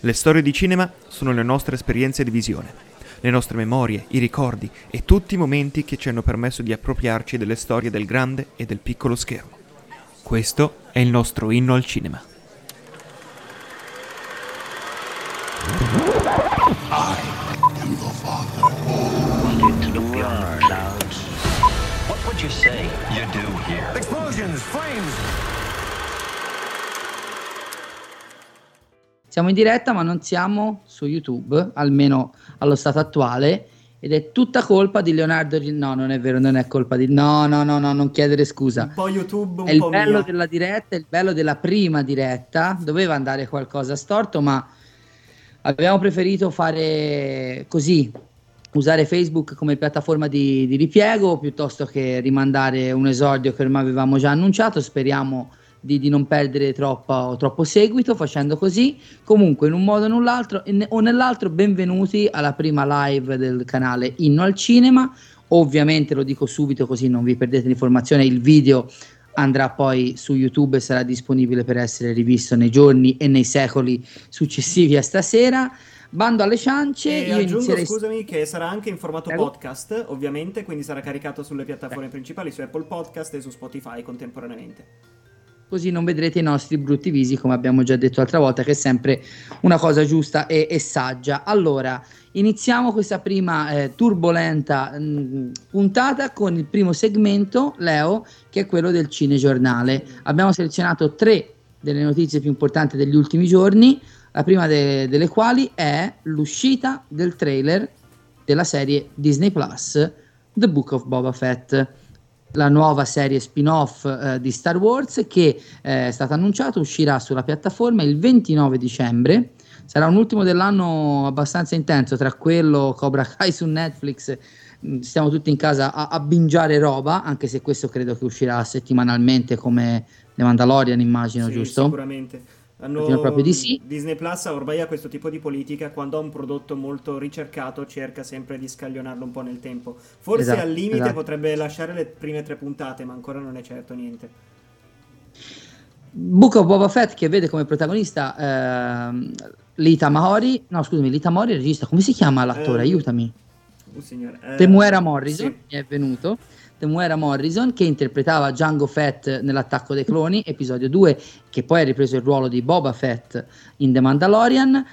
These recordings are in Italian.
Le storie di cinema sono le nostre esperienze di visione, le nostre memorie, i ricordi e tutti i momenti che ci hanno permesso di appropriarci delle storie del grande e del piccolo schermo. Questo è il nostro inno al cinema. What would you say you do here? Explosions, flames. Siamo in diretta, ma non siamo su YouTube, almeno allo stato attuale. Ed è tutta colpa di Leonardo. No, non è vero, non è colpa di. No, no, no, no, non chiedere scusa. Un po' YouTube, un È il po' bello mia. della diretta, il bello della prima diretta. Doveva andare qualcosa storto, ma abbiamo preferito fare così, usare Facebook come piattaforma di, di ripiego piuttosto che rimandare un esordio che ormai avevamo già annunciato. Speriamo di, di non perdere troppo, troppo seguito facendo così. Comunque, in un modo o nell'altro, in- o nell'altro, benvenuti alla prima live del canale Inno al Cinema. Ovviamente lo dico subito così non vi perdete l'informazione, il video andrà poi su YouTube e sarà disponibile per essere rivisto nei giorni e nei secoli successivi a stasera. Bando alle ciance, E io aggiungo, inizierei scusami, che sarà anche in formato Prego. podcast, ovviamente, quindi sarà caricato sulle piattaforme principali, su Apple Podcast e su Spotify contemporaneamente. Così non vedrete i nostri brutti visi come abbiamo già detto l'altra volta che è sempre una cosa giusta e, e saggia. Allora iniziamo questa prima eh, turbolenta mh, puntata con il primo segmento Leo che è quello del cinegiornale abbiamo selezionato tre delle notizie più importanti degli ultimi giorni la prima de- delle quali è l'uscita del trailer della serie Disney Plus The Book of Boba Fett la nuova serie spin-off eh, di Star Wars che eh, è stata annunciata, uscirà sulla piattaforma il 29 dicembre. Sarà un ultimo dell'anno abbastanza intenso tra quello Cobra Kai su Netflix. mh, Stiamo tutti in casa a, a bingiare roba, anche se questo credo che uscirà settimanalmente come The Mandalorian, immagino, Sì, giusto? Sicuramente. Hanno- proprio di sì. Disney Plus ormai ha questo tipo di politica, quando ha un prodotto molto ricercato cerca sempre di scaglionarlo un po' nel tempo. Forse Esatto, al limite esatto. potrebbe lasciare le prime tre puntate, ma ancora non è certo niente. Book of Boba Fett che vede come protagonista ehm, Lita Mahori, no scusami, Lita Mahori è il regista, come si chiama l'attore? Eh, Aiutami. Oh, signore. Eh, Temuera Morrison sì. è venuto Temuera Morrison che interpretava Django Fett nell'attacco dei cloni episodio 2 che poi ha ripreso il ruolo di Boba Fett in The Mandalorian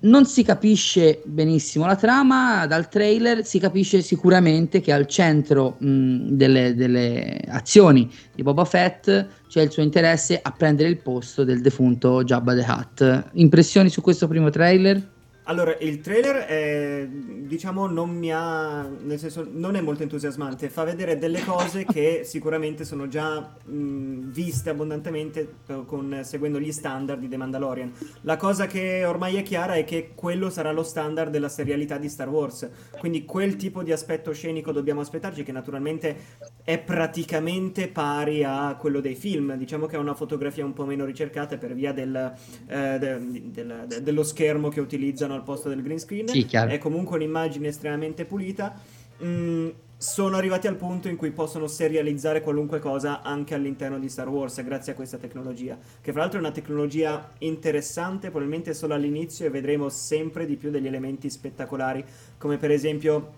non si capisce benissimo la trama dal trailer si capisce sicuramente che al centro mh, delle, delle azioni di Boba Fett c'è il suo interesse a prendere il posto del defunto Jabba the Hutt impressioni su questo primo trailer? Allora, il trailer è, diciamo, non mi ha, nel senso, non è molto entusiasmante, fa vedere delle cose che sicuramente sono già mh, viste abbondantemente eh, con, seguendo gli standard di The Mandalorian. La cosa che ormai è chiara è che quello sarà lo standard della serialità di Star Wars, quindi quel tipo di aspetto scenico dobbiamo aspettarci, che naturalmente è praticamente pari a quello dei film, diciamo che ha una fotografia un po' meno ricercata per via del, eh, de- del- de- dello schermo che utilizzano al posto del green screen, Sì, è comunque un'immagine estremamente pulita. Mm, sono arrivati al punto in cui possono serializzare qualunque cosa anche all'interno di Star Wars grazie a questa tecnologia, che fra l'altro è una tecnologia interessante, probabilmente solo all'inizio e vedremo sempre di più degli elementi spettacolari, come per esempio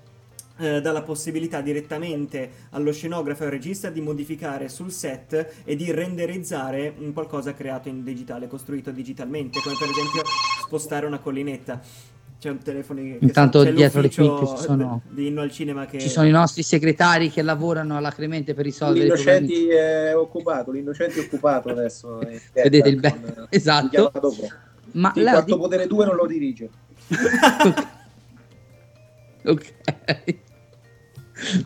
eh, dà la possibilità direttamente allo scenografo e al regista di modificare sul set e di renderizzare un qualcosa creato in digitale, costruito digitalmente, come per esempio spostare una collinetta. C'è un telefono che Intanto c'è dietro le quinte ci sono- di Inno al Cinema che Ci sono i nostri segretari che lavorano alacremente per risolvere i problemi. L'innocenti è occupato, l'innocente è occupato adesso. è Vedete il be- con- esatto. Ma Leo, quarto di- potere 2 non lo dirige. ok.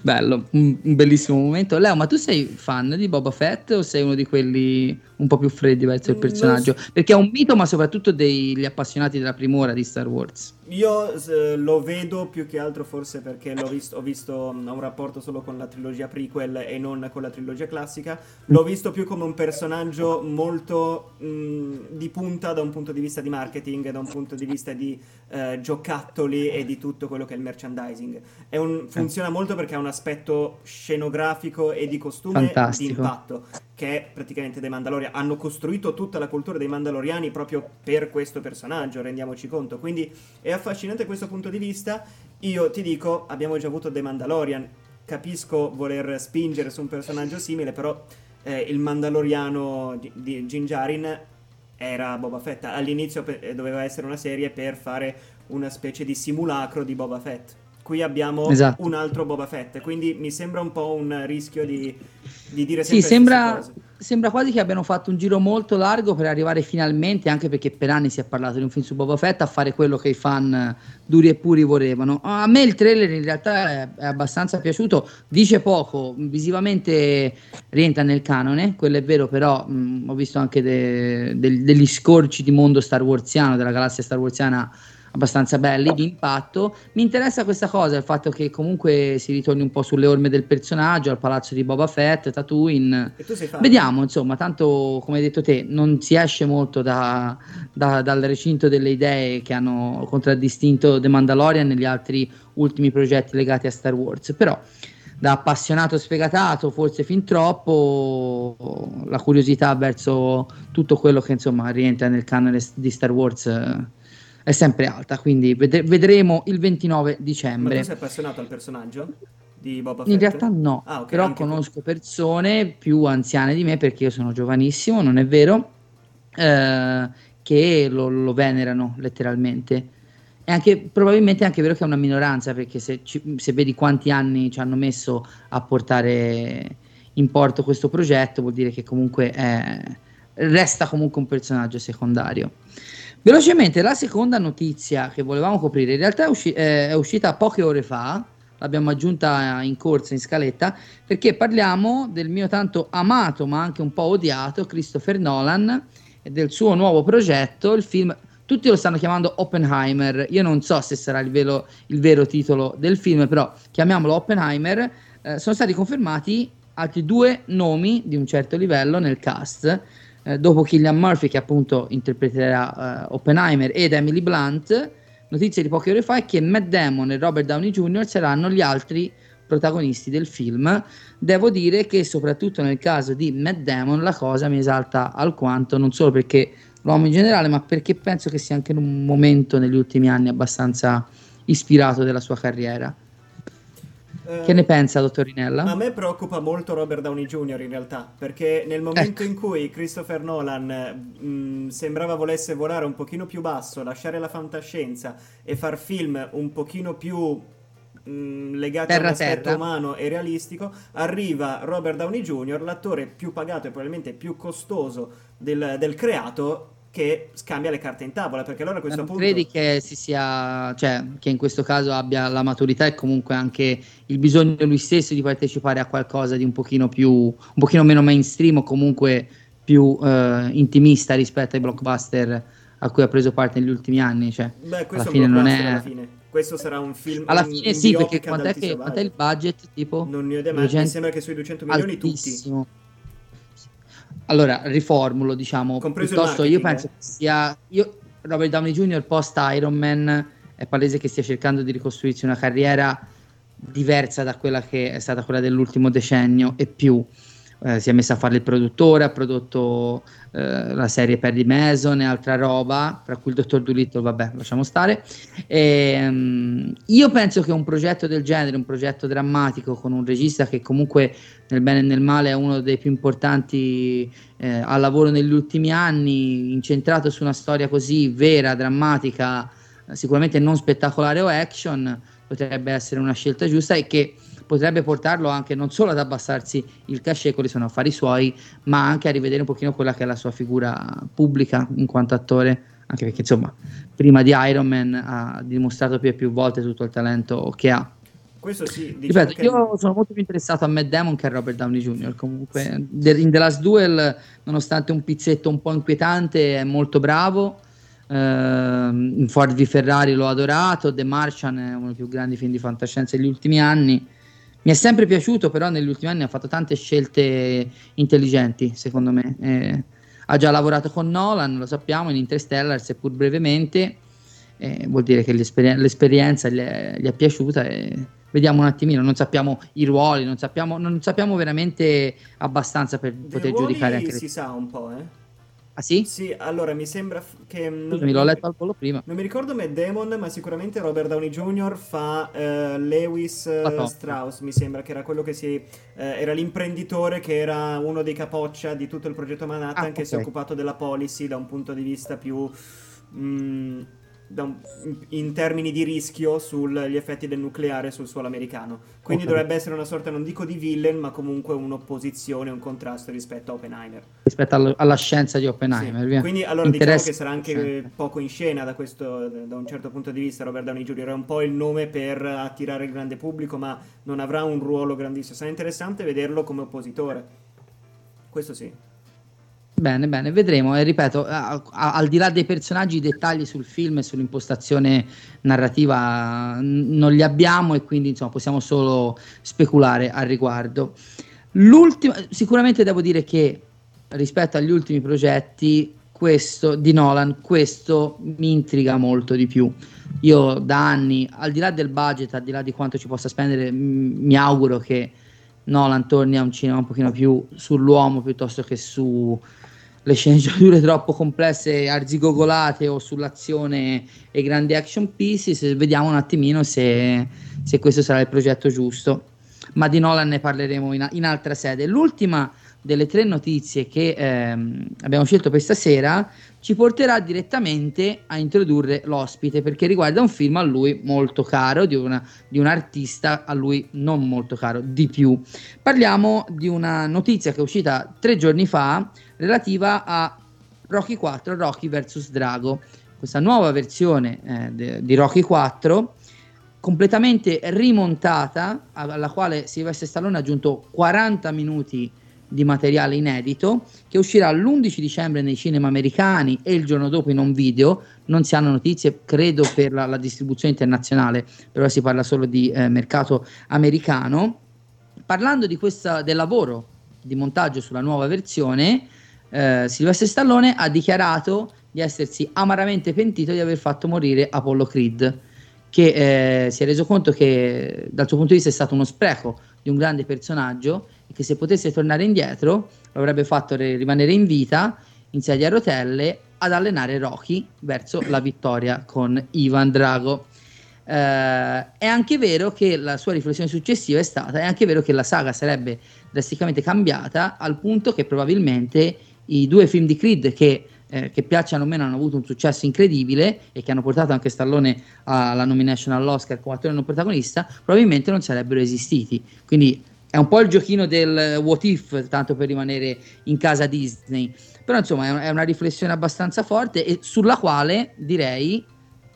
Bello, un, bellissimo momento. Leo, ma tu sei fan di Boba Fett o sei uno di quelli un po' più freddi verso il Mm, personaggio? non Perché è un mito, ma soprattutto degli appassionati della primora di Star Wars. Io eh, lo vedo più che altro forse perché l'ho visto, ho visto mm, un rapporto solo con la trilogia prequel e non con la trilogia classica. L'ho visto più come un personaggio molto mm, di punta da un punto di vista di marketing, da un punto di vista di eh, giocattoli e di tutto quello che è il merchandising. È un- funziona molto perché ha un aspetto scenografico e di costume Fantastico. di impatto. Che è praticamente dei Mandalorian. Hanno costruito tutta la cultura dei Mandaloriani proprio per questo personaggio, rendiamoci conto. Quindi è affascinante questo punto di vista. Io ti dico, abbiamo già avuto dei Mandalorian. Capisco voler spingere su un personaggio simile, però eh, il Mandaloriano di, di era Boba Fett. All'inizio pe- doveva essere una serie per fare una specie di simulacro di Boba Fett. Qui abbiamo Esatto. un altro Boba Fett, quindi mi sembra un po' un rischio di, di dire Sì, sempre le sembra, sembra quasi che abbiano fatto un giro molto largo per arrivare finalmente, anche perché per anni si è parlato di un film su Boba Fett, a fare quello che i fan duri e puri volevano. A me il trailer in realtà è, è abbastanza piaciuto, dice poco, visivamente rientra nel canone, quello è vero, però mh, ho visto anche de- del- degli scorci di mondo Star Warsiano, della galassia Star Warsiana abbastanza belli di impatto. Mi interessa questa cosa, il fatto che comunque si ritorni un po' sulle orme del personaggio, al palazzo di Boba Fett, Tatooine. Vediamo, insomma, tanto come hai detto te, non si esce molto da- da- dal recinto delle idee che hanno contraddistinto The Mandalorian e gli altri ultimi progetti legati a Star Wars, però da appassionato sfegatato, forse fin troppo, la curiosità verso tutto quello che insomma rientra nel canone di Star Wars eh, è sempre alta, quindi vede- vedremo il 29 Ma dicembre. tu sei appassionato al personaggio di Boba Fett? In realtà no, Ah, ok, però anche tu. conosco persone più anziane di me perché io sono giovanissimo, non è vero, eh, che lo, lo venerano letteralmente. E anche, probabilmente è anche vero che è una minoranza perché se, ci- se vedi quanti anni ci hanno messo a portare in porto questo progetto vuol dire che comunque è- resta comunque un personaggio secondario. Velocemente, la seconda notizia che volevamo coprire in realtà è, usci- eh, è uscita poche ore fa, l'abbiamo aggiunta in corsa, in scaletta, perché parliamo del mio tanto amato ma anche un po' odiato Christopher Nolan e del suo nuovo progetto, il film... Tutti lo stanno chiamando Oppenheimer, io non so se sarà il, velo- il vero titolo del film, però chiamiamolo Oppenheimer. Eh, sono stati confermati altri due nomi di un certo livello nel cast, eh, dopo Killian Murphy che appunto interpreterà eh, Oppenheimer ed Emily Blunt, notizia di poche ore fa è che Matt Damon e Robert Downey Jr. saranno gli altri protagonisti del film. Devo dire che soprattutto nel caso di Matt Damon la cosa mi esalta alquanto, non solo perché l'uomo in generale, ma perché penso che sia anche in un momento negli ultimi anni abbastanza ispirato della sua carriera. Eh, Che ne pensa, dottorinella? A me preoccupa molto Robert Downey Jr. in realtà, perché nel momento Ecco. in cui Christopher Nolan mh, sembrava volesse volare un pochino più basso, lasciare la fantascienza e far film un pochino più mh, legati a un Terra aspetto terra. umano e realistico, arriva Robert Downey Jr., l'attore più pagato e probabilmente più costoso del, del creato, che scambia le carte in tavola, perché allora a questo non punto... credi che si sia, cioè, che in questo caso abbia la maturità e comunque anche il bisogno lui stesso di partecipare a qualcosa di un pochino più, un pochino meno mainstream o comunque più eh, intimista rispetto ai blockbuster a cui ha preso parte negli ultimi anni? Cioè, Beh, questo alla fine non è... alla fine. Questo sarà un film... Alla fine sì, perché quant'è, che, altissimo quant'è il budget? Tipo? Non ne ho idea, ma mi 200 sembra che sui 200 milioni tutti. Allora, riformulo, diciamo, Compreso piuttosto io penso che sia io Robert Downey Jr. post Iron Man è palese che stia cercando di ricostruirsi una carriera diversa da quella che è stata quella dell'ultimo decennio e più. Eh, si è messo a fare il produttore, ha prodotto eh, la serie Perry Mason e altra roba, tra cui il Dottor Dolittle, vabbè, lasciamo stare. Ehm, io penso che un progetto del genere, un progetto drammatico con un regista che comunque nel bene e nel male è uno dei più importanti eh, al lavoro negli ultimi anni, incentrato su una storia così vera, drammatica, sicuramente non spettacolare o action, potrebbe essere una scelta giusta e che potrebbe portarlo anche non solo ad abbassarsi il cachet, quelli sono affari suoi, ma anche a rivedere un pochino quella che è la sua figura pubblica in quanto attore, anche perché insomma prima di Iron Man ha dimostrato più e più volte tutto il talento che ha. Questo sì, diciamo Ripeto, che... io sono molto più interessato a Matt Damon che a Robert Downey Jr. Comunque, De- in The Last Duel, nonostante un pizzetto un po' inquietante, è molto bravo. In Ford v Ferrari l'ho adorato. The Martian è uno dei più grandi film di fantascienza degli ultimi anni. Mi è sempre piaciuto, però negli ultimi anni ha fatto tante scelte intelligenti, secondo me. Eh, ha già lavorato con Nolan, lo sappiamo, in Interstellar, seppur brevemente. Eh, vuol dire che l'esper- l'esperienza gli è, gli è piaciuta e vediamo un attimino, non sappiamo i ruoli, non sappiamo, non sappiamo veramente abbastanza per Dei poter giudicare anche si le... sa un po', eh. Ah sì? Sì, allora mi sembra f- che... mm, Scusami, l'ho letto al volo prima. Non mi ricordo Matt Damon, ma sicuramente Robert Downey Jr. fa eh, Lewis eh. Strauss, mi sembra che era quello che si... eh, era l'imprenditore che era uno dei capoccia di tutto il progetto Manhattan Ah, che si è occupato della policy da un punto di vista più... mm, da un- in- in termini di rischio sugli effetti del nucleare sul suolo americano. Quindi Ok. dovrebbe essere una sorta, non dico di villain, ma comunque un'opposizione, un contrasto rispetto a Oppenheimer. Rispetto allo- alla scienza di Oppenheimer, Sì. Quindi allora Interessa- diciamo che sarà anche poco in scena da, questo, da un certo punto di vista Robert Downey Jr. è un po' il nome per attirare il grande pubblico ma non avrà un ruolo grandissimo sarà interessante vederlo come oppositore questo sì Bene, bene, vedremo. E ripeto, a- al di là dei personaggi, i dettagli sul film e sull'impostazione narrativa non li abbiamo e quindi insomma possiamo solo speculare al riguardo. L'ultimo, sicuramente devo dire che rispetto agli ultimi progetti, questo di Nolan, questo mi intriga molto di più. Io da anni, al di là del budget, al di là di quanto ci possa spendere, m- mi auguro che Nolan torni a un cinema un pochino più sull'uomo piuttosto che su le sceneggiature troppo complesse arzigogolate o sull'azione e grandi action pieces vediamo un attimino se, se questo sarà il progetto giusto. Ma di Nolan ne parleremo in, in altra sede. L'ultima delle tre notizie che ehm, abbiamo scelto per stasera ci porterà direttamente a introdurre l'ospite perché riguarda un film a lui molto caro di, una, di un artista a lui non molto caro di più. Parliamo di una notizia che è uscita tre giorni fa relativa a Rocky 4, Rocky vs Drago, questa nuova versione eh, di Rocky 4 completamente rimontata alla quale Sylvester Stallone ha aggiunto 40 minuti di materiale inedito che uscirà l'11 dicembre nei cinema americani e il giorno dopo in un video. Non si hanno notizie credo per la, la distribuzione internazionale però si parla solo di eh, mercato americano. Parlando questa, del lavoro di montaggio sulla nuova versione eh, Sylvester Stallone ha dichiarato di essersi amaramente pentito di aver fatto morire Apollo Creed che eh, si è reso conto che dal suo punto di vista è stato uno spreco di un grande personaggio e che se potesse tornare indietro lo avrebbe fatto re- rimanere in vita in sedia a rotelle ad allenare Rocky verso la vittoria con Ivan Drago. Eh, è anche vero che la sua riflessione successiva è stata, è anche vero che la saga sarebbe drasticamente cambiata al punto che probabilmente i due film di Creed che, eh, che piacciono o meno hanno avuto un successo incredibile e che hanno portato anche Stallone alla nomination all'Oscar come attore non protagonista, probabilmente non sarebbero esistiti. Quindi è un po' il giochino del what if, tanto per rimanere in casa Disney. Però insomma è un- è una riflessione abbastanza forte e sulla quale direi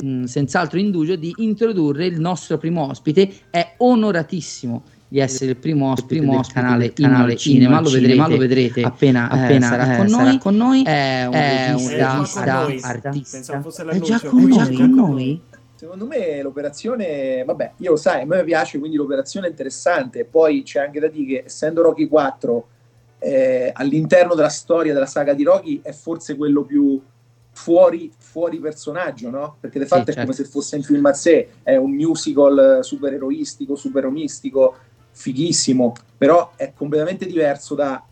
mh, senz'altro indugio di introdurre il nostro primo ospite. È onoratissimo di essere il primo ospite, primo del ospite canale, del canale Cinema, lo vedrete, lo vedrete appena, appena, sarà, eh, con sarà noi. con noi. È un È un regista, regista, artista, artista. Pensavo fosse È già con noi, è già con noi? Secondo me l'operazione, vabbè, io lo sai, a me piace, quindi l'operazione è interessante. Poi c'è anche da dire che essendo Rocky 4 eh, all'interno della storia della saga di Rocky è forse quello più fuori, fuori personaggio, no? Perché di fatto Sì, è come certo. se fosse un film a sé, è un musical eh, supereroistico, superomistico, fighissimo, però è completamente diverso da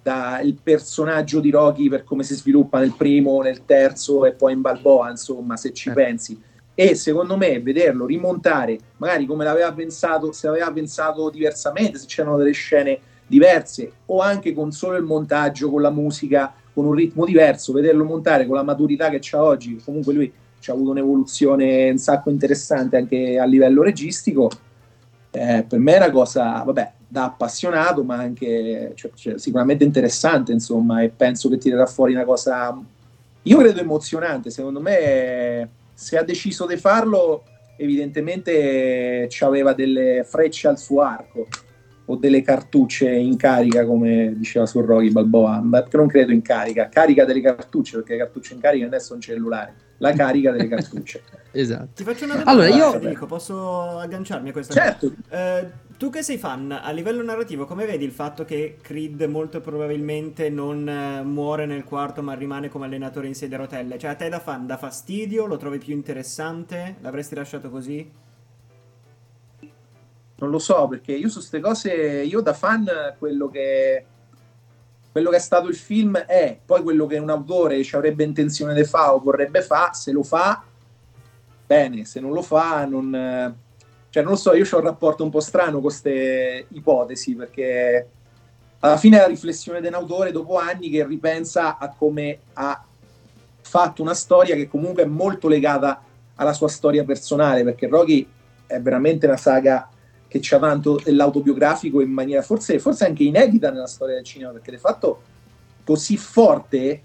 dal personaggio di Rocky per come si sviluppa nel primo, nel terzo e poi in Balboa, insomma, se ci Certo. pensi. E secondo me vederlo rimontare, magari come l'aveva pensato, se aveva pensato diversamente, se c'erano delle scene diverse, o anche con solo il montaggio, con la musica, con un ritmo diverso, vederlo montare con la maturità che c'ha oggi, comunque lui ci ha avuto un'evoluzione un sacco interessante anche a livello registico. Eh, per me è una cosa, vabbè, da appassionato, ma anche cioè, cioè, sicuramente interessante, insomma, e penso che tirerà fuori una cosa, io credo emozionante. Secondo me, se ha deciso di farlo, evidentemente ci aveva delle frecce al suo arco o delle cartucce in carica, come diceva su Rocky Balboa, ma non credo in carica, carica delle cartucce, perché le cartucce in carica adesso un cellulare, la carica delle cartucce. Esatto. Ti faccio una domanda, Allora, io- Federico, posso agganciarmi a questa certo, cosa? Eh, tu che sei fan, a livello narrativo, come vedi il fatto che Creed molto probabilmente non eh, muore nel quarto ma rimane come allenatore in sedia a rotelle? Cioè a te da fan dà fastidio? Lo trovi più interessante? L'avresti lasciato così? non lo so, perché io su queste cose, io da fan, quello che, quello che è stato il film è, poi quello che un autore ci avrebbe intenzione di fare o vorrebbe fare, se lo fa, bene, se non lo fa, non... Cioè, non lo so, io ho un rapporto un po' strano con queste ipotesi, perché alla fine è la riflessione di un autore dopo anni che ripensa a come ha fatto una storia che comunque è molto legata alla sua storia personale, perché Rocky è veramente una saga che c'ha tanto dell'autobiografico in maniera forse, forse anche inedita nella storia del cinema, perché di fatto così forte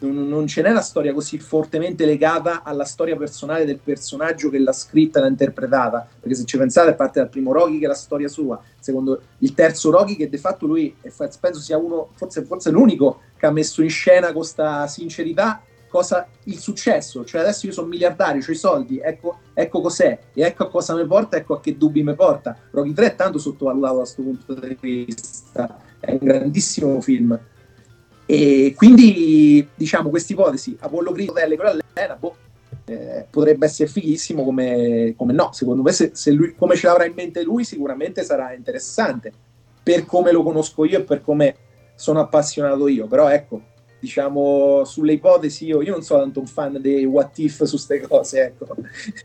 non, ce n'è una storia così fortemente legata alla storia personale del personaggio che l'ha scritta e l'ha interpretata. Perché se ci pensate, parte dal primo Rocky che è la storia sua, secondo il terzo Rocky, che di fatto lui penso sia uno, forse, forse l'unico che ha messo in scena con questa sincerità cosa il successo, cioè adesso io sono miliardario, ho i soldi, ecco, ecco cos'è e ecco a cosa mi porta, ecco a che dubbi mi porta. Rocky 3 è tanto sottovalutato da questo punto di vista, è un grandissimo film. E quindi, diciamo, questa ipotesi, Apollo Creed, Hotel, quella allena, boh, eh, potrebbe essere fighissimo come, come no. Secondo me, se, se lui, come ce l'avrà in mente lui, sicuramente sarà interessante per come lo conosco io e per come sono appassionato io. Però ecco, diciamo, sulle ipotesi io, io non sono tanto un fan dei what if su queste cose, ecco.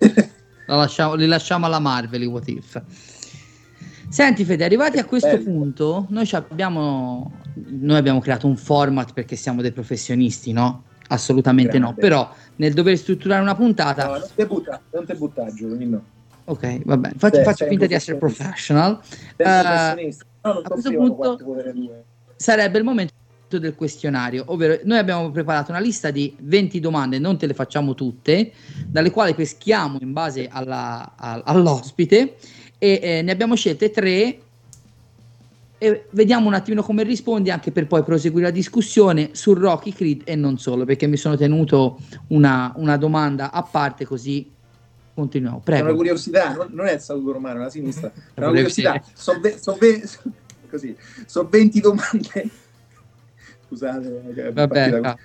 lasciamo, li lasciamo alla Marvel i what if. Senti Fede, arrivati a questo Bello. punto, noi abbiamo, noi abbiamo creato un format perché siamo dei professionisti, no? Assolutamente Grande. no, però nel dover strutturare una puntata... No, non te butta, non te buttaggio, quindi no. Ok, va bene, faccio, faccio finta di essere professional. Uh, no, a questo punto sarebbe il momento del questionario, ovvero noi abbiamo preparato una lista di 20 domande, non te le facciamo tutte, dalle quali peschiamo in base alla, all'ospite e eh, ne abbiamo scelte tre e vediamo un attimino come rispondi anche per poi proseguire la discussione su Rocky Creed e non solo, perché mi sono tenuto una, una domanda a parte così continuiamo. Prego. È una curiosità, non, è il saluto romano, la sinistra, è una curiosità. Sono ve- so ve- so, so 20 domande scusate, Vabbè,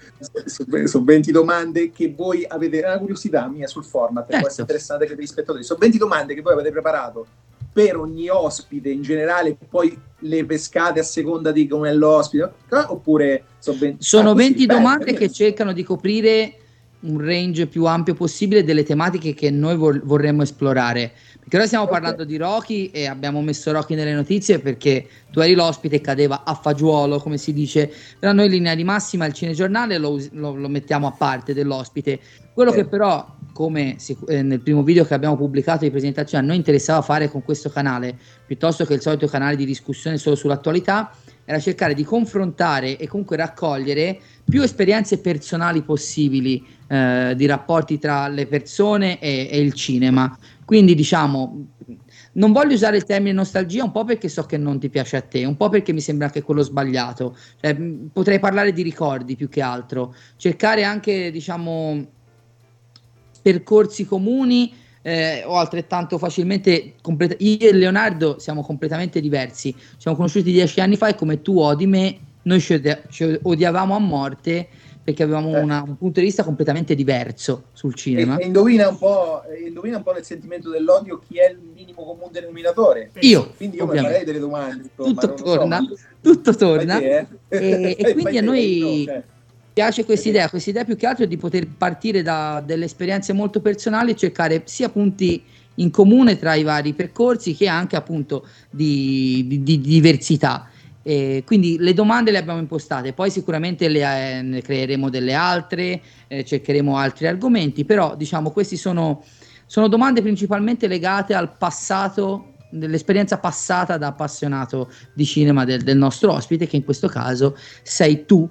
sono, sono 20 domande che voi avete, è una curiosità mia sul format, certo. può essere interessante per gli spettatori, sono 20 domande che voi avete preparato per ogni ospite in generale, poi le pescate a seconda di come è l'ospite, oppure sono 20, sono 20 domande che cercano di coprire un range più ampio possibile delle tematiche che noi vor- vorremmo esplorare. Perché ora stiamo okay. parlando di Rocky e abbiamo messo Rocky nelle notizie perché tu eri l'ospite e cadeva a fagiolo, come si dice. Però noi in linea di massima il cinegiornale lo, lo, lo mettiamo a parte dell'ospite. Quello okay. che però, come eh, nel primo video che abbiamo pubblicato di presentazione, a noi interessava fare con questo canale, piuttosto che il solito canale di discussione solo sull'attualità, era cercare di confrontare e comunque raccogliere più esperienze personali possibili eh, di rapporti tra le persone e, e, il cinema. Quindi diciamo, non voglio usare il termine nostalgia un po' perché so che non ti piace a te, un po' perché mi sembra anche quello sbagliato. Cioè, potrei parlare di ricordi più che altro, cercare anche diciamo percorsi comuni eh, o altrettanto facilmente completa- io e Leonardo siamo completamente diversi siamo conosciuti dieci anni fa e come tu odi me noi ci, odia- ci odiavamo a morte perché avevamo eh. una, un punto di vista completamente diverso sul cinema. E, e indovina, un po', indovina un po' nel sentimento dell'odio chi è il minimo comune denominatore. Io. Quindi io ovviamente. mi farei delle domande. Tutto torna, so, tutto torna. Te, eh? e, e quindi a noi... Te, piace questa idea, questa idea più che altro di poter partire da delle esperienze molto personali e cercare sia punti in comune tra i vari percorsi che anche appunto di, di, di diversità. Eh, quindi le domande le abbiamo impostate, poi sicuramente le, eh, ne creeremo delle altre, eh, cercheremo altri argomenti, però diciamo queste sono, sono domande principalmente legate al passato, dell'esperienza passata da appassionato di cinema del, del nostro ospite, che in questo caso sei tu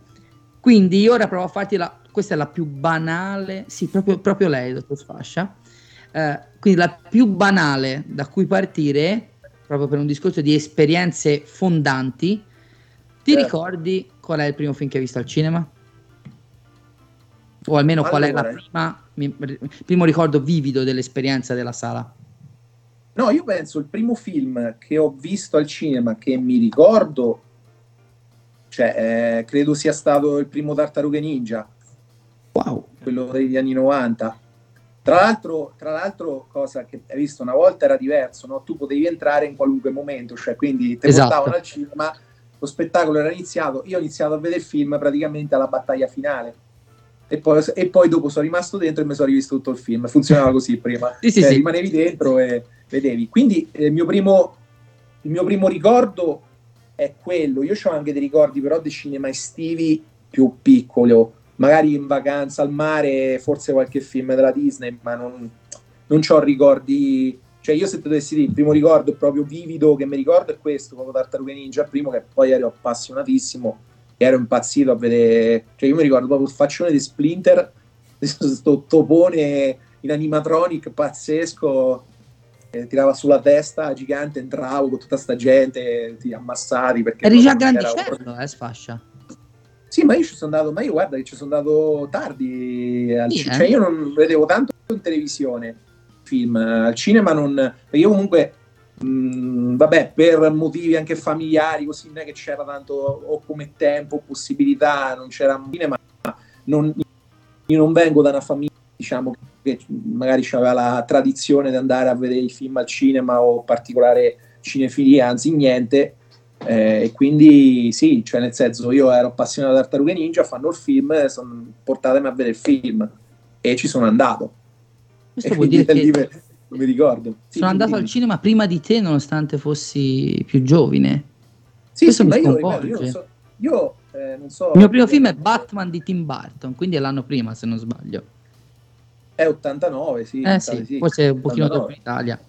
quindi ora provo a farti la, questa è la più banale, sì, proprio, proprio lei, dottor Sfascia. Eh, quindi la più banale da cui partire, proprio per un discorso di esperienze fondanti, ti eh. ricordi qual è il primo film che hai visto al cinema? O almeno allora. qual è la prima, mi, primo ricordo vivido dell'esperienza della sala? No, io penso il primo film che ho visto al cinema che mi ricordo cioè, eh, credo sia stato il primo Tartarughe Ninja. Wow. Quello degli anni 90. Tra l'altro, tra l'altro, cosa che hai visto una volta era diverso, no? tu potevi entrare in qualunque momento, cioè quindi ti Esatto. portavano al cinema, lo spettacolo era iniziato, io ho iniziato a vedere il film praticamente alla battaglia finale. E poi, e poi dopo sono rimasto dentro e mi sono rivisto tutto il film. Funzionava così prima. Sì, sì, Cioè, sì. Rimanevi dentro e vedevi. Quindi eh, il, mio primo, il mio primo ricordo è quello. Io ho anche dei ricordi però di cinema estivi più piccolo, magari in vacanza al mare, forse qualche film della Disney, ma non, non ho ricordi. Cioè, io se ti dovessi dire il primo ricordo proprio vivido che mi ricordo è questo, proprio Tartarughe Ninja, primo che poi ero appassionatissimo e ero impazzito a vedere. Cioè, io mi ricordo proprio il faccione di Splinter, questo topone in animatronic pazzesco, eh, tirava sulla testa gigante, entravo con tutta sta gente, ti ammassati perché Eri già grandicello, eh, sfascia. sì, ma io ci sono andato, ma io guarda che ci sono andato tardi al Sì, ci- eh. cioè io non vedevo tanto in televisione film, al cinema non, perché io comunque mh, vabbè, per motivi anche familiari, così non è che c'era tanto o come tempo, o possibilità, non c'era cinema, non, io non vengo da una famiglia, diciamo, che magari aveva la tradizione di andare a vedere i film al cinema o particolare cinefilia, anzi niente, eh, e quindi sì, cioè nel senso io ero appassionato di Tartarughe Ninja, fanno il film, sono portatemi a vedere il film e ci sono andato. Questo E vuol dire da che me- non mi ricordo. Sì, sono andato al cinema prima di te, nonostante fossi più giovine. Sì, questo sì, mi ma io, ripeto, io so, io eh, non so. Il mio primo film è Batman di Tim Burton, quindi è l'anno prima, se non sbaglio. È 89, sì. Eh sì, pare, forse un pochino 89. dopo in Italia.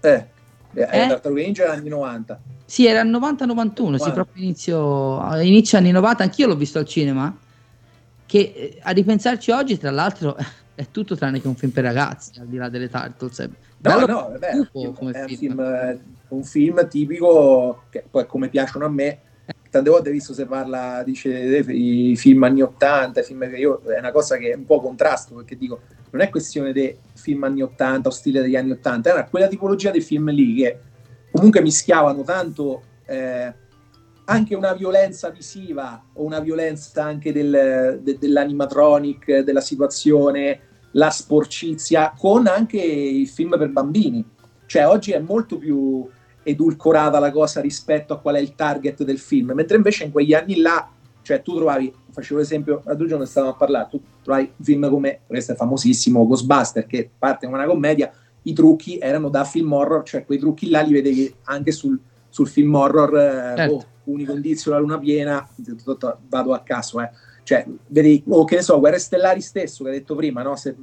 Eh, eh, Eh? Tartarughe Ninja era anni 90. Sì, era il 90-91, sì, proprio inizio, inizio anni 90, anch'io l'ho visto al cinema, che eh, a ripensarci oggi, tra l'altro, è tutto tranne che un film per ragazzi, al di là delle Turtles. È No, bello no, vabbè, cupo come è un film. film, eh, un film tipico che poi come piacciono a me. Tante volte visto se parla, dice i film anni 80, i film che io è una cosa che è un po' contrasto perché dico non è questione dei film anni 80 o stile degli anni 80, era quella tipologia di film lì che comunque mischiavano tanto eh, anche una violenza visiva o una violenza anche del, de- dell'animatronic, della situazione, la sporcizia, con anche il film per bambini. Cioè oggi è molto più edulcorata la cosa rispetto a qual è il target del film, mentre invece in quegli anni là, cioè tu trovavi, facevo l'esempio, l'altro giorno stavamo a parlare, tu trovavi un film come, questo è famosissimo, Ghostbuster, che parte come una commedia, i trucchi erano da film horror, cioè quei trucchi là li vedevi anche sul, sul film horror, eh, Certo. oh, unico indizio, la luna piena, vado a caso, eh. Cioè, vedi, o che ne so, Guerre Stellari stesso, che hai detto prima, no? Se,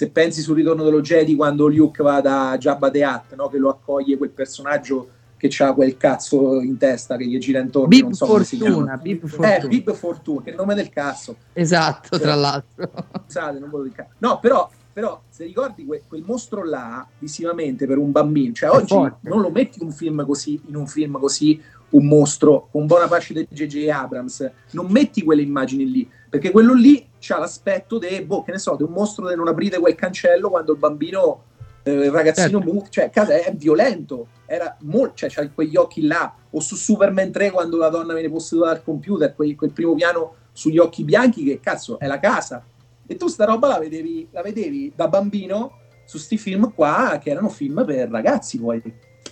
se pensi sul ritorno dello Jedi quando Luke va da Jabba the Hutt, no? Che lo accoglie quel personaggio che ha quel cazzo in testa che gli gira intorno, Bib non so si chiama. Fortuna, Eh, Fortuna. Fortuna, che il nome del cazzo. Esatto, tra l'altro. Scusate, non volevo dire- No, però, però se ricordi que- quel mostro là, visivamente per un bambino, cioè È oggi forte. non lo metti un film così, in un film così, un mostro con buona pace di J.J. Abrams, non metti quelle immagini lì, perché quello lì c'ha l'aspetto di, boh, che ne so, di un mostro che non aprite quel cancello quando il bambino, eh, il ragazzino, Certo. mu- cioè, casa è violento, era molto, cioè, c'ha quegli occhi là, o su Superman 3 quando la donna viene posseduta dal computer, quel, quel primo piano sugli occhi bianchi che cazzo è la casa. E tu sta roba la vedevi, la vedevi da bambino su sti film qua che erano film per ragazzi poi.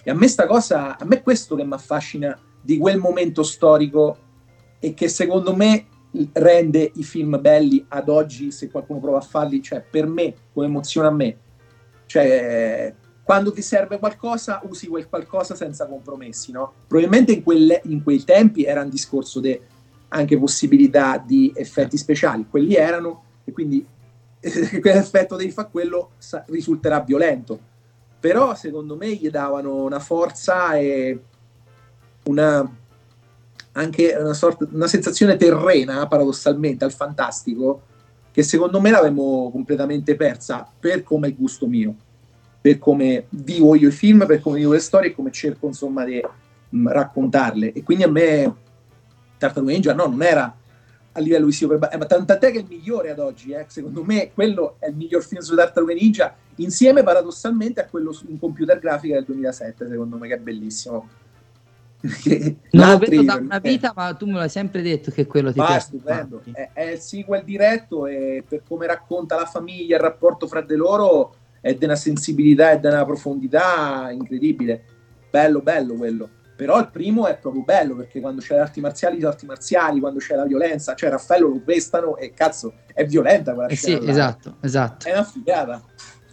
E a me sta cosa, a me è questo che mi affascina di quel momento storico e che secondo me rende i film belli ad oggi se qualcuno prova a farli, cioè per me, come emoziona a me. Cioè, quando ti serve qualcosa, usi quel qualcosa senza compromessi, no? Probabilmente in, quelle- in quei tempi era un discorso di anche possibilità di effetti speciali, quelli erano, e quindi quell'effetto devi fare quello sa- risulterà violento. Però secondo me gli davano una forza e una anche una, sorta, una sensazione terrena, paradossalmente, al fantastico, che secondo me l'avevamo completamente persa per come il gusto mio, per come vivo io i film, per come vivo le storie e come cerco insomma di mh, raccontarle. E quindi a me Tartaruga Ninja no, non era a livello visivo, per eh, ma tant'è che è il migliore ad oggi, eh. secondo me quello è il miglior film su Tartaruga Ninja, insieme paradossalmente a quello su- in computer grafica del 2007, secondo me che è bellissimo. Non lo vedo da una vita, ma tu me l'hai sempre detto che quello ti Ah, piace. È, è il sequel diretto e per come racconta la famiglia, il rapporto fra di loro, è di una sensibilità e di una profondità incredibile. Bello, bello quello. Però il primo è proprio bello perché quando c'è le arti marziali, le arti marziali, quando c'è la violenza, cioè Raffaello lo pestano e cazzo, è violenta quella Eh sì, scena. là. esatto, esatto. È una figata.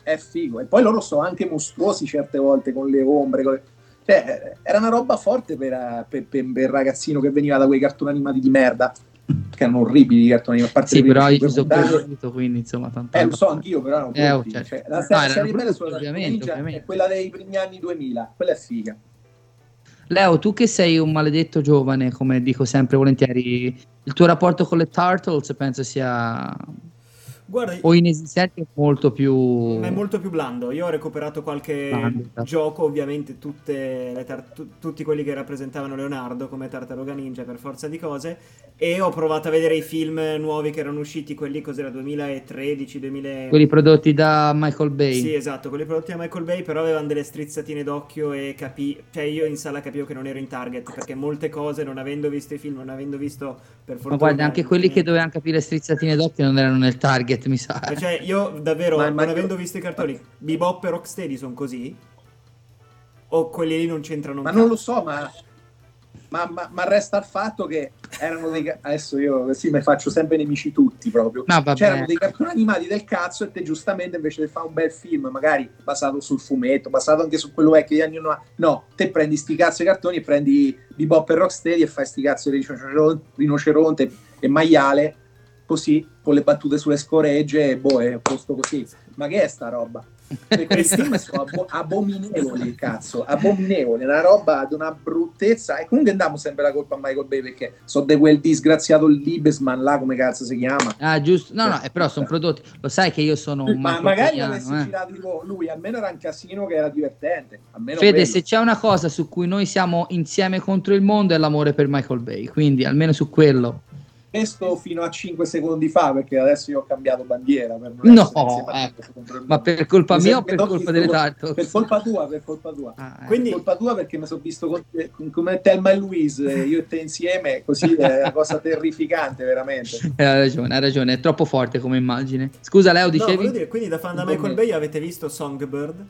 È figo. E poi loro sono anche mostruosi certe volte con le ombre. con le- Cioè, era una roba forte per, per- per- per il ragazzino che veniva da quei cartoni animati di merda. Che erano orribili i cartoni animati. a parte Sì, però io ci sono cresciuto, quindi insomma, tanto. Eh, lo so anch'io, però erano Eh, oh, certo. Cioè, la No, serie, bella sulla ovviamente, ovviamente. è quella dei primi anni 2000. Quella è figa. Leo, tu che sei un maledetto giovane, come dico sempre volentieri, il tuo rapporto con le Turtles penso sia Guarda, o inesistente o molto più... è molto più blando. Io ho recuperato qualche Blando, esatto. gioco, ovviamente tutte le tar- tu- tutti quelli che rappresentavano Leonardo come Tartaruga Ninja per forza di cose e ho provato a vedere i film nuovi che erano usciti, quelli cos'era 2013, 2000 quelli prodotti da Michael Bay. Sì, esatto, quelli prodotti da Michael Bay, però avevano delle strizzatine d'occhio e capì, cioè io in sala capivo che non ero in target, perché molte cose, non avendo visto i film, non avendo visto per fortuna... Ma guarda, anche quelli che dovevano capire strizzatine d'occhio non erano nel target, mi sa. Cioè, io davvero, Ma- non ma- avendo visto i cartoni, Bebop e Rocksteady sono così? O quelli lì non c'entrano Ma non lo so, ma, ma, ma- ma resta il fatto che erano dei. Adesso io sì, mi faccio sempre nemici tutti proprio. No. C'erano dei cartoni animati del cazzo e te giustamente invece di fare un bel film, magari basato sul fumetto, basato anche su quello vecchio degli anni 90, no, te prendi sti cazzo di cartoni e prendi Bebop e Rocksteady e fai sti cazzo di rinoceronte, rinoceronte e maiale, così, con le battute sulle scoregge e boh, è a posto così. Ma che è sta roba? Perché quei film sono abo- abominevoli, cazzo, abominevoli, una roba di una bruttezza. E comunque andiamo sempre la colpa a Michael Bay perché so di quel disgraziato Libesman là, come cazzo si chiama. Ah, giusto. No, no, eh, però sono prodotti. Lo sai che io sono un Ma magari avessi eh. girato tipo lui, almeno era un casino che era divertente. Almeno Fede, quello. se c'è una cosa su cui noi siamo insieme contro il mondo è l'amore per Michael Bay, quindi almeno su quello. Questo fino a 5 secondi fa, perché adesso io ho cambiato bandiera. Per non No, ecco. Ma per colpa Mi mia o per colpa delle Turtles? Per colpa tua, per colpa tua. Ah, eh. Quindi- Per colpa tua perché mi sono visto con con- come Telma e Louise, eh, io e te insieme, così è una cosa terrificante, veramente. Eh, ha ragione, ha ragione, è troppo forte come immagine. Scusa, Leo, No, dicevi? volevo dire, quindi da fan da Michael. Bay avete visto Songbird?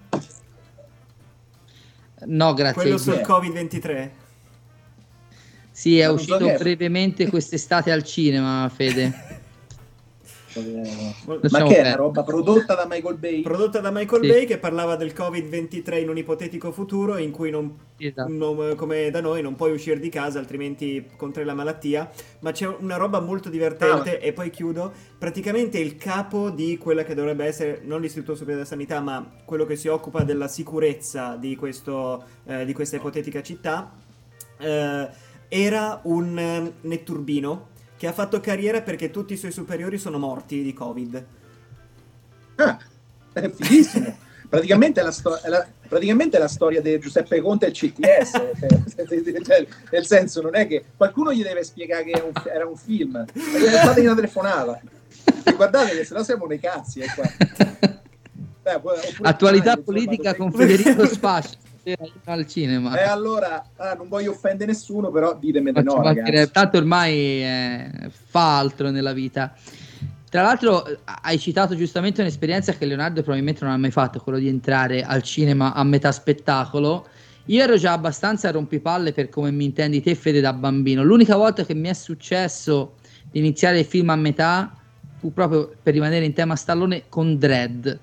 No, grazie. Quello sul Sì. Covid-23? Sì, è non so uscito che è. brevemente quest'estate al cinema, Fede. Ma Lasciamo che una roba prodotta da Michael Bay? Prodotta da Michael Sì. Bay che parlava del Covid-23 in un ipotetico futuro in cui non Esatto. non- come da noi non puoi uscire di casa altrimenti contrai la malattia ma c'è una roba molto divertente e poi chiudo praticamente il capo di quella che dovrebbe essere non l'istituto superiore della sanità ma quello che si occupa della sicurezza di, questo, eh, di questa ipotetica città eh, era un eh, netturbino che ha fatto carriera perché tutti i suoi superiori sono morti di covid Ah, è fighissimo. Praticamente è, la sto- è la, praticamente è la storia di Giuseppe Conte e il CTS. cioè, cioè, nel senso, non è che qualcuno gli deve spiegare che un- era un film. Fategli una telefonata. E guardate che se no siamo nei cazzi. eh. Eh, oppure Attualità politica con Federico stasera al cinema. E allora, ah, non voglio offendere nessuno, però ditemi di no, ragazzi. tanto ormai eh, fa altro nella vita. Tra l'altro, eh, hai citato giustamente un'esperienza che Leonardo probabilmente non ha mai fatto, quello di entrare al cinema a metà spettacolo. Io ero già abbastanza rompipalle per come mi intendi te, Fede, da bambino. L'unica volta che mi è successo di iniziare il film a metà fu proprio per rimanere in tema stallone con Dread.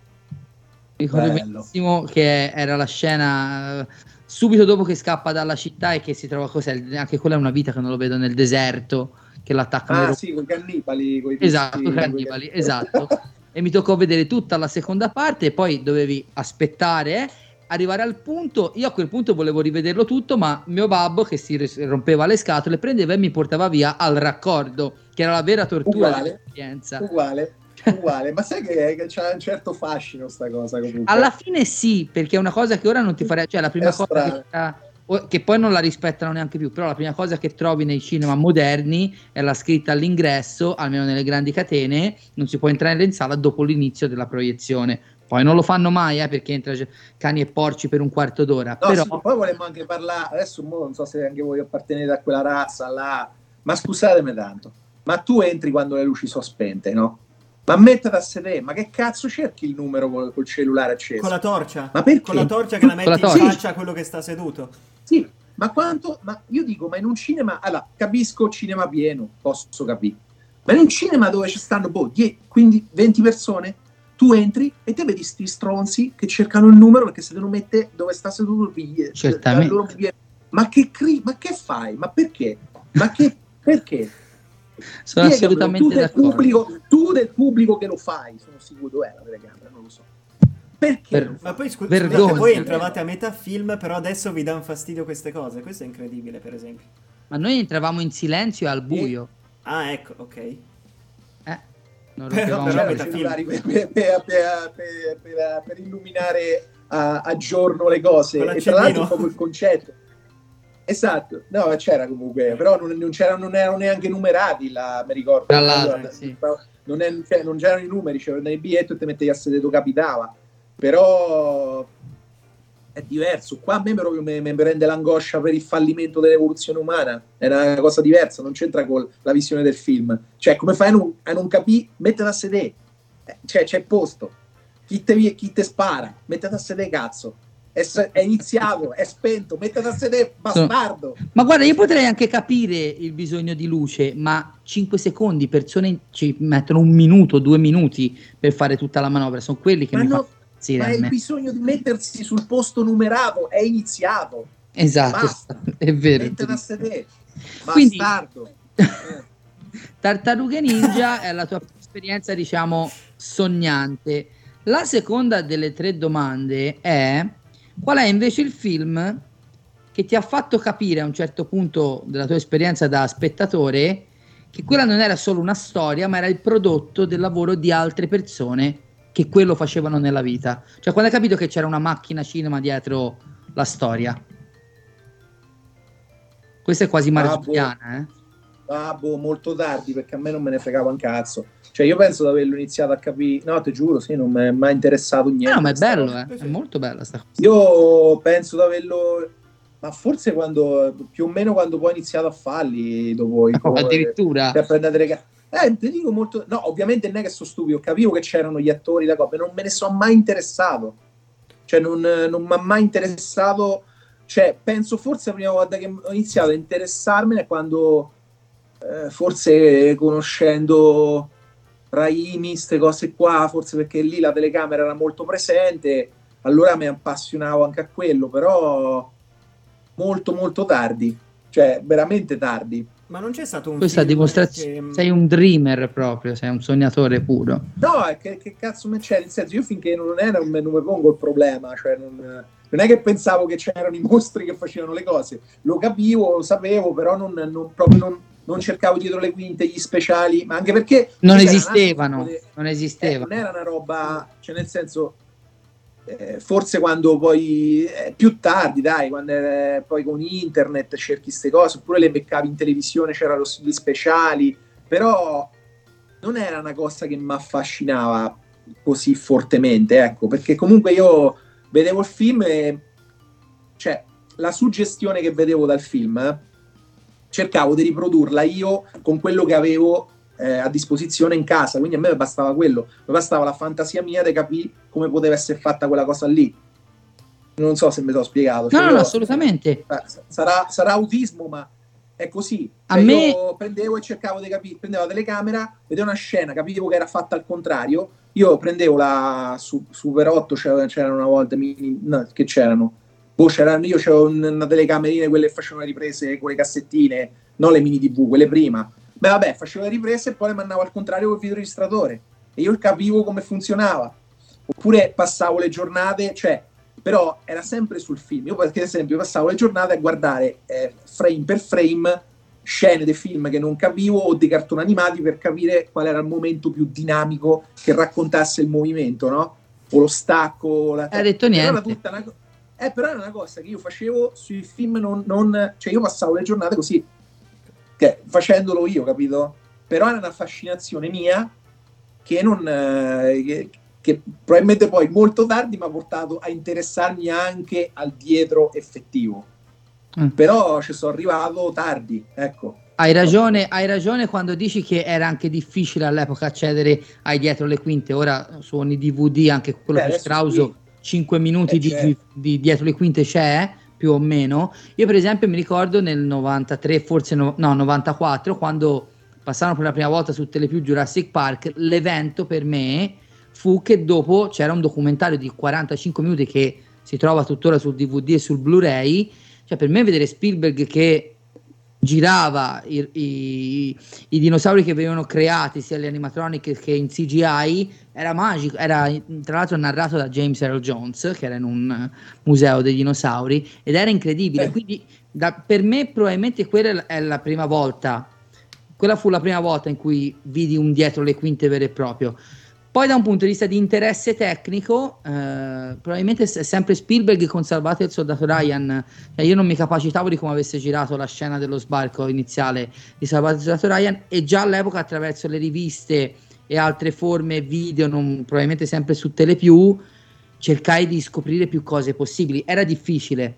Ricordo Bello. benissimo che era la scena eh, subito dopo che scappa dalla città e che si trova cos'è, anche quella è una vita che non lo vedo nel deserto, che l'attaccano. Ah, sì, con i cannibali. coi Esatto, vizi- cannibali, esatto. e mi toccò vedere tutta la seconda parte e poi dovevi aspettare, arrivare al punto, io a quel punto volevo rivederlo tutto, ma mio babbo che si rompeva le scatole prendeva e mi portava via al raccordo, che era la vera tortura Uguale. dell'esperienza. Uguale, uguale. Ma sai che, che c'ha un certo fascino sta cosa comunque. Alla fine sì, perché è una cosa che ora non ti farei, cioè la prima È cosa che, era- che poi non la rispettano neanche più, però la prima cosa che trovi nei cinema moderni è la scritta all'ingresso, almeno nelle grandi catene, non si può entrare in sala dopo l'inizio della proiezione. Poi non lo fanno mai eh, perché entra cani e porci per un quarto d'ora. No, però... sì, poi volevo anche parlare, adesso non so se anche voi appartenete a quella razza là, ma scusatemi tanto, ma tu entri quando le luci sono spente, no? Ma mettete a sedere, ma che cazzo cerchi il numero col, col cellulare acceso? Con la torcia? Ma perché? Con la torcia che la metti in torcia. faccia a quello che sta seduto. Sì, ma quanto? Ma io dico, ma in un cinema, allora, capisco cinema pieno, posso capire, ma in un cinema dove ci stanno, boh, 10, quindi 20 persone, tu entri e te vedi sti stronzi che cercano il numero perché se te lo mette dove sta seduto il biglietto, Certamente. il loro biglietto. Ma che cri- ma che fai? Ma perché? Ma che perché? Sono Spiegamelo, assolutamente tu del, d'accordo. pubblico, tu del pubblico che lo fai, sono sicuro, dov'è la telecamera? Non lo so. Perché? Per-? Ma poi scu- Vergogna. scusate, voi entravate a metà film, però adesso vi danno fastidio queste cose. Questo è incredibile, per esempio. Ma noi entravamo in silenzio e al buio. Ah, ecco, ok. Eh, non Però- però cellulari per, per- illuminare a, a giorno le cose e tra l'altro po' quel concetto esatto. No c'era comunque però non, non non erano neanche numerati là, mi ricordo. Tra l'altro, Allora, sì. non, è- cioè, non c'erano i numeri c'erano il biglietto e te mettevi a sedere capitava. Però è diverso. Qua a me proprio mi, mi prende l'angoscia per il fallimento dell'evoluzione umana. È una cosa diversa non c'entra con la visione del film. Cioè come fai a non, a non capire mettete a sedere. Eh, cioè c'è posto. Chi te, chi te spara mettete a sedere cazzo è, è iniziato è spento mettete a sedere bastardo Ma guarda, io potrei anche capire il bisogno di luce, ma 5 secondi, persone ci mettono un minuto, due minuti per fare tutta la manovra, sono quelli che ma, mi no, impazzire ma il bisogno di mettersi sul posto numerato è iniziato Esatto, Basta. è vero. mettete a sedere Quindi- bastardo Eh. Tartarughe Ninja è la tua esperienza, diciamo, sognante. La seconda delle tre domande è qual è invece il film che ti ha fatto capire a un certo punto della tua esperienza da spettatore che quella non era solo una storia, ma era il prodotto del lavoro di altre persone che quello facevano nella vita. Cioè, quando hai capito che c'era una macchina cinema dietro la storia. Questa è quasi marziana, eh? Ah, boh, molto tardi perché a me non me ne fregava un cazzo. Cioè, io penso di averlo iniziato a capire. No, ti giuro, sì, non mi è mai interessato niente. No, ma è bello, eh. È molto bella sta cosa. Io penso di averlo. Ma forse quando più o meno quando poi ho iniziato a farli dopo i Oh, addirittura. per prendere le ca- Eh, ti dico molto. No, ovviamente non è che sono stupido, capivo che c'erano gli attori da coppia, non me ne sono mai interessato. Cioè, non, non mi ha mai interessato. Cioè, penso forse la prima volta che ho iniziato a interessarmene quando eh, forse conoscendo Raimi, queste cose qua, forse perché lì la telecamera era molto presente, allora mi appassionavo anche a quello, però molto molto tardi, cioè veramente tardi. Ma non c'è stato un Questa dimostrazione. che- Sei un dreamer proprio, sei un sognatore puro. No, che, che cazzo me c'è? Nel senso, io finché non era, me- non mi pongo il problema, cioè non, non è che pensavo che c'erano i mostri che facevano le cose, lo capivo, lo sapevo, però non, non- proprio non, non cercavo dietro le quinte gli speciali, ma anche perché Non esistevano, di- non Eh, esisteva. non era una roba, cioè nel senso, eh, forse quando poi eh, più tardi, dai, quando eh, poi con internet cerchi queste cose, oppure le beccavi in televisione, c'erano gli speciali, però non era una cosa che mi affascinava così fortemente, ecco, perché comunque io vedevo il film e cioè la suggestione che vedevo dal film eh, cercavo di riprodurla io con quello che avevo eh, a disposizione in casa, quindi a me bastava quello, mi bastava la fantasia mia di capire come poteva essere fatta quella cosa lì. Non so se mi sono spiegato. No, cioè no, io- no, assolutamente. eh, sarà, sarà autismo, ma è così. A Cioè, me- Io prendevo e cercavo di capire, prendevo la telecamera, vedevo una scena, capivo che era fatta al contrario. Io prendevo la su- Super 8, c'era- c'erano una volta, mini- no, che c'erano? Boh, c'erano, io c'avevo un- una telecamerina, quelle che facevano le riprese con le cassettine, non le mini TV, quelle prima. Beh, vabbè, facevo le riprese e poi le mandavo al contrario col videoregistratore. E io capivo come funzionava. Oppure passavo le giornate, cioè, però era sempre sul film. Io, per esempio, passavo le giornate a guardare eh, frame per frame scene dei film che non capivo o dei cartoni animati per capire qual era il momento più dinamico che raccontasse il movimento, no? O lo stacco. La... Hai detto Però era niente. tutta una eh, però era una cosa che io facevo sui film, non, non- cioè io passavo le giornate così, che- facendolo io, capito? Però era una fascinazione mia che non, eh, che, che probabilmente poi molto tardi mi ha portato a interessarmi anche al dietro effettivo. Mm. Però ci sono arrivato tardi, ecco. Hai ragione, hai ragione quando dici che era anche difficile all'epoca accedere ai dietro le quinte. Ora su ogni DVD, anche quello Beh, più sì. 5 minuti Eh, di, certo. di dietro le quinte c'è più o meno. Io, per esempio, mi ricordo nel 93, forse no, no, 94, quando passarono per la prima volta su Telepiù Jurassic Park. L'evento per me fu che dopo c'era un documentario di 45 minuti che si trova tuttora sul DVD e sul Blu-ray. Cioè, per me, vedere Spielberg che girava i, i- i dinosauri che venivano creati sia gli animatronic che in CGI era magico, era tra l'altro narrato da James Earl Jones che era in un museo dei dinosauri ed era incredibile, Eh. quindi da- per me probabilmente quella è la- è la prima volta, quella fu la prima volta in cui vidi un dietro le quinte vero e proprio. Poi da un punto di vista di interesse tecnico, eh, probabilmente è sempre Spielberg con Salvate il soldato Ryan. Cioè, io non mi capacitavo di come avesse girato la scena dello sbarco iniziale di Salvate il soldato Ryan e già all'epoca attraverso le riviste e altre forme video, non- probabilmente sempre su Telepiù, cercai di scoprire più cose possibili. Era difficile,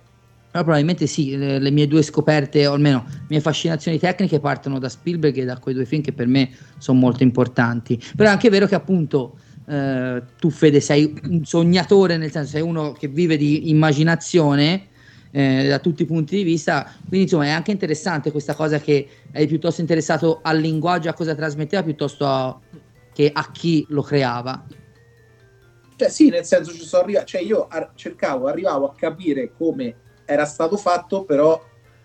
però probabilmente sì, le, le mie due scoperte, o almeno le mie fascinazioni tecniche partono da Spielberg e da quei due film che per me sono molto importanti. Però è anche vero che appunto eh, tu Fede sei un sognatore, nel senso sei uno che vive di immaginazione eh, da tutti i punti di vista, quindi insomma è anche interessante questa cosa che eri piuttosto interessato al linguaggio, a cosa trasmetteva, piuttosto a- che a chi lo creava. Cioè, sì, nel senso ci sono arrivato, cioè io ar- cercavo, arrivavo a capire come era stato fatto, però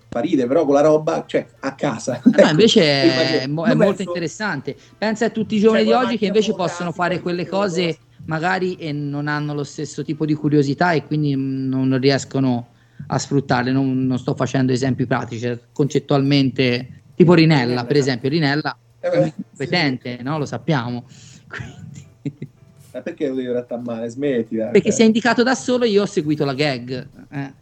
fa ride, però con la roba, cioè a casa. No, Ecco, invece è, mo- è molto interessante. Pensa a tutti i giovani Cioè, di oggi che invece possono fare quelle cose magari e non hanno lo stesso tipo di curiosità e quindi mm, non riescono a sfruttarle. Non, non sto facendo esempi pratici, cioè, concettualmente, tipo Rinella, per esempio. Rinella Eh, è beh, un competente, no? Lo sappiamo. Quindi- Ma perché lo devi trattare male? Smettila. perché cioè. si è indicato da solo, io ho seguito la gag. eh,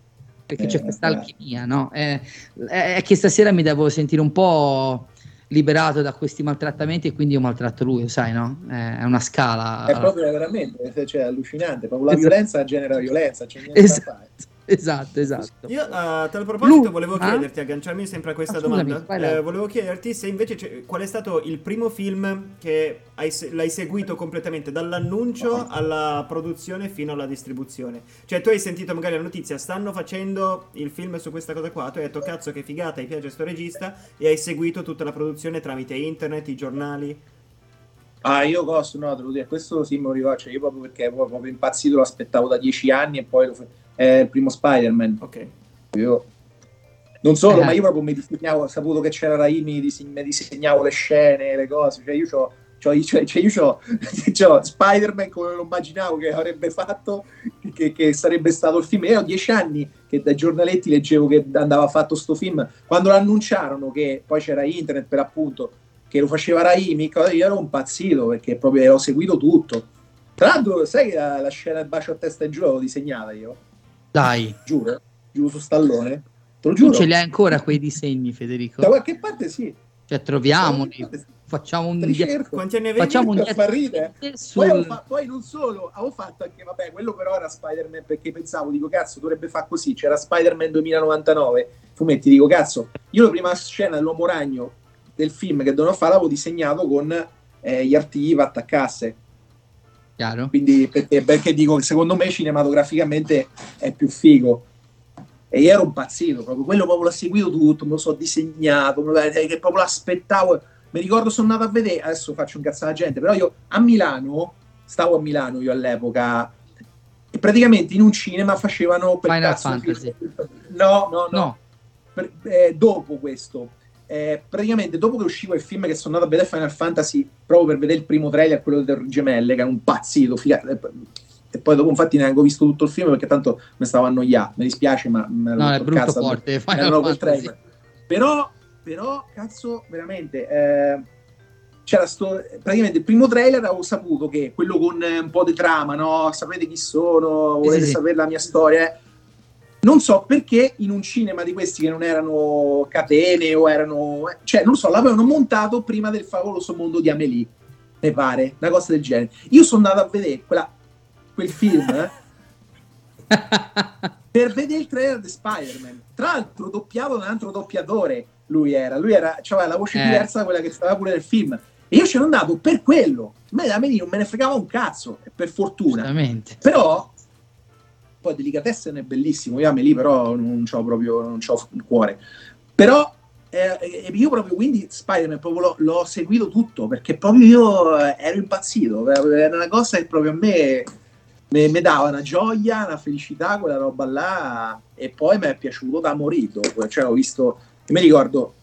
perché c'è Eh, questa vabbè. alchimia, no? Eh, È, è che stasera mi devo sentire un po' liberato da questi maltrattamenti e quindi io maltratto lui, sai, no? Eh, È una scala. È proprio veramente cioè, allucinante. Proprio la Esatto. violenza genera violenza. C'è niente Esatto. da fare. Esatto, esatto. Io a tal proposito Lu- volevo ah? chiederti, agganciarmi sempre a questa Ah, scusami, domanda, eh, volevo chiederti se invece c'è- qual è stato il primo film che hai l'hai seguito completamente, dall'annuncio alla produzione fino alla distribuzione. Cioè tu hai sentito magari la notizia, stanno facendo il film su questa cosa qua, tu hai detto cazzo che figata, mi piace sto regista e hai seguito tutta la produzione tramite internet, i giornali. Ah, io costo, no, te lo dico, questo sì me lo ricordo, cioè, io proprio perché proprio impazzito lo aspettavo da dieci anni e poi lo fe- è il primo Spider-Man. Ok. Io non solo, Eh. ma io proprio mi disegnavo, ho saputo che c'era Raimi, mi, diseg- mi disegnavo le scene, le cose, cioè io c'ho, c'ho- cioè, cioè io c'ho, c'ho Spider-Man come lo immaginavo che avrebbe fatto, che, che sarebbe stato il film. E ho dieci anni che dai giornaletti leggevo che andava fatto sto film. Quando lo annunciarono che poi c'era internet per appunto, che lo faceva Raimi, io ero impazzito perché proprio ero seguito tutto. Tra l'altro, sai che la, la scena del bacio a testa e giù l'avevo disegnata io? Dai, Giuro, giuro su stallone. Te lo tu giuro. ce li hai ancora quei disegni, Federico? Da qualche parte sì. Cioè, troviamoli, qualche parte sì. facciamo un Te li cerco. Quanti anni avevi? Facciamo un far ridere. sul... Poi, fa- poi non solo, avevo fatto anche, vabbè, quello però era Spider-Man perché pensavo, dico, cazzo, dovrebbe fare così. C'era Spider-Man 2099, fumetti, dico, cazzo, io la prima scena dell'uomo ragno del film che dovevo fare l'avevo disegnato con eh, gli artigli attaccasse. Chiaro? Quindi perché, perché dico che secondo me cinematograficamente è più figo. E io ero impazzito, proprio quello proprio l'ho seguito tutto, me lo so disegnato, lo- eh, che proprio l'aspettavo. Mi ricordo sono andato a vedere, adesso faccio un cazzo alla gente, però io a Milano, stavo a Milano io all'epoca, e praticamente in un cinema facevano per Final cazzo Fantasy. No, no, no, No, per- eh, dopo questo, eh, praticamente dopo che usciva il film che sono andato a vedere Final Fantasy proprio per vedere il primo trailer, quello delle gemelle, che è un pazzito, figa- e poi- dopo infatti neanche ho visto tutto il film perché tanto mi stavo annoiato, mi dispiace ma me ero no, è brutto cazzo forte. eh, Final Fantasy. Però, però, cazzo, veramente, eh, c'era sto, praticamente il primo trailer avevo saputo che quello con eh, un po' di trama, no? Sapete chi sono, volete sì, sì. sapere la mia storia? Non so perché in un cinema di questi che non erano catene o erano... Cioè, non so, l'avevano montato prima del favoloso mondo di Amelie. mi pare, una cosa del genere. Io sono andato a vedere quella, quel film eh, per vedere il trailer di Spider-Man. Tra l'altro, doppiato da un altro doppiatore. Lui era, lui era, aveva la voce Eh. diversa da quella che stava pure nel film. E io c'ero andato per quello. A me da me non me ne fregava un cazzo, per fortuna. Però, poi Delicatessen è bellissimo. Io me lì, però, non c'ho proprio non c'ho il cuore. Però, eh, eh, io proprio quindi Spider-Man proprio l'ho, l'ho seguito tutto perché proprio io eh, ero impazzito. Era una cosa che proprio a me mi, dava una gioia, una felicità, quella roba là. E poi mi è piaciuto da morito. Cioè, ho visto, mi ricordo,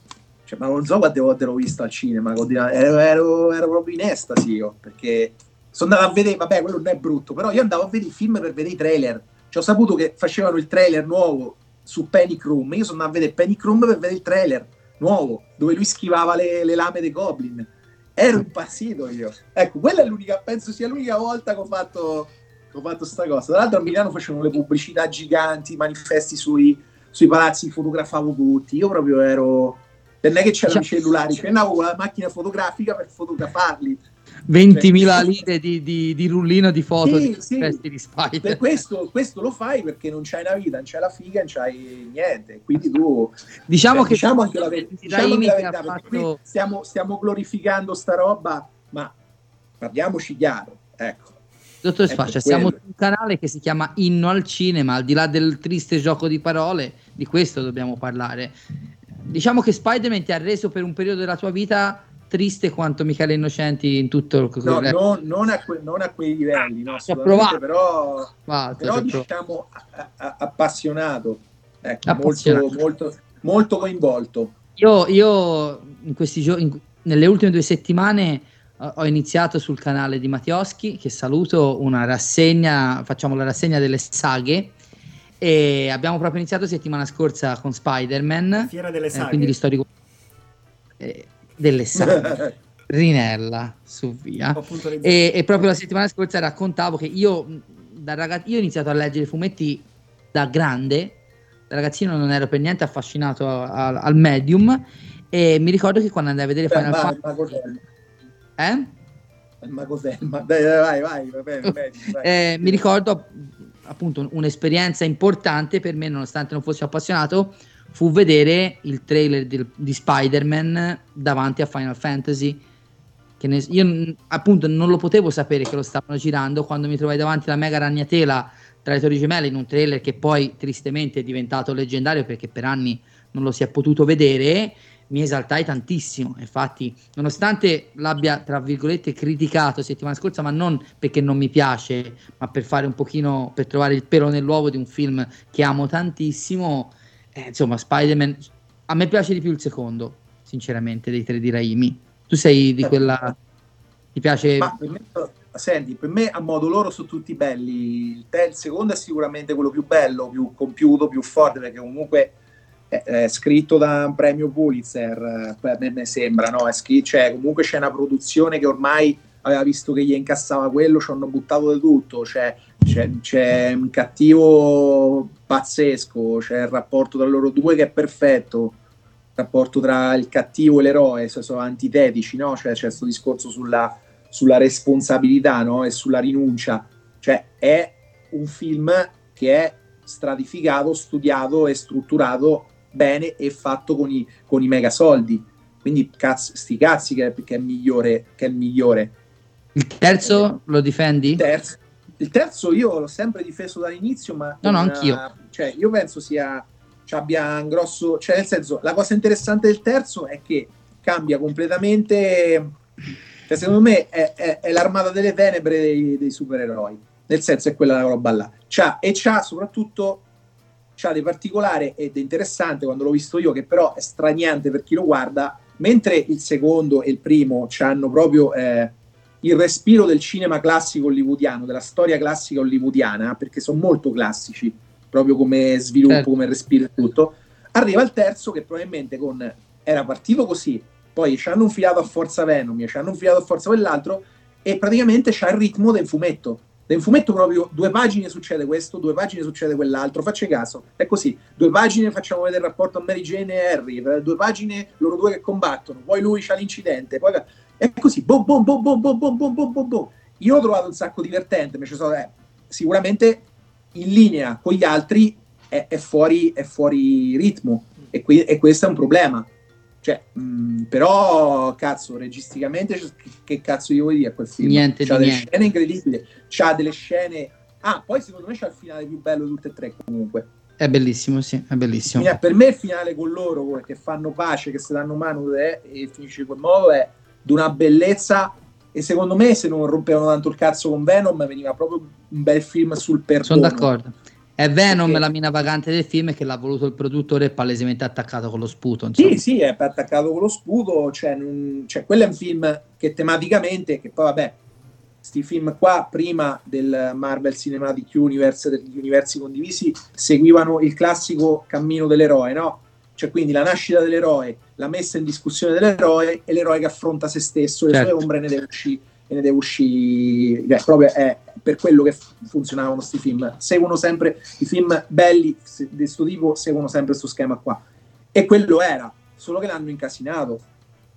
cioè, ma non so quante volte l'ho visto al cinema. Ero, ero- ero proprio in estasi io perché sono andato a vedere, vabbè, quello non è brutto, però io andavo a vedere i film per vedere i trailer. Cioè, ho saputo che facevano il trailer nuovo su Panic Room. Io sono andato a vedere Panic Room per vedere il trailer nuovo, dove lui schivava le, le lame dei Goblin. Ero impazzito io. Ecco, quella è l'unica, penso sia l'unica volta che ho fatto, che ho fatto sta cosa. Tra l'altro a Milano facevano le pubblicità giganti, i manifesti sui, sui palazzi, fotografavo tutti. Io proprio ero... Non è che c'erano i cellulari, con la macchina fotografica per fotografarli. 20.000 lire di, di, di rullino di foto Sì, di sì. di Spider. Questo, questo lo fai perché non c'hai una vita, non c'hai la figa, non c'hai niente. Quindi tu Diciamo Cioè, che diciamo anche la, ver- diciamo anche Raimi la verità, fatto stiamo, stiamo glorificando sta roba, ma parliamoci chiaro. Ecco. Dottor Sfascia, siamo su un canale che si chiama Inno al Cinema, al di là del triste gioco di parole, di questo dobbiamo parlare. Diciamo che Spider-Man ti ha reso per un periodo della tua vita triste quanto Michele Innocenti in tutto il No, eh, no, non, a que- non a quei livelli, no, assolutamente, provato. però, fatto, però diciamo a- a- appassionato, ecco, Appassionato. Molto, molto, molto coinvolto. Io, io in questi giorni, nelle ultime due settimane, ho iniziato sul canale di Mattioschi, che saluto, una rassegna, facciamo la rassegna delle saghe. E abbiamo proprio iniziato settimana scorsa con Spider-Man, Fiera delle eh, saghe. quindi l'istorico eh, delle saghe, Rinella su via. E, e proprio la settimana scorsa raccontavo che io, da ragazzo, io ho iniziato a leggere fumetti da grande, da ragazzino non ero per niente affascinato a- a- al medium e mi ricordo che quando andai a vedere Beh, Final Fantasy... ma cos'è? Eh? Ma cos'è? Ma dai, dai, vai, vai, va bene, vai. Eh, mi ricordo appunto un'esperienza importante per me, nonostante non fossi appassionato, fu vedere il trailer del- di Spider-Man davanti a Final Fantasy. Che ne- io appunto non lo potevo sapere che lo stavano girando quando mi trovai davanti alla mega ragnatela tra le Torri Gemelle in un trailer che poi tristemente è diventato leggendario perché per anni non lo si è potuto vedere. Mi esaltai tantissimo. Infatti, nonostante l'abbia tra virgolette criticato settimana scorsa, ma non perché non mi piace, ma per fare un pochino per trovare il pelo nell'uovo di un film che amo tantissimo. Eh, insomma, Spider-Man a me piace di più il secondo, sinceramente, dei tre di Raimi. Tu sei di quella. Ti piace. Ma per me, senti, per me a modo loro sono tutti belli. Il, te- il secondo è sicuramente quello più bello, più compiuto, più forte, perché comunque è, è scritto da un premio Pulitzer, eh, a me, me sembra, no? È scritto, cioè, comunque c'è una produzione che ormai aveva visto che gli incassava quello, ci hanno buttato di tutto, c'è, c'è, c'è un cattivo pazzesco, c'è il rapporto tra loro due che è perfetto, il rapporto tra il cattivo e l'eroe, so- sono antitetici, no? Cioè c'è questo discorso sulla, sulla responsabilità no? e sulla rinuncia, cioè è un film che è stratificato, studiato e strutturato bene e fatto con i, con i mega soldi. Quindi cazzo, sti cazzi che, che è migliore, che è il migliore. Il terzo lo difendi? Il terzo, il terzo io l'ho sempre difeso dall'inizio, ma No, no, anch'io. eh, Cioè, io penso sia ci abbia un grosso, cioè nel senso, la cosa interessante del terzo è che cambia completamente, cioè secondo me è, è- è l'armata delle tenebre dei, dei supereroi, nel senso è quella roba là. C'ha, e c'ha soprattutto c'ha di particolare ed interessante quando l'ho visto io, che però è straniante per chi lo guarda, mentre il secondo e il primo hanno proprio eh, il respiro del cinema classico hollywoodiano, della storia classica hollywoodiana, perché sono molto classici, proprio come sviluppo, Certo. come respiro e tutto. Arriva il terzo che probabilmente con era partito così, poi ci hanno infilato a forza Venom, ci hanno infilato a forza quell'altro e praticamente c'ha il ritmo del fumetto. Del fumetto proprio due pagine succede questo, due pagine succede quell'altro, facci caso, è così, due pagine facciamo vedere il rapporto a Mary Jane e Harry, due pagine loro due che combattono, poi lui c'ha l'incidente, poi È così, boh, boh, boh, boh, boh, boh, boh, boh, boh, boh. Io l'ho trovato un sacco divertente, invece so, eh, sicuramente in linea con gli altri è, è fuori, è fuori ritmo e, qui, e questo è un problema. Cioè, mh, però, cazzo, registicamente, che, cazzo gli vuoi dire a quel film? Niente c'ha delle niente. scene incredibili, c'ha delle scene... Ah, poi secondo me c'ha il finale più bello di tutte e tre comunque. È bellissimo, sì, è bellissimo. Fine- Per me il finale con loro che fanno pace, che si danno mano eh, e finisce in quel modo è di una bellezza e secondo me se non rompevano tanto il cazzo con Venom veniva proprio un bel film sul perdono. Sono d'accordo. È Venom Perché- la mina vagante del film che l'ha voluto il produttore palesemente attaccato con lo sputo. Insomma. Sì, sì, è attaccato con lo scudo, cioè, non- cioè, quello è un film che tematicamente, che poi vabbè, sti film qua, prima del Marvel Cinematic Universe, degli universi condivisi, seguivano il classico cammino dell'eroe, no? Cioè quindi la nascita dell'eroe, la messa in discussione dell'eroe e l'eroe che affronta se stesso, le Certo. sue ombre e ne deve uscire, e ne deve uscire, cioè, proprio è per quello che funzionavano questi film. Seguono sempre, i film belli di questo tipo seguono sempre questo schema qua. E quello era, solo che l'hanno incasinato.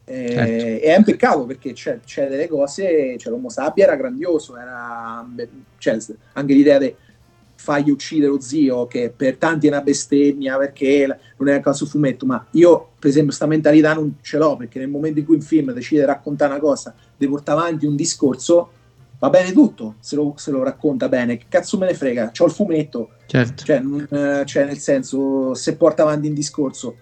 Eh, Certo. E è un peccato perché c'è, c'è delle cose, cioè l'Homo sapiens era grandioso, era cioè, anche l'idea di fagli uccidere lo zio, che per tanti è una bestemmia perché non è un caso fumetto, ma io per esempio sta mentalità non ce l'ho perché nel momento in cui un film decide di raccontare una cosa, di portare avanti un discorso, va bene tutto se lo, se lo racconta bene, che cazzo me ne frega, c'ho il fumetto, Certo. cioè, non- eh, cioè, nel senso, se porta avanti un discorso,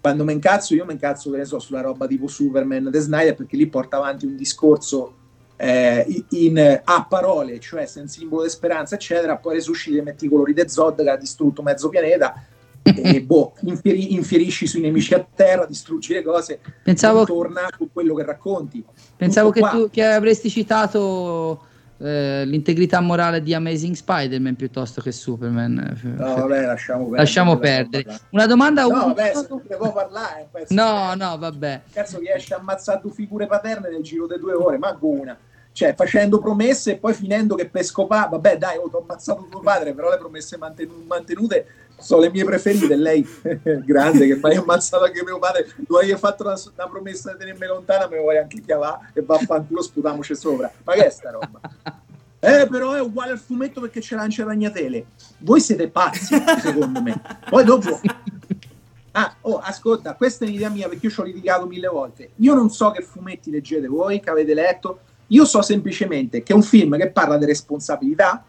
quando me incazzo, io mi incazzo, che ne so, sulla roba tipo Superman The Snyder, perché lì porta avanti un discorso eh, in, a parole, cioè senza simbolo di speranza, eccetera, poi resusciti e metti i colori de Zod che ha distrutto mezzo pianeta. E boh, infieri- infierisci sui nemici a terra, distruggi le cose, Pensavo, torna con quello che racconti. pensavo che tu che avresti citato eh, l'integrità morale di Amazing Spider-Man piuttosto che Superman. No, vabbè, lasciamo perdere. Lasciamo perdere. Una domanda No, vabbè, se ne può parlare, poi- No, no, vabbè. cazzo riesce a ammazzare due figure paterne nel giro di due ore, manco una. Cioè, facendo promesse e poi finendo che per scopare, vabbè, dai, ho ammazzato tuo padre, però le promesse mantenu- mantenute sono le mie preferite. Lei, grande, che mi hai ammazzato anche mio padre, tu hai fatto una, una promessa di tenermi lontana, me lo vuoi anche chiavare e vaffanculo, sputamoci sopra. Ma che è sta roba? Eh, però è uguale al fumetto perché c'è lancia ragnatele. Voi siete pazzi, secondo me. Poi dopo, Ah, oh, ascolta, questa è un'idea mia perché io ci ho litigato mille volte. Io non so che fumetti leggete voi, che avete letto. Io so semplicemente che è un film che parla di responsabilità,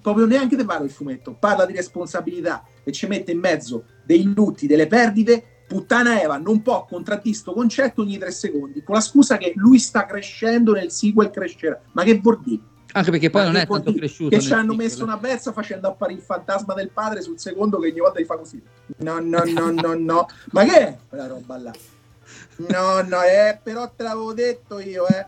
proprio neanche te parla il fumetto, parla di responsabilità e ci mette in mezzo dei lutti, delle perdite. Puttana Eva non può contraddire sto concetto ogni tre secondi, con la scusa che lui sta crescendo nel sequel crescerà. Ma che vuol dire? Anche perché poi non è tanto cresciuto. Che ci hanno messo una pezza facendo apparire il fantasma del padre sul secondo che ogni volta gli fa così. No, no, no, no, no. Ma che è quella roba là? No, no, eh, però te l'avevo detto io, eh.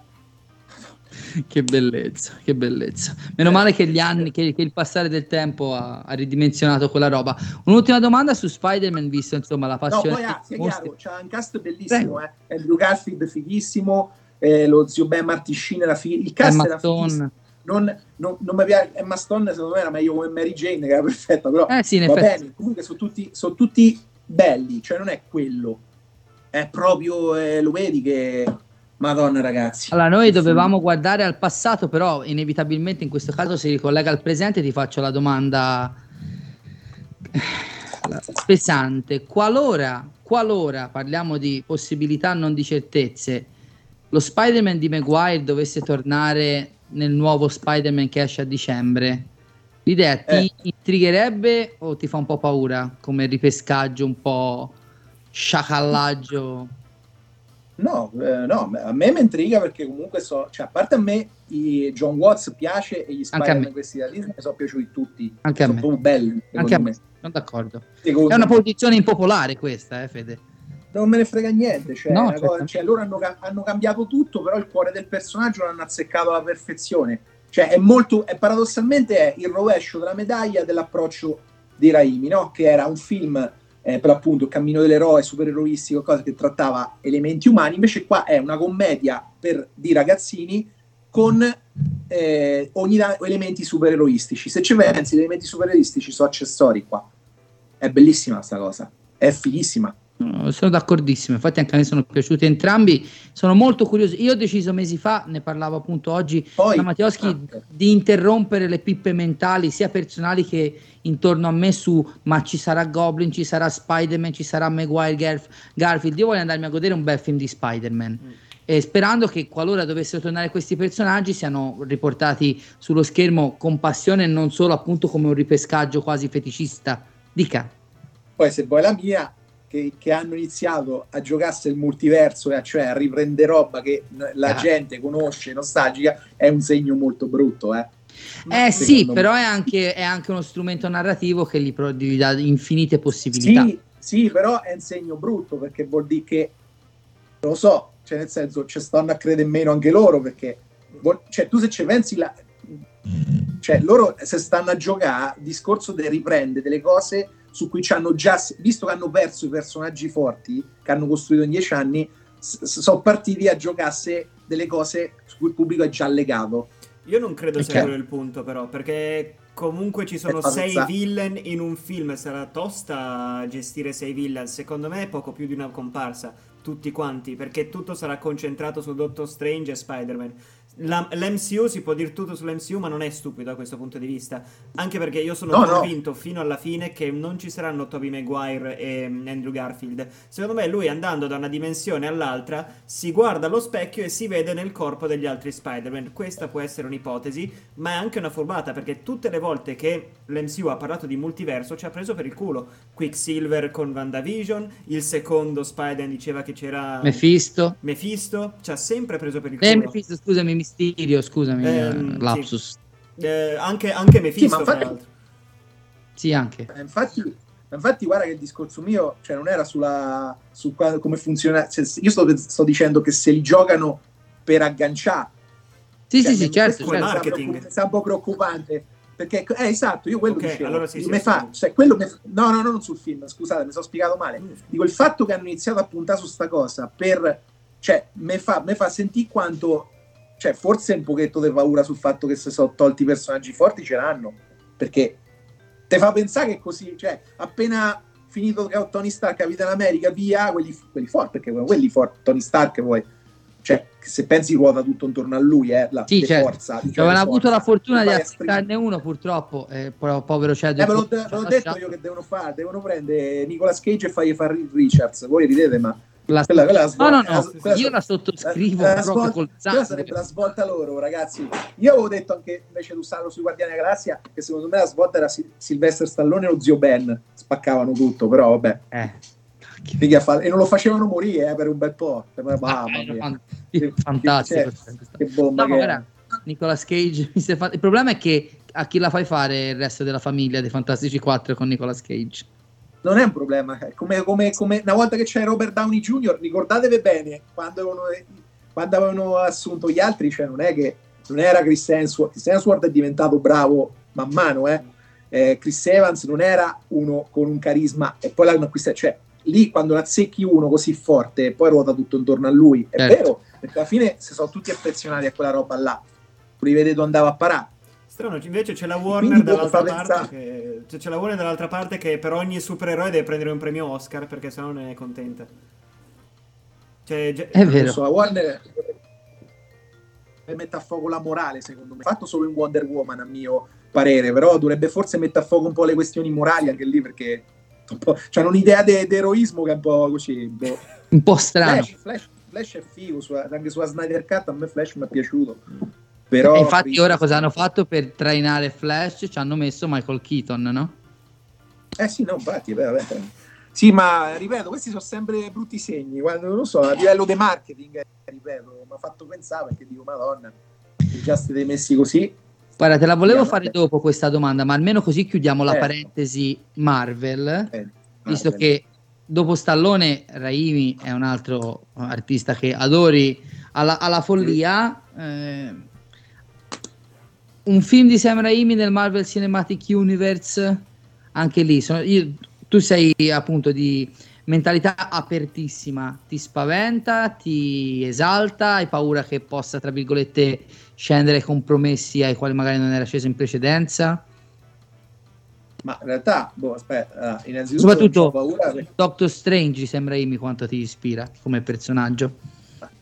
Che bellezza, che bellezza. Meno male che gli anni, che, che il passare del tempo ha, ha ridimensionato quella roba. Un'ultima domanda su Spider-Man, visto insomma la No, passione. poi ah, sia mostri. chiaro, c'ha un cast bellissimo, eh. Andrew Garfield fighissimo, eh, lo zio Ben Martin Sheen era fighissimo. Il cast Emma era fighissimo. Stone. Non, non, non mi piace, Emma Stone secondo me era meglio come Mary Jane che era perfetta, però Eh sì, va effetti. bene, comunque sono tutti, sono tutti belli, cioè non è quello, è proprio, eh, lo vedi che, madonna ragazzi. Allora, noi dovevamo guardare al passato, però inevitabilmente in questo caso si ricollega al presente. Ti faccio la domanda pesante. Qualora, qualora parliamo di possibilità, non di certezze, lo Spider-Man di Maguire dovesse tornare nel nuovo Spider-Man che esce a dicembre, l'idea ti Eh. intrigherebbe o ti fa un po' paura come ripescaggio, un po' sciacallaggio? No, eh, no, a me mi intriga perché comunque so, cioè a parte a me i John Watts piace e gli Spider-Man questi da Disney mi sono piaciuti tutti, Anche a sono me. proprio belli, Anche a me, me. sono d'accordo. Secondo È una posizione impopolare questa, eh, Fede. non me ne frega niente. Cioè, No, cosa- certamente. cioè, loro hanno, hanno cambiato tutto, però il cuore del personaggio l'hanno azzeccato alla perfezione. Cioè, è molto, è paradossalmente è il rovescio della medaglia dell'approccio di Raimi, no? che era un film eh, per l'appunto cammino dell'eroe supereroistico, cosa che trattava elementi umani, invece qua è una commedia per di ragazzini con eh, ogni da- elementi supereroistici. Se ci pensi, gli elementi supereroistici sono accessori qua. È bellissima sta cosa, è fighissima. No, sono d'accordissimo, infatti anche a me sono piaciuti entrambi, sono molto curioso. Io ho deciso mesi fa, ne parlavo appunto oggi Poi- da Mattioschi, ah, di interrompere le pippe mentali, sia personali che intorno a me su ma ci sarà Goblin, ci sarà Spider-Man, ci sarà Maguire, Garf- Garfield. Io voglio andarmi a godere un bel film di Spider-Man. E sperando che qualora dovessero tornare questi personaggi siano riportati sullo schermo con passione e non solo appunto come un ripescaggio quasi feticista. Dica. Poi se vuoi la mia, che, che hanno iniziato a giocarsi il multiverso, e a- cioè a riprendere roba che la Ah. gente conosce, nostalgica, è un segno molto brutto, eh. Eh sì, me. però è anche, è anche uno strumento narrativo che gli, pro- gli dà infinite possibilità. Sì, sì, però è un segno brutto perché vuol dire che lo so, cioè nel senso ci stanno a credere meno anche loro perché cioè tu se ci pensi la, cioè loro se stanno a giocare discorso del riprende delle cose su cui ci hanno già visto che hanno perso i personaggi forti che hanno costruito in dieci anni sono partiti a giocarsi delle cose su cui il pubblico è già legato Io non credo sia quello il punto, però, perché comunque ci sono sei villain in un film. Sarà tosta gestire sei villain. Secondo me è poco più di una comparsa. Tutti quanti, perché tutto sarà concentrato su Doctor Strange e Spider-Man. La- L'MCU si può dire tutto sull'MCU, ma non è stupido da questo punto di vista. Anche perché io sono No, no. convinto fino alla fine che non ci saranno Tobey Maguire e mm, Andrew Garfield. Secondo me lui andando da una dimensione all'altra si guarda allo specchio e si vede nel corpo degli altri Spider-Man. Questa può essere un'ipotesi, ma è anche una furbata perché tutte le volte che l'MCU ha parlato di multiverso ci ha preso per il culo. Quicksilver con WandaVision, il secondo Spider diceva che c'era Mephisto. Mephisto, ci ha sempre preso per il Eh, culo. Mephisto, scusami, Mysterio, scusami, Ehm, eh, lapsus. Eh, anche, anche Mephisto, tra infatti- l'altro. Sì, anche. Eh, infatti, infatti, guarda che il discorso mio cioè, non era sulla, su come funziona. cioè, io sto, sto dicendo che se li giocano per agganciare. Sì, Cioè, sì, sì, certo, come certo. mi marketing. mi sta un po' preoccupante. Perché, eh, esatto, io quello Ok, dicevo. allora sì, sì, Mi fa- assolutamente. cioè, quello mi- no, no, no, non sul film, scusate, mi sono spiegato male. Mm. Dico, il fatto che hanno iniziato a puntare su sta cosa per... Cioè, mi fa, me fa sentire quanto... Cioè, forse un pochetto di paura sul fatto che se sono tolti i personaggi forti ce l'hanno. Perché te fa pensare che così, cioè, appena finito che Tony Stark, Capitan America, via, quelli, quelli forti, perché quelli forti, Tony Stark poi... Cioè, se pensi ruota tutto intorno a lui, eh, la Sì, certo. forza. Cioè, cioè, avevano avuto la fortuna di Vai a azzeccarne uno, purtroppo. Eh, po- povero eh, Chadwick. ve l'ho, l'ho detto io che devono fare, devono prendere Nicolas Cage e fargli fare Richards. Voi ridete, ma La- quella, quella la No, no, svolta- no, quella- io la sottoscrivo la- la svolta- col sangue. sarebbe la svolta loro, ragazzi. Io avevo detto anche invece di usarlo sui Guardiani della Galassia che secondo me la svolta era Sil- Sylvester Stallone e lo zio Ben. Spaccavano tutto, però vabbè. Eh. E non lo facevano morire eh, per un bel po'. Mamma Ah, mia. fan- Che- fantastico. cioè, Che bomba No, guarda, Nicolas Cage il problema è che a chi la fai fare il resto della famiglia dei Fantastici 4 con Nicolas Cage non è un problema. Come, come- come una volta che c'è Robert Downey Jr., ricordatevi bene quando avevano, quando avevano assunto gli altri, cioè non è che non era Chris Hemsworth. Chris Hemsworth è diventato bravo man mano, eh. Eh, Chris Evans non era uno con un carisma e poi l'hanno acquistato. Cioè, lì quando la azzecchi uno così forte, poi ruota tutto intorno a lui. È Certo. vero, perché alla fine si sono tutti affezionati a quella roba là. Li vedeto andava a parare. Strano, invece c'è la Warner dall'altra parte che, cioè, c'è la Warner dall'altra parte che per ogni supereroe deve prendere un premio Oscar perché sennò non è contenta. Cioè, già- è vero so, la Warner mette a fuoco la morale, secondo me. Fatto solo in Wonder Woman, a mio parere, però dovrebbe forse mettere a fuoco un po' le questioni morali anche lì, perché c'hanno un'idea di eroismo che è un po' così. boh. un po' strano Flash, Flash, Flash è figo, anche sulla Snyder Cut a me Flash mi è piaciuto. Però, E infatti ora cosa hanno fatto per trainare Flash ci hanno messo Michael Keaton no? Eh sì, no, infatti, beh, vabbè. Sì, ma ripeto, questi sono sempre brutti segni. Quando, non lo so, a livello di marketing, eh, ripeto, mi ha fatto pensare perché dico, madonna, già siete messi così. guarda te la volevo fare dopo questa domanda ma almeno così chiudiamo la Certo. parentesi Marvel eh, visto Marvel. che dopo Stallone Raimi è un altro artista che adori alla, alla follia eh, un film di Sam Raimi nel Marvel Cinematic Universe anche lì sono- io- tu sei appunto di mentalità apertissima ti spaventa ti esalta hai paura che possa tra virgolette scendere compromessi ai quali magari non era sceso in precedenza Ma in realtà, boh, aspetta, innanzitutto soprattutto. Doctor Strange sembra Amy quanto ti ispira come personaggio.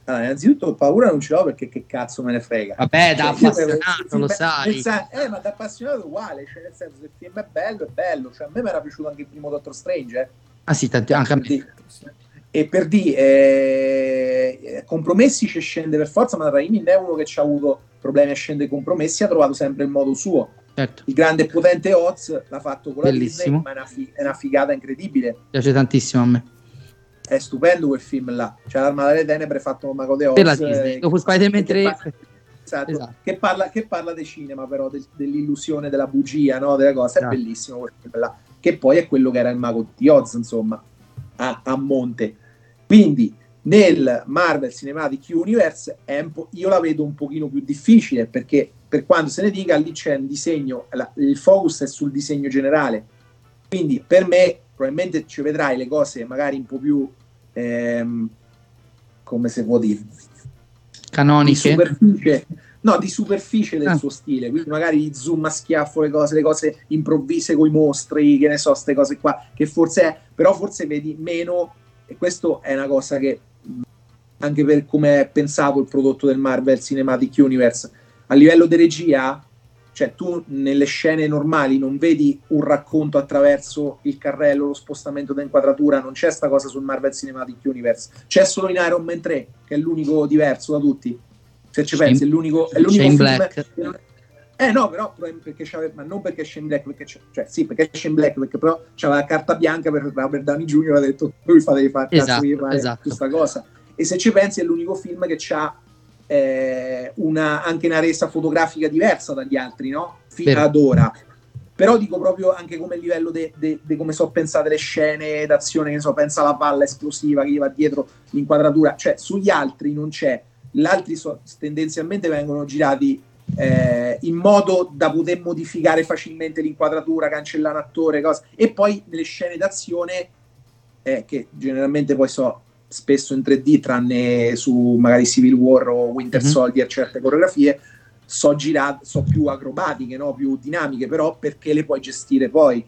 Allora, innanzitutto paura non ce l'ho perché che cazzo me ne frega. Vabbè, da cioè, appassionato, lo sai. Senso, eh, ma da appassionato uguale, cioè nel senso se il film è bello, è bello. Cioè, a me mi era piaciuto anche il primo Doctor Strange, eh. Ah sì, tanti, anche a me. E per dire, eh, compromessi ci scende per forza, ma Raimi non è uno che ci ha avuto problemi a scendere compromessi, ha trovato sempre il modo suo. Certo. Il grande e potente Oz l'ha fatto con la Bellissimo. Disney, ma è una, fi- è una figata incredibile. Piace tantissimo a me è stupendo quel film là. C'è l'Armata delle Tenebre fatto con Mago De Oz. Per la Disney. Eh, Dopo Spider-Man 3. Che, esatto, esatto. Che, parla, che parla di cinema però, del, dell'illusione, della bugia, no? delle cose. È esatto. bellissimo quel film là. Che poi è quello che era il Mago di Oz, insomma, a, a monte. Quindi nel Marvel Cinematic Universe io la vedo un pochino più difficile perché per quanto se ne dica lì c'è un disegno, la, il focus è sul disegno generale. Quindi per me probabilmente ci vedrai le cose magari un po' più ehm, come se può dire? Canoniche? di no di superficie del ah. suo stile quindi magari zoom a schiaffo le cose le cose improvvise con i mostri che ne so queste cose qua che forse è però forse vedi meno e questo è una cosa che anche per come è pensato il prodotto del Marvel Cinematic Universe. A livello di regia cioè tu nelle scene normali non vedi un racconto attraverso il carrello, lo spostamento d'inquadratura, non c'è sta cosa sul Marvel Cinematic Universe, c'è solo in Iron Man 3 che è l'unico diverso da tutti. Se ci pensi, è l'unico, è l'unico film Black. Eh no, però perché ma non perché Shane Black, perché cioè sì, perché Shane Black, perché però c'aveva la carta bianca per Robert Downey Jr. ha detto lui fatevi fare esatto, fare esatto. questa cosa. E se ci pensi è l'unico film che ha eh, una, anche una resa fotografica diversa dagli altri, no? Fino ad ora. Però dico proprio anche come livello di come sono pensate le scene d'azione, che so, pensa alla palla esplosiva che gli va dietro l'inquadratura, cioè sugli altri non c'è. Gli altri so, tendenzialmente vengono girati eh, in modo da poter modificare facilmente l'inquadratura, cancellare un attore, cose. e poi nelle scene d'azione, eh, che generalmente poi so spesso in 3D, tranne su magari Civil War o Winter mm-hmm. Soldier, certe coreografie, so girate, so più acrobatiche, no? più dinamiche, però perché le puoi gestire poi.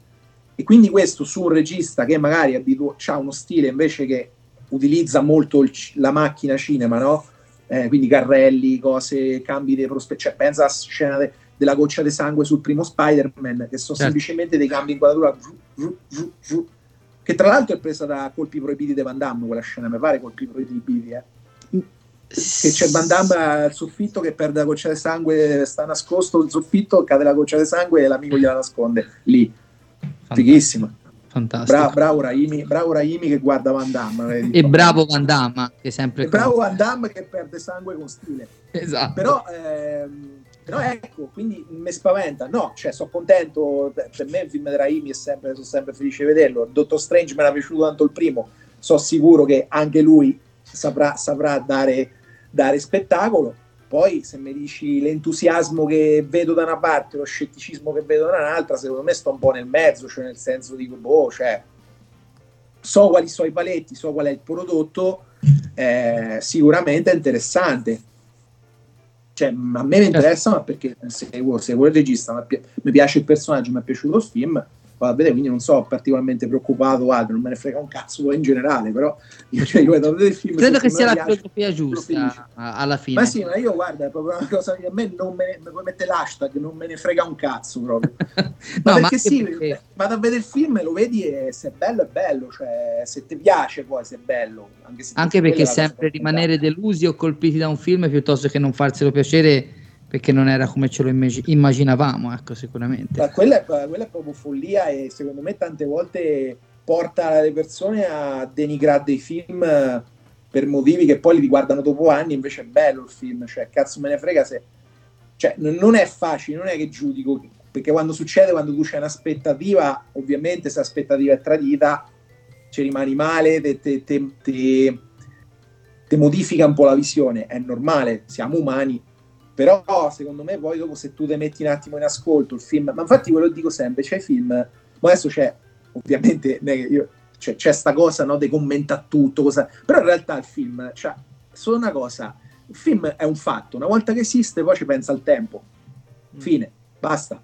E quindi questo su un regista che magari abitu- ha uno stile invece che utilizza molto il, la macchina cinema, no? Eh, quindi carrelli, cose, cambi di prospettiva, cioè pensa alla scena de- della goccia di sangue sul primo Spider-Man, che sono certo. semplicemente dei cambi di inquadratura, giù, giù, giù, che tra l'altro è presa da colpi proibiti di Van Damme quella scena, mi pare colpi proibiti, eh. Che c'è Van Damme al soffitto che perde la goccia di sangue, sta nascosto il soffitto, cade la goccia di sangue e l'amico gliela nasconde lì. Fantastico. Fighissima. Fantastico. Bra- bravo, Raimi, bravo Raimi che guarda Van Damme. E bravo Van Damme che sempre... E bravo Van Damme che perde sangue con stile. Esatto. Però... Ehm, però ecco, quindi mi spaventa. No, cioè, sono contento. Per me il film di Raimi è sempre, sono sempre felice di vederlo. Dottor Strange mi era piaciuto tanto il primo. Sono sicuro che anche lui saprà, saprà dare, dare spettacolo. Poi, se mi dici l'entusiasmo che vedo da una parte, lo scetticismo che vedo da un'altra, secondo me sto un po' nel mezzo, cioè nel senso di, boh, cioè, so quali sono i paletti, so qual è il prodotto, eh, sicuramente è interessante cioè, a me mi certo. interessa, ma perché seguo, seguo il regista, mi piace il personaggio, mi è piaciuto il film, vado a vedere, quindi non sono particolarmente preoccupato, altro, non me ne frega un cazzo in generale, però io, cioè, io vado a vedere il film. Credo che sia la filosofia giusta alla fine. Ma sì, ma io guarda, è proprio una cosa che a me non me ne, puoi mettere l'hashtag, non me ne frega un cazzo proprio. ma no, perché ma sì, perché... vado a vedere il film lo vedi e se è bello è bello, cioè se ti piace poi se è bello. Anche, anche perché sempre rimanere delusi o colpiti da un film piuttosto che non farselo piacere perché non era come ce lo immaginavamo, ecco, sicuramente. Ma quella quella è proprio follia e secondo me tante volte porta le persone a denigrare dei film per motivi che poi li riguardano dopo anni, invece è bello il film, cioè cazzo me ne frega se... Cioè, non è facile, non è che giudico, perché quando succede, quando tu c'hai un'aspettativa, ovviamente se l'aspettativa è tradita, ci rimani male, te, te, te, te modifica un po' la visione, è normale, siamo umani, però secondo me poi dopo se tu ti metti un attimo in ascolto il film, ma infatti quello dico sempre, c'è film, ma adesso c'è ovviamente io, cioè, c'è sta cosa no, di commenta tutto, cosa, però in realtà il film, cioè, solo una cosa, il film è un fatto, una volta che esiste poi ci pensa al tempo, mm. fine, basta.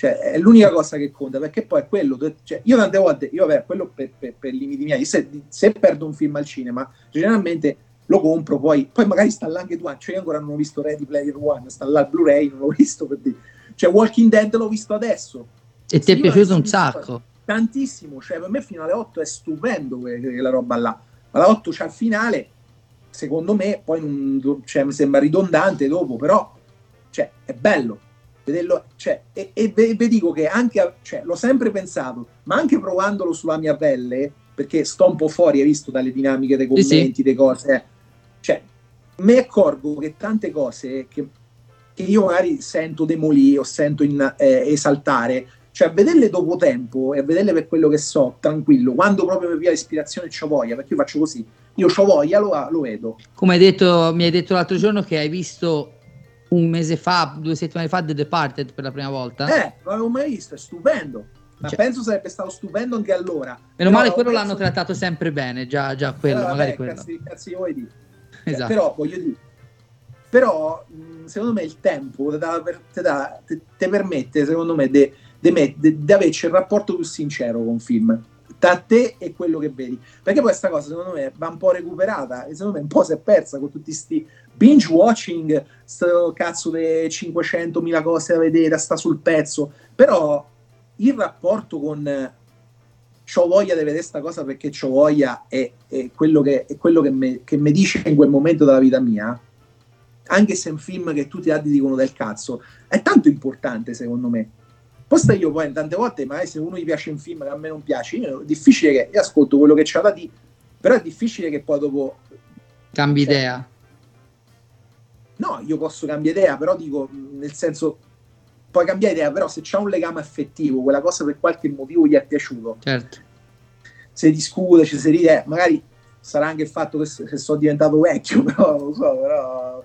Cioè, è l'unica cosa che conta, perché poi è quello. Cioè, io tante volte, io vabbè, quello per, per, per limiti miei, se, se, perdo un film al cinema, generalmente lo compro, poi, poi magari sta là anche tu, cioè io ancora non ho visto Ready Player One, sta là il Blu-ray, non l'ho visto per dire. Cioè, Walking Dead l'ho visto adesso. E ti è piaciuto un sacco? Tantissimo, cioè per me fino alle 8 è stupendo quella roba là. Ma la 8 c'è il finale, secondo me, poi non, cioè, mi sembra ridondante dopo, però cioè, è bello vederlo, cioè, e, e, vi dico che anche, cioè, l'ho sempre pensato, ma anche provandolo sulla mia pelle, perché sto un po' fuori, hai visto dalle dinamiche dei commenti, sì, sì. delle cose, cioè, mi accorgo che tante cose che, che io magari sento demolì o sento in, eh, esaltare, cioè a vederle dopo tempo e a vederle per quello che so, tranquillo, quando proprio mi via l'ispirazione c'ho voglia, perché io faccio così, io ho voglia, lo, lo vedo. Come hai detto, mi hai detto l'altro giorno che hai visto un mese fa, due settimane fa, The Departed per la prima volta. Eh, non l'avevo mai visto, è stupendo. Ma cioè, penso sarebbe stato stupendo anche allora. Meno però male quello l'hanno trattato sempre bene, già, già quello, vabbè, magari quello. Cazzi, cazzi vuoi dire. Esatto. però, voglio dire, però secondo me il tempo ti permette, secondo me, di averci il rapporto più sincero con un film tra te e quello che vedi. Perché poi questa cosa, secondo me, va un po' recuperata e secondo me un po' si è persa con tutti questi binge watching, sto cazzo di 500.000 cose da vedere, sta sul pezzo. Però il rapporto con c'ho voglia di vedere questa cosa perché c'ho voglia è, è quello che, è quello che mi dice in quel momento della vita mia anche se è un film che tutti gli altri dicono del cazzo è tanto importante secondo me Posta io poi tante volte, magari se uno gli piace un film che a me non piace, io, è difficile che io ascolto quello che c'ha da dire, però è difficile che poi dopo cambi cioè, idea. No, io posso cambiare idea, però dico nel senso puoi cambiare idea, però se c'è un legame affettivo, quella cosa per qualche motivo gli è piaciuto. Certo. Se discute, ci si ride, magari sarà anche il fatto che, che sono diventato vecchio, però non lo so, però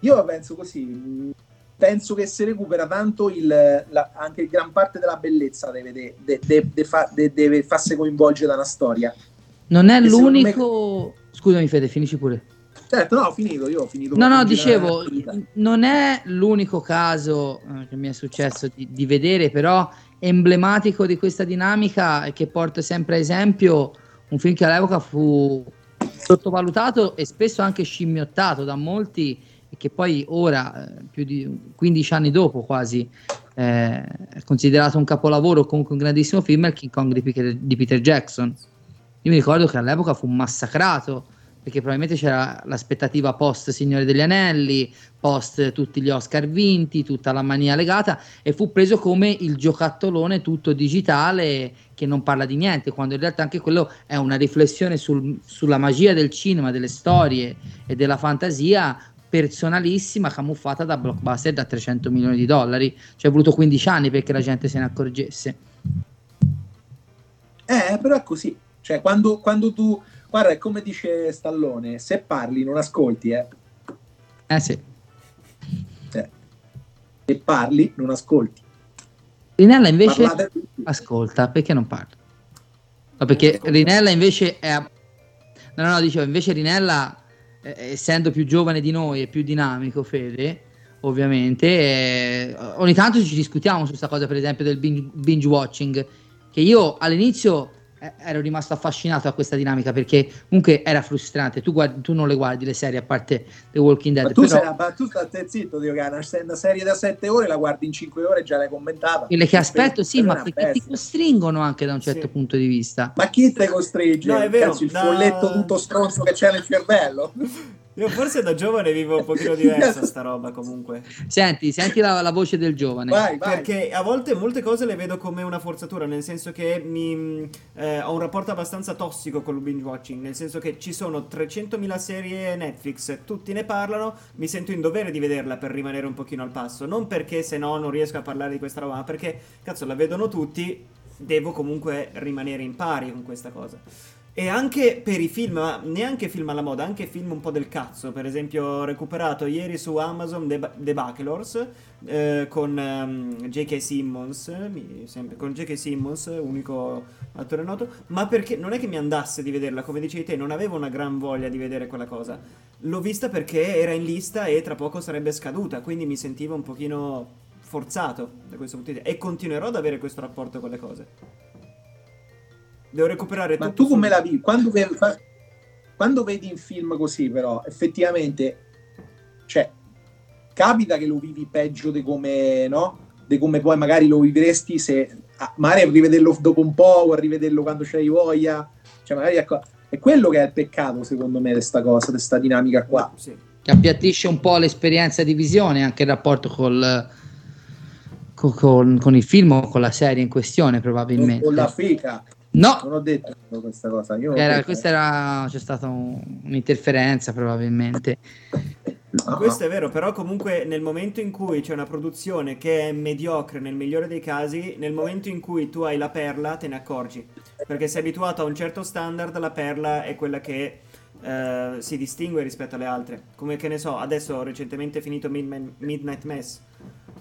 io penso così penso che si recupera tanto il, la, anche gran parte della bellezza deve, de, de, de, fa, deve farsi coinvolgere da una storia. Non è l'unico... Me... Scusami Fede, finisci pure. Certo, no, ho finito, io ho finito. No, no, dicevo, non è l'unico caso eh, che mi è successo di, di, vedere, però emblematico di questa dinamica e che porta sempre a esempio un film che all'epoca fu sottovalutato e spesso anche scimmiottato da molti e che poi ora, eh, più di 15 anni dopo quasi, eh, è considerato un capolavoro, comunque un grandissimo film, è il King Kong di Peter, di Peter Jackson. Io mi ricordo che all'epoca fu massacrato perché probabilmente c'era l'aspettativa post Signore degli Anelli, post tutti gli Oscar vinti, tutta la mania legata e fu preso come il giocattolone tutto digitale che non parla di niente, quando in realtà anche quello è una riflessione sul, sulla magia del cinema, delle storie e della fantasia personalissima camuffata da blockbuster da 300 milioni di dollari. Ci è voluto 15 anni perché la gente se ne accorgesse. Eh, però è così. Cioè, quando, quando tu... Guarda, è come dice Stallone, se parli non ascolti, eh. Eh sì. Eh. Se parli non ascolti. Rinella invece Parlate... ascolta, perché non parla? No, perché Rinella invece è... No, no, no, dicevo, invece Rinella eh, essendo più giovane di noi e più dinamico, Fede, ovviamente, eh, ogni tanto ci discutiamo su questa cosa, per esempio, del binge, binge watching, che io all'inizio eh, ero rimasto affascinato da questa dinamica perché comunque era frustrante. Tu, guardi, tu, non le guardi le serie a parte The Walking Dead. Ma tu, però... sei, ma tu stai zitto, Dio, che una serie da 7 ore la guardi in 5 ore e già l'hai commentata. Quelle che aspetto, sì, ma perché ti costringono anche da un certo sì. punto di vista. Ma chi te costringe? No, è vero, Cazzo, il da... folletto tutto stronzo che c'è nel cervello. Io forse da giovane vivo un pochino diversa sta roba comunque. Senti, senti la, la voce del giovane. Vai, vai. Perché a volte molte cose le vedo come una forzatura, nel senso che mi, eh, ho un rapporto abbastanza tossico con il binge watching, nel senso che ci sono 300.000 serie Netflix, tutti ne parlano, mi sento in dovere di vederla per rimanere un pochino al passo, non perché se no non riesco a parlare di questa roba, ma perché cazzo la vedono tutti, devo comunque rimanere in pari con questa cosa. E anche per i film, ma neanche film alla moda, anche film un po' del cazzo. Per esempio, ho recuperato ieri su Amazon The, The Bachelors eh, con um, ehm, J.K. Simmons, mi, sempre, con J.K. Simmons, unico attore noto. Ma perché non è che mi andasse di vederla, come dicevi te, non avevo una gran voglia di vedere quella cosa. L'ho vista perché era in lista e tra poco sarebbe scaduta, quindi mi sentivo un pochino forzato da questo punto di vista e continuerò ad avere questo rapporto con le cose. Devo recuperare Ma tutto tu come la vivi? Quando, ve- fa- quando vedi in film così, però, effettivamente, cioè, capita che lo vivi peggio di come, no? Di come poi magari lo vivresti se ah, magari a rivederlo dopo un po' o a rivederlo quando c'hai voglia. Cioè, magari ecco, è quello che è il peccato, secondo me, di sta cosa, di questa dinamica qua. Sì. Che appiattisce un po' l'esperienza di visione, anche il rapporto col, co- con, con il film o con la serie in questione, probabilmente. Con la feca. No, Non ho detto questa cosa. Era- detto- questa era, c'è stata un- un'interferenza probabilmente. No, Questo è vero, però comunque nel momento in cui c'è una produzione che è mediocre nel migliore dei casi, nel momento in cui tu hai la perla te ne accorgi, perché sei abituato a un certo standard, la perla è quella che eh, si distingue rispetto alle altre. Come che ne so, adesso ho recentemente finito Midman- Midnight Mass.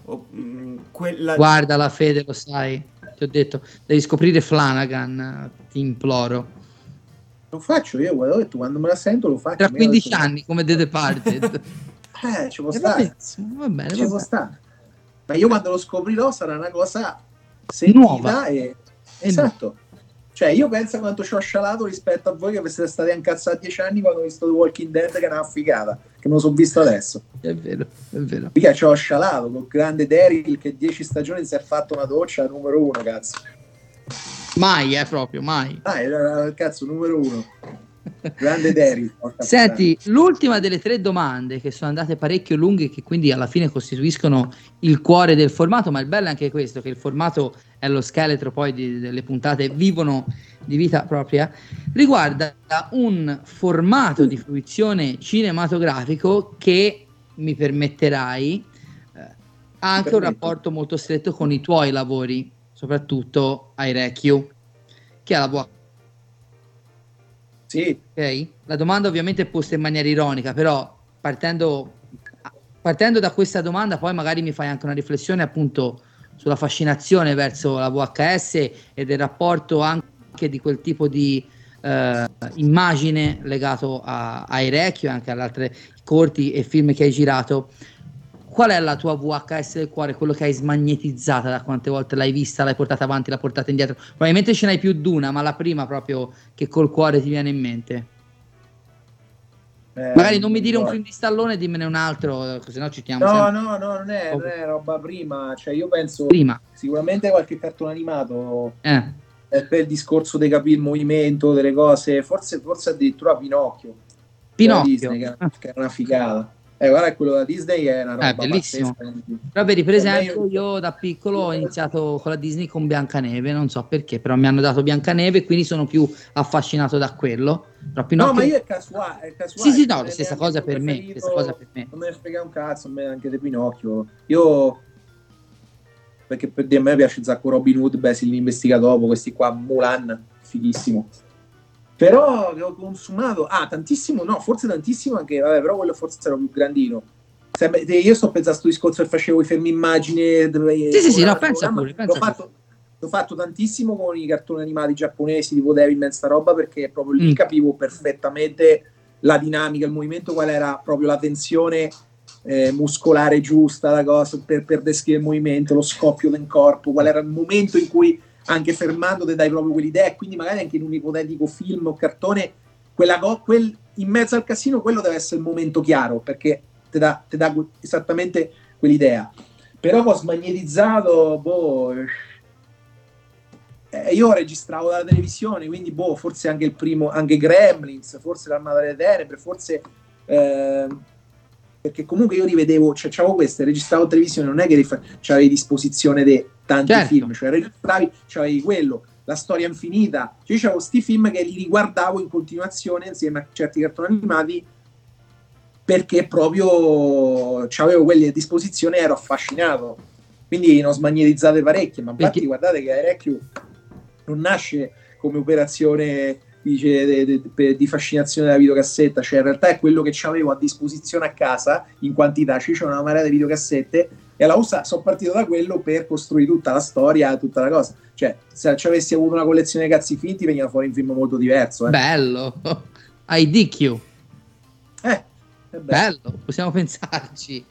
O, mm, quella... Guarda la fede, lo sai, ti ho detto, devi scoprire Flanagan, ti imploro. Lo faccio io, guarda, ho detto, quando me la sento lo faccio. Tra Mi ha 15 detto- anni, come The Departed. Eh, ci può E va stare. va bene, Ci può stare. Ma io quando lo scoprirò sarà una cosa sentita Nuova. e... Esatto. Cioè, io penso quanto ci ho scialato rispetto a voi che siete stati incazzati dieci anni quando ho visto The Walking Dead che è una figata, che me lo sono visto adesso. È vero, è vero. Mica ci ho scialato con grande Daryl che dieci stagioni si è fatto una doccia numero uno, cazzo. Mai, eh, proprio, mai. Ah, era il cazzo numero uno. Grande porca Senti, l'ultima delle tre domande che sono andate parecchio lunghe e che quindi alla fine costituiscono il cuore del formato, ma il bello è anche questo, che il formato è lo scheletro poi di- delle puntate vivono di vita propria, riguarda un formato di fruizione cinematografico che mi permetterai eh, ha anche un rapporto molto stretto con i tuoi lavori, soprattutto ai Recchio, che è la VHS Sì, Ok? La domanda ovviamente è posta in maniera ironica, però partendo, partendo da questa domanda poi magari mi fai anche una riflessione appunto sulla fascinazione verso la VHS e del rapporto anche di quel tipo di eh, immagine legato a, ai Recchio e anche ad altri corti e film che hai girato. Qual è la tua VHS del cuore, quello che hai smagnetizzata da quante volte l'hai vista, l'hai portata avanti, l'hai portata indietro? Probabilmente ce n'hai più di una, ma la prima proprio che col cuore ti viene in mente. eh, Magari non mi dire un guarda. film di Stallone, dimmene un altro, se no ci stiamo No, sempre no, no, non è, non è roba prima. Cioè, io penso prima. sicuramente qualche cartone animato Eh, è per il discorso di capire il movimento delle cose, forse, forse addirittura Pinocchio. Pinocchio. Disney, che, che è una figata. Eh, guarda, quello da Disney è una roba Eh, bellissimo. Però vedi, per esempio, io- da piccolo ho iniziato con la Disney con Biancaneve, non so perché, però mi hanno dato Biancaneve, quindi sono più affascinato da quello. No, ma io è casuale. È casuale Sì, sì, no, non la stessa cosa per me, stessa cosa per me. Non me ne frega un cazzo, a me anche di Pinocchio. Io perché per dire a me piace Zacco Robin Hood, Basil l'investiga dopo, questi qua, Mulan, fighissimo. Però che ho consumato, ah, tantissimo, no, forse tantissimo anche, vabbè, però quello forse era più grandino. Sempre- io sto pensando a questo discorso che facevo i fermi immagine. dove- Sì, sì, sì, no, pensa pure, pensa l'ho, fatto, l'ho fatto tantissimo con i cartoni animati giapponesi tipo Devilman, sta roba, perché proprio lì Mm. capivo perfettamente la dinamica, il movimento, qual era proprio la tensione eh, muscolare giusta, la cosa per, per descrivere il movimento, lo scoppio del corpo, qual era il momento in cui anche fermando te dai proprio quell'idea, e quindi magari anche in un ipotetico film o cartone, quella quel, in mezzo al casino quello deve essere il momento chiaro, perché ti dà, esattamente quell'idea. Però ho smagnetizzato, boh, eh, io registravo dalla televisione, quindi boh, forse anche il primo, anche Gremlins, forse l'Armata delle Tenebre, forse... eh, perché comunque io rivedevo, cioè c'avevo queste, registravo televisione, non è che c'avevi a disposizione di tanti Certo. film, cioè registravi, c'avevi quello, la storia infinita, cioè io c'avevo sti film che li riguardavo in continuazione insieme a certi cartoni animati perché proprio c'avevo quelli a disposizione e ero affascinato. Quindi ne ho smagnetizzate parecchie, ma infatti Perché- guardate che Erecchio non nasce come operazione dice, de- de- di fascinazione della videocassetta, cioè in realtà è quello che avevo a disposizione a casa in quantità, cioè c'è una marea di videocassette e alla USA sono partito da quello per costruire tutta la storia, tutta la cosa. Cioè, se ci avessi avuto una collezione di cazzi finti veniva fuori un film molto diverso. Eh, Bello. IDQ. eh, eh beh. Bello, possiamo pensarci.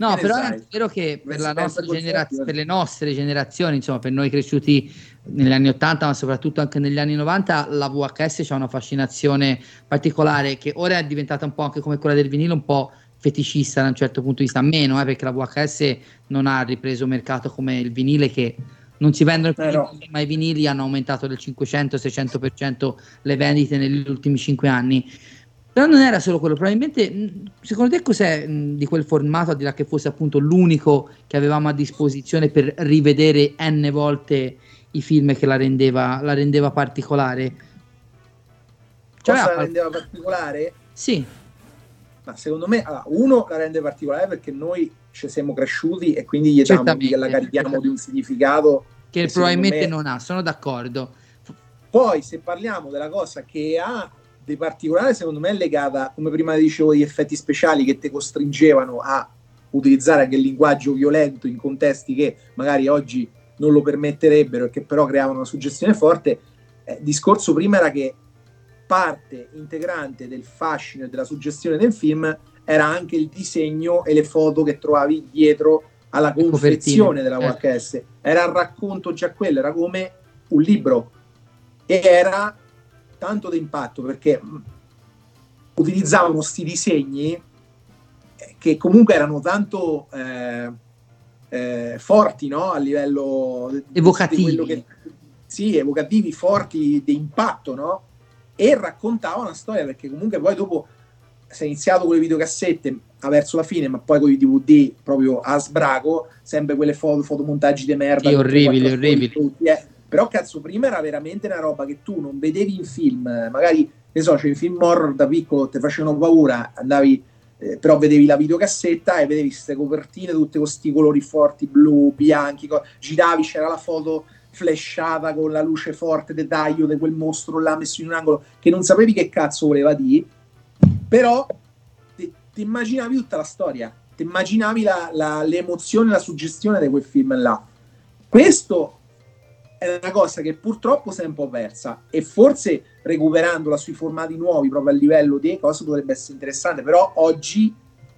No, Che però sai? è vero che per, la nostra eh? per le nostre generazioni, insomma, per noi cresciuti negli anni 80, ma soprattutto anche negli anni 90, la VHS c'ha una fascinazione particolare che ora è diventata un po' anche come quella del vinile, un po' feticista da un certo punto di vista, meno, eh, perché la VHS non ha ripreso mercato come il vinile che non si vendono più vinili, ma i vinili hanno aumentato del 500-600% le vendite negli ultimi 5 anni. Però non era solo quello, probabilmente secondo te cos'è di quel formato, al di là che fosse appunto l'unico che avevamo a disposizione per rivedere n volte i film che la rendeva, la rendeva particolare? Cioè, Cosa la rendeva particolare? Sì, Ma secondo me, allora, uno la rende particolare perché noi ci siamo cresciuti e quindi gli diamo, la carichiamo di un significato. che che probabilmente me- non ha, sono d'accordo. Poi, se parliamo della cosa che ha di particolare, secondo me è legata, come prima dicevo, agli effetti speciali che ti costringevano a utilizzare anche il linguaggio violento in contesti che magari oggi non lo permetterebbero e che però creavano una suggestione forte. Eh, il discorso prima era che parte integrante del fascino e della suggestione del film era anche il disegno e le foto che trovavi dietro alla confezione della. VHS. Era il racconto già quello, era come un libro e era tanto d'impatto perché mh, utilizzavano questi disegni eh, che comunque erano tanto eh, eh, forti no? a livello Evocativi. che- sì, evocativi, forti, di impatto, no? E raccontavano una storia perché comunque poi dopo si è iniziato con le videocassette verso la fine, ma poi con i DVD proprio a sbraco, sempre quelle foto, fotomontaggi di merda. Sì, orribili, orribili. tutti, eh. Però cazzo, prima era veramente una roba che tu non vedevi in film, magari, ne so, c'è in film horror da piccolo, ti facevano paura, andavi, eh, però vedevi la videocassetta e vedevi queste copertine tutte con questi colori forti, blu, bianchi, co- giravi, c'era la foto flashata con la luce forte del taglio di quel mostro là messo in un angolo che non sapevi che cazzo voleva dire, però ti, immaginavi tutta la storia, ti immaginavi la, la, le emozioni, la suggestione di quel film là. Questo è una cosa che purtroppo si è un po' persa e forse recuperandola sui formati nuovi proprio a livello di cose potrebbe essere interessante, però oggi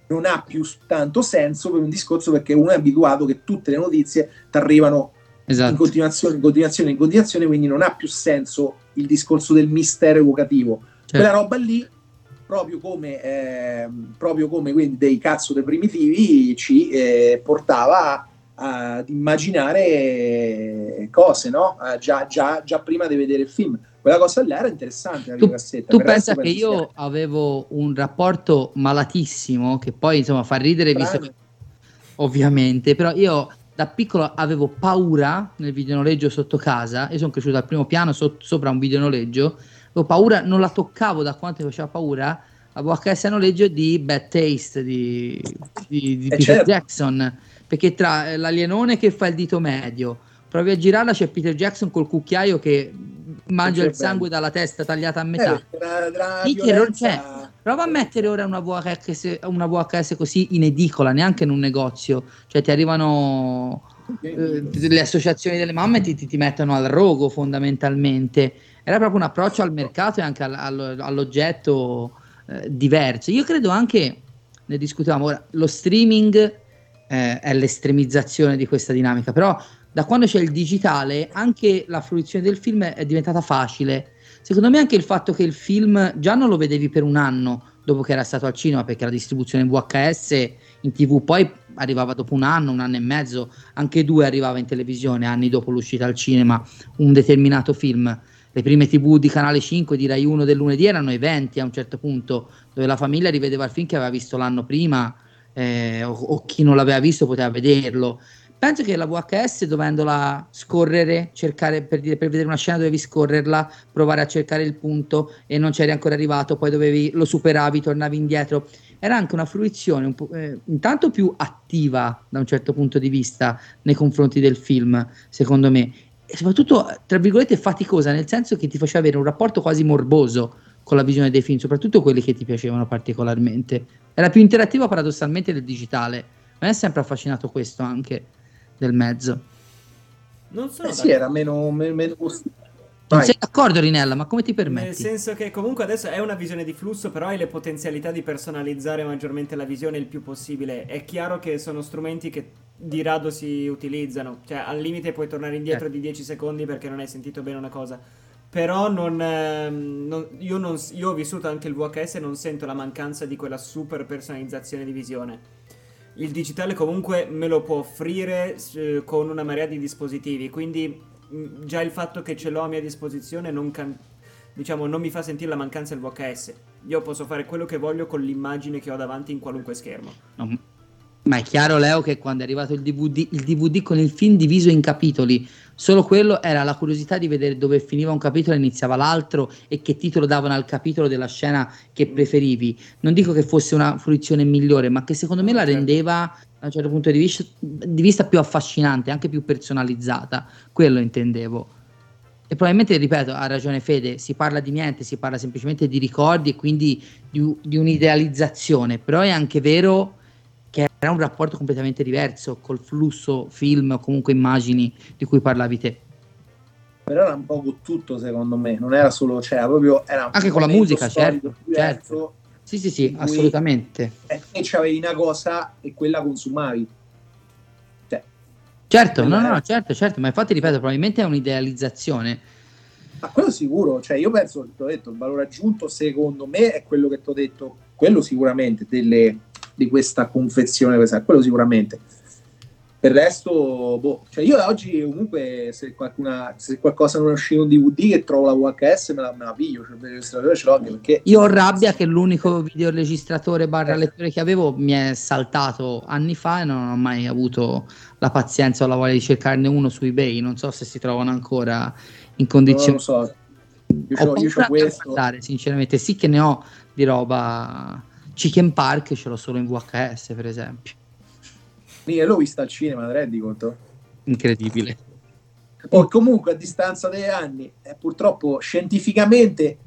non ha più tanto senso per un discorso perché uno è abituato che tutte le notizie ti arrivano in Esatto. continuazione, in continuazione, in continuazione, quindi non ha più senso il discorso del mistero evocativo. Quella Certo. roba lì, proprio come, ehm, proprio come quindi dei cazzo dei primitivi, ci eh, portava a- ad immaginare cose, no? Eh, già, già- già prima di vedere il film. Quella cosa là era interessante, la Tu-. Tu pensa che io avevo un rapporto malatissimo, che poi insomma fa ridere visto ovviamente, però io da piccolo avevo paura nel videonoleggio sotto casa, io sono cresciuto al primo piano so- sopra un videonoleggio, avevo paura, non la toccavo da quanto mi faceva paura, la VHS a noleggio di Bad Taste di, di- di Eh, Peter certo. Jackson, perché tra eh, l'alienone che fa il dito medio, provi a girarla c'è Peter Jackson col cucchiaio che mangia il sangue dalla testa tagliata a Eh, metà. perché tra, tra violenza- Prova a mettere ora una VHS, una VHS così in edicola, neanche in un negozio. Cioè ti arrivano eh, le associazioni delle mamme ti, ti- ti mettono al rogo fondamentalmente. Era proprio un approccio al mercato e anche al- allo- all'oggetto eh, diverso. Io credo anche, ne discutevamo ora, lo streaming eh, è l'estremizzazione di questa dinamica, però da quando c'è il digitale anche la fruizione del film è diventata facile. Secondo me anche il fatto che il film già non lo vedevi per un anno dopo che era stato al cinema, perché la distribuzione VHS in tv poi arrivava dopo un anno, un anno e mezzo, anche due arrivava in televisione anni dopo l'uscita al cinema, un determinato film. Le prime tv di Canale 5 di Rai 1 del lunedì erano eventi a un certo punto, dove la famiglia rivedeva il film che aveva visto l'anno prima eh, o, o chi non l'aveva visto poteva vederlo. Penso che la VHS dovendola scorrere, cercare per, dire, per vedere una scena dovevi scorrerla, provare a cercare il punto e non c'eri ancora arrivato, poi dovevi, lo superavi, tornavi indietro. Era anche una fruizione un eh, intanto più attiva da un certo punto di vista nei confronti del film, secondo me, e soprattutto, tra virgolette, faticosa, nel senso che ti faceva avere un rapporto quasi morboso con la visione dei film, soprattutto quelli che ti piacevano particolarmente. Era più interattiva paradossalmente del digitale. A me è sempre affascinato questo anche del mezzo. Non sono Eh sì, era meno, meno, meno Non sei d'accordo, Rinella? Ma come ti Nel permetti? senso che comunque adesso è una visione di flusso, però hai le potenzialità di personalizzare maggiormente la visione il più possibile. È chiaro che sono strumenti che di rado si utilizzano, cioè al limite puoi tornare indietro Eh. di 10 secondi perché non hai sentito bene una cosa. Però non, ehm, non- io, non io ho vissuto anche il VHS e non sento la mancanza di quella super personalizzazione di visione. Il digitale comunque me lo può offrire eh, con una marea di dispositivi, quindi mh, già il fatto che ce l'ho a mia disposizione non, can- diciamo, non mi fa sentire la mancanza del VHS. Io posso fare quello che voglio con l'immagine che ho davanti in qualunque schermo. No, ma è chiaro, Leo, che quando è arrivato il DVD, il DVD con il film diviso in capitoli, solo quello era la curiosità di vedere dove finiva un capitolo e iniziava l'altro e che titolo davano al capitolo della scena che preferivi. Non dico che fosse una fruizione migliore, ma che secondo me la Certo. rendeva da un certo punto di vista, di vista più affascinante, anche più personalizzata. Quello intendevo. E probabilmente, ripeto, ha ragione Fede, si parla di niente, si parla semplicemente di ricordi e quindi di, di un'idealizzazione, però è anche vero era un rapporto completamente diverso col flusso film o comunque immagini di cui parlavi te. Però era un po' tutto, secondo me. Non era solo, cioè, era proprio. Era Anche con la musica, certo, diverso, Sì, sì, sì, assolutamente. E te c'avevi una cosa e quella consumavi. Cioè, Certo, no, Quella no, certo, certo, ma infatti ripeto, probabilmente è un'idealizzazione. Ma quello sicuro, cioè io penso, ti ho detto, il valore aggiunto secondo me è quello che ti ho detto, quello sicuramente delle- di questa confezione, questa- quello sicuramente. Per il resto, boh, cioè io oggi comunque se, qualcuna, se qualcosa non è uscito in DVD che trovo la VHS me la, me la piglio, cioè, registratore ce l'ho anche perché... Io ho rabbia che l'unico videoregistratore barra lettore che avevo mi è saltato anni fa e non ho mai avuto la pazienza o la voglia di cercarne uno su eBay. Non so se si trovano ancora in Non condizioni. lo so, io Ho c'ho, io di questo, guardare, sinceramente. Sì che ne ho di roba. Chicken Park ce l'ho solo in VHS, per esempio. io l'ho vista al cinema, ti rendi conto? Incredibile. O comunque a distanza degli anni, eh, purtroppo scientificamente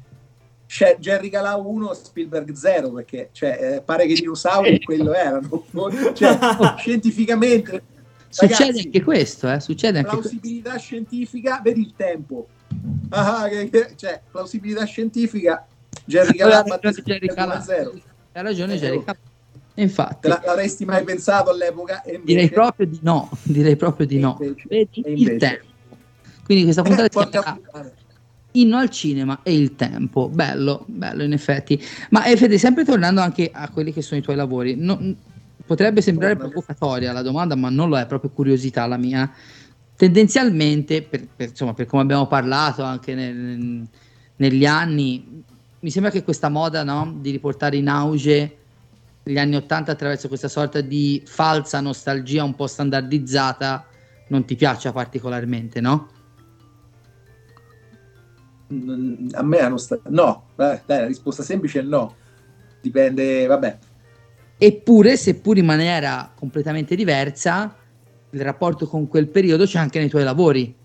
c'è Jerry Calau 1, Spielberg 0, perché cioè, eh, pare che i dinosauri quello erano. Cioè, scientificamente, Succede Ragazzi, anche questo, eh? Succede anche questo. plausibilità scientifica, vedi il tempo. Ah, che- che- cioè, plausibilità scientifica, Jerry Jerry Calà. 0. Ha ragione Eh, Jerry oh. Infatti, l'avresti mai pensato all'epoca? Invece- direi proprio di no. Direi proprio di no. Vedi il tempo. Quindi questa Eh, puntata puttana. Inno al cinema e il tempo. Bello, bello in effetti. Ma eh, Fede, sempre tornando anche a quelli che sono i tuoi lavori, no- potrebbe sembrare provocatoria la domanda, ma non lo è, proprio curiosità la mia. Tendenzialmente, per, per- insomma, per come abbiamo parlato anche nel- negli anni, mi sembra che questa moda no, di riportare in auge gli anni Ottanta attraverso questa sorta di falsa nostalgia un po' standardizzata non ti piaccia particolarmente, no? A me hanno sta- no, dai, la risposta semplice è no. Dipende, vabbè. Eppure, seppur in maniera completamente diversa, il rapporto con quel periodo c'è anche nei tuoi lavori.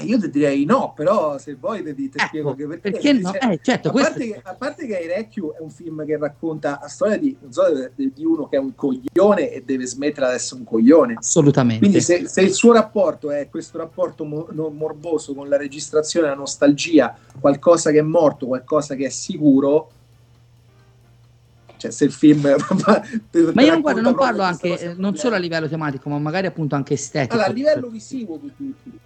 Eh, Io ti direi no, però se vuoi ti, ti Ecco, spiego che perché. perché no? Cioè, Eh, certo, a, parte che, a parte che Irecchio è un film che racconta la storia di, so, di- uno che è un coglione e deve smettere essere un coglione. Assolutamente. Quindi se, se il suo rapporto è questo rapporto mo- morboso con la registrazione, la nostalgia, qualcosa che è morto, qualcosa che è sicuro, cioè se il film... Ma io non, guarda, non parlo anche, non solo a livello tematico, ma magari appunto anche estetico. Allora, a livello visivo,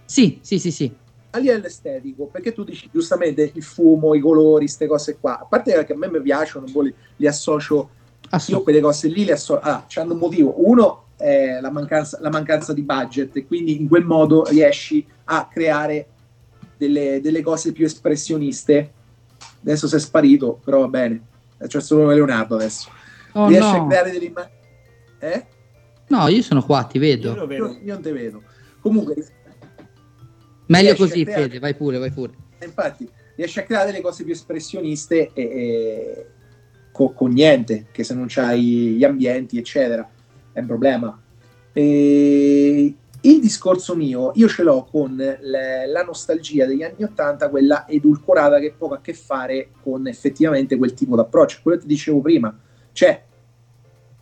Sì, sì, sì, sì. a livello estetico, perché tu dici giustamente il fumo, i colori, queste cose qua, a parte che a me mi piacciono, li, li associo, io Assolutamente. quelle cose lì le associo, ah, c'hanno un motivo, uno è la mancanza, la mancanza di budget e quindi in quel modo riesci a creare delle, delle cose più espressioniste, adesso sei sparito, però va bene, c'è solo Leonardo adesso, Oh, riesci a no. creare delle immagini... Eh? no, io sono qua, ti Io vedo. lo Io, vedo. io non te vedo. Comunque, Meglio a così, creare- Fede, vai pure, vai pure. infatti riesci a creare delle cose più espressioniste e, e- co- con, niente, che se non c'hai gli ambienti, eccetera, è un problema. E il discorso mio, io ce l'ho con le- la nostalgia degli anni Ottanta, quella edulcorata che poco a che fare con effettivamente quel tipo d'approccio, quello che ti dicevo prima. Cioè,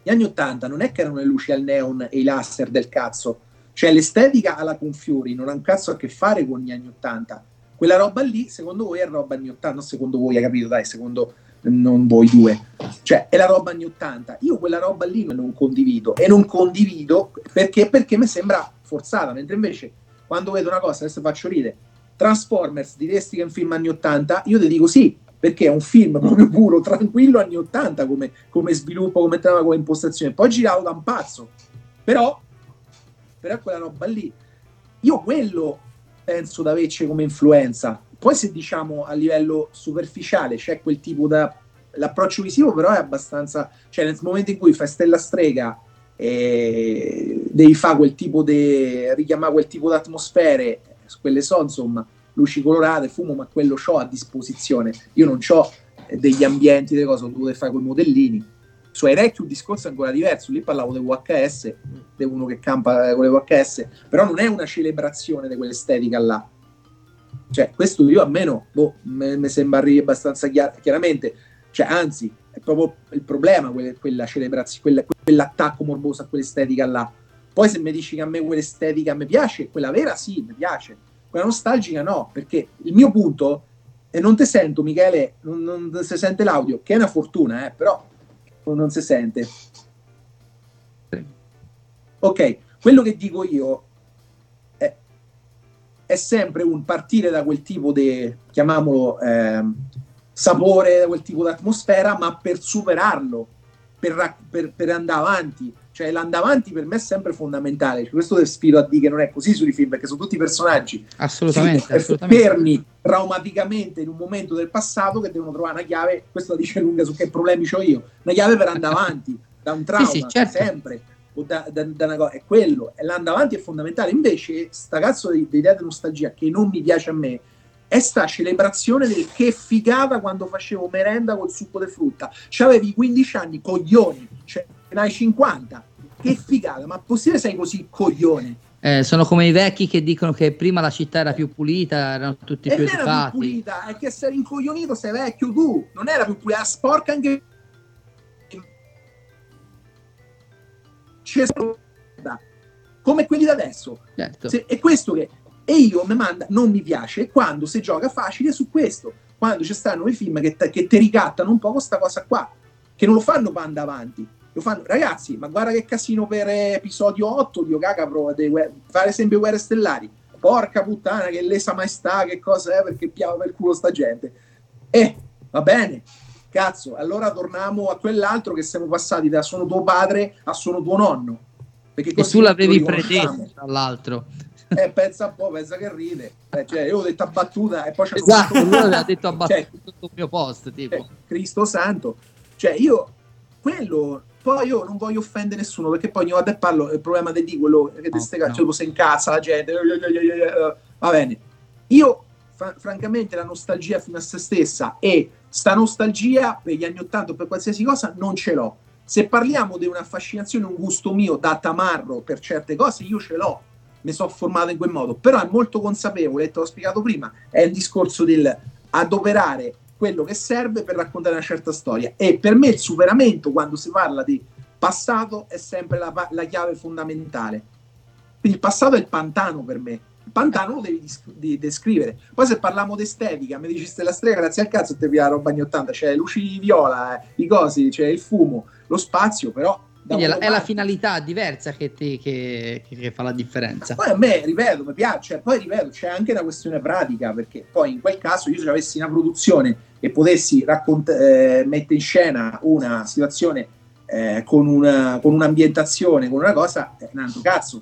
gli anni Ottanta non è che erano le luci al neon e i laser del cazzo, cioè l'estetica alla Confiori non ha un cazzo a che fare con gli anni Ottanta, quella roba lì, secondo voi è roba anni 80, non secondo voi, hai capito, dai, secondo non voi due, cioè è la roba anni 80. Io quella roba lì non condivido e non condivido perché, perché mi sembra forzata, mentre invece quando vedo una cosa, adesso faccio ridere, Transformers diresti che è un film anni 80, io ti dico sì, perché è un film proprio puro, tranquillo anni 80 come, come sviluppo, come trama, come impostazione, poi girato da un pazzo, però, però quella roba lì, io quello penso da averci come influenza, poi se diciamo a livello superficiale c'è quel tipo da... L'approccio visivo però è abbastanza... Cioè nel momento in cui fai stella strega e devi fare quel tipo di... richiamare quel tipo di atmosfere, quelle sono insomma luci colorate, fumo, ma quello ho a disposizione. Io non ho degli ambienti, delle cose, ho dovuto fare con i modellini. Su iRec un discorso ancora diverso, lì parlavo del VHS, di uno che campa con le VHS, però non è una celebrazione di quell'estetica là cioè, questo io almeno boh, mi sembra arrivi abbastanza chiar- chiaramente. Cioè, anzi, è proprio il problema quella, quella celebrazione, quella, quell'attacco morboso a quell'estetica là. Poi se mi dici che a me quell'estetica mi piace, quella vera sì, mi piace. Quella nostalgica no, perché il mio punto, e non ti sento Michele, non, non si sente l'audio, che è una fortuna, eh, però non si sente. Ok, quello che dico io è sempre un partire da quel tipo di, chiamiamolo, eh, sapore, da quel tipo di atmosfera, ma per superarlo, per, per, per andare avanti. Cioè, l'andare avanti per me è sempre fondamentale. Cioè, questo sfido a dire che non è così sui film, perché sono tutti personaggi assolutamente, assolutamente. fermi traumaticamente in un momento del passato che devono trovare una chiave. Questo la dice lunga su che problemi ho io. Una chiave per andare avanti da un trauma, sì, sì, certo. sempre o da, da, da una cosa, è quello, e l'andare avanti è fondamentale. Invece, sta cazzo di, di idea di nostalgia che non mi piace a me è sta celebrazione del che figata quando facevo merenda col succo di frutta. C'avevi 15 anni, coglioni, cioè ne hai 50. Che figata, ma possibile sei così coglione? Eh, sono come i vecchi che dicono che prima la città era più pulita, erano tutti e più non educati. Era più pulita, è che sei rincoglionito, sei vecchio tu, non era più pulita, sporca anche come quelli da adesso. Certo. Se, è questo che e io mi manda non mi piace quando si gioca facile su questo, quando ci stanno i film che, che ti ricattano un po' questa cosa qua, che non lo fanno andare avanti. Lo fanno, ragazzi, ma guarda che casino per episodio 8 Dio caga prova di fare sempre guerre stellari. Porca puttana, che lesa maestà, che cosa è perché piava per culo sta gente. E va bene, cazzo, allora torniamo a quell'altro che siamo passati da sono tuo padre a sono tuo nonno. Perché e tu l'avevi preteso, tra l'altro. Eh, pensa un po', pensa che ride. Eh, cioè, io ho detto a battuta e poi c'è esatto, lui aveva detto a battuta cioè, tutto il mio post, tipo. Cioè, Cristo santo. Cioè, io, quello, poi io non voglio offendere nessuno, perché poi ogni volta che parlo, il problema di D, quello che no, ste no. cioè, si incazza la gente, va bene. Io, fra- francamente, la nostalgia fino a se stessa e sta nostalgia per gli anni Ottanta o per qualsiasi cosa non ce l'ho. Se parliamo di una fascinazione, un gusto mio da tamarro per certe cose, io ce l'ho, mi sono formato in quel modo, però è molto consapevole, te l'ho spiegato prima, è il discorso del adoperare quello che serve per raccontare una certa storia e per me il superamento quando si parla di passato è sempre la, la chiave fondamentale. Quindi il passato è il pantano per me, pantano lo devi dis- descrivere. Poi se parliamo d'estetica, mi dici Stella Strega, grazie al cazzo te via la roba anni 80, c'è cioè luci viola, eh, i cosi, c'è cioè il fumo, lo spazio, però... Quindi è la, è la, finalità diversa che, ti, che, che, fa la differenza. Poi a me, ripeto, mi piace, poi ripeto, c'è anche una questione pratica, perché poi in quel caso io se avessi una produzione e potessi raccont- eh, mettere in scena una situazione eh, con, una, con un'ambientazione, con una cosa, è un altro cazzo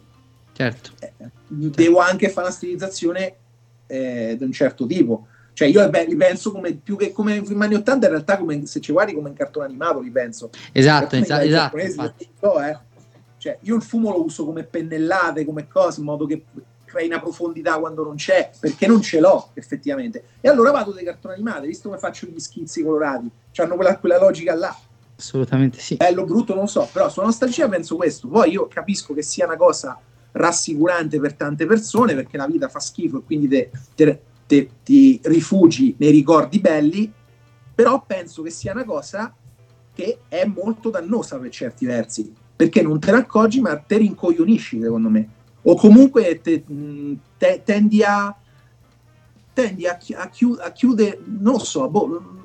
certo. Eh, devo anche fare una stilizzazione eh, di un certo tipo. Cioè, io li penso come più che come film anni 80, in realtà, come, se ci guardi come in cartone animato, li penso. Esatto, esatto. esatto so, eh. cioè, io il fumo lo uso come pennellate, come cose, in modo che crei una profondità quando non c'è, perché non ce l'ho effettivamente. E allora vado dei cartoni animati, visto come faccio gli schizzi colorati, hanno quella, quella logica là. Assolutamente sì. Bello, brutto, non so, però sulla nostalgia penso questo. Poi io capisco che sia una cosa rassicurante per tante persone perché la vita fa schifo e quindi te, te, te, ti rifugi nei ricordi belli, però penso che sia una cosa che è molto dannosa per certi versi, perché non te ne accorgi ma te rincoglionisci secondo me, o comunque te, te, tendi a tendi a, chi- a chiu- a chiudere, non so, boh,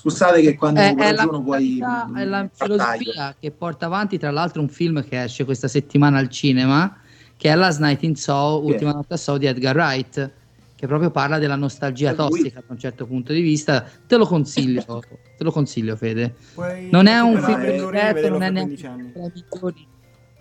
scusate che quando È, è la, ragiono poi... è la mm, filosofia che porta avanti, tra l'altro, un film che esce questa settimana al cinema, che è Last Night in Soho, Sì. Ultima notte a Soho di Edgar Wright, che proprio parla della nostalgia tossica da un certo punto di vista. Te lo consiglio, te lo consiglio, Fede. Puoi Non è un film perfetto, non è neanche 15 anni. tra i migliori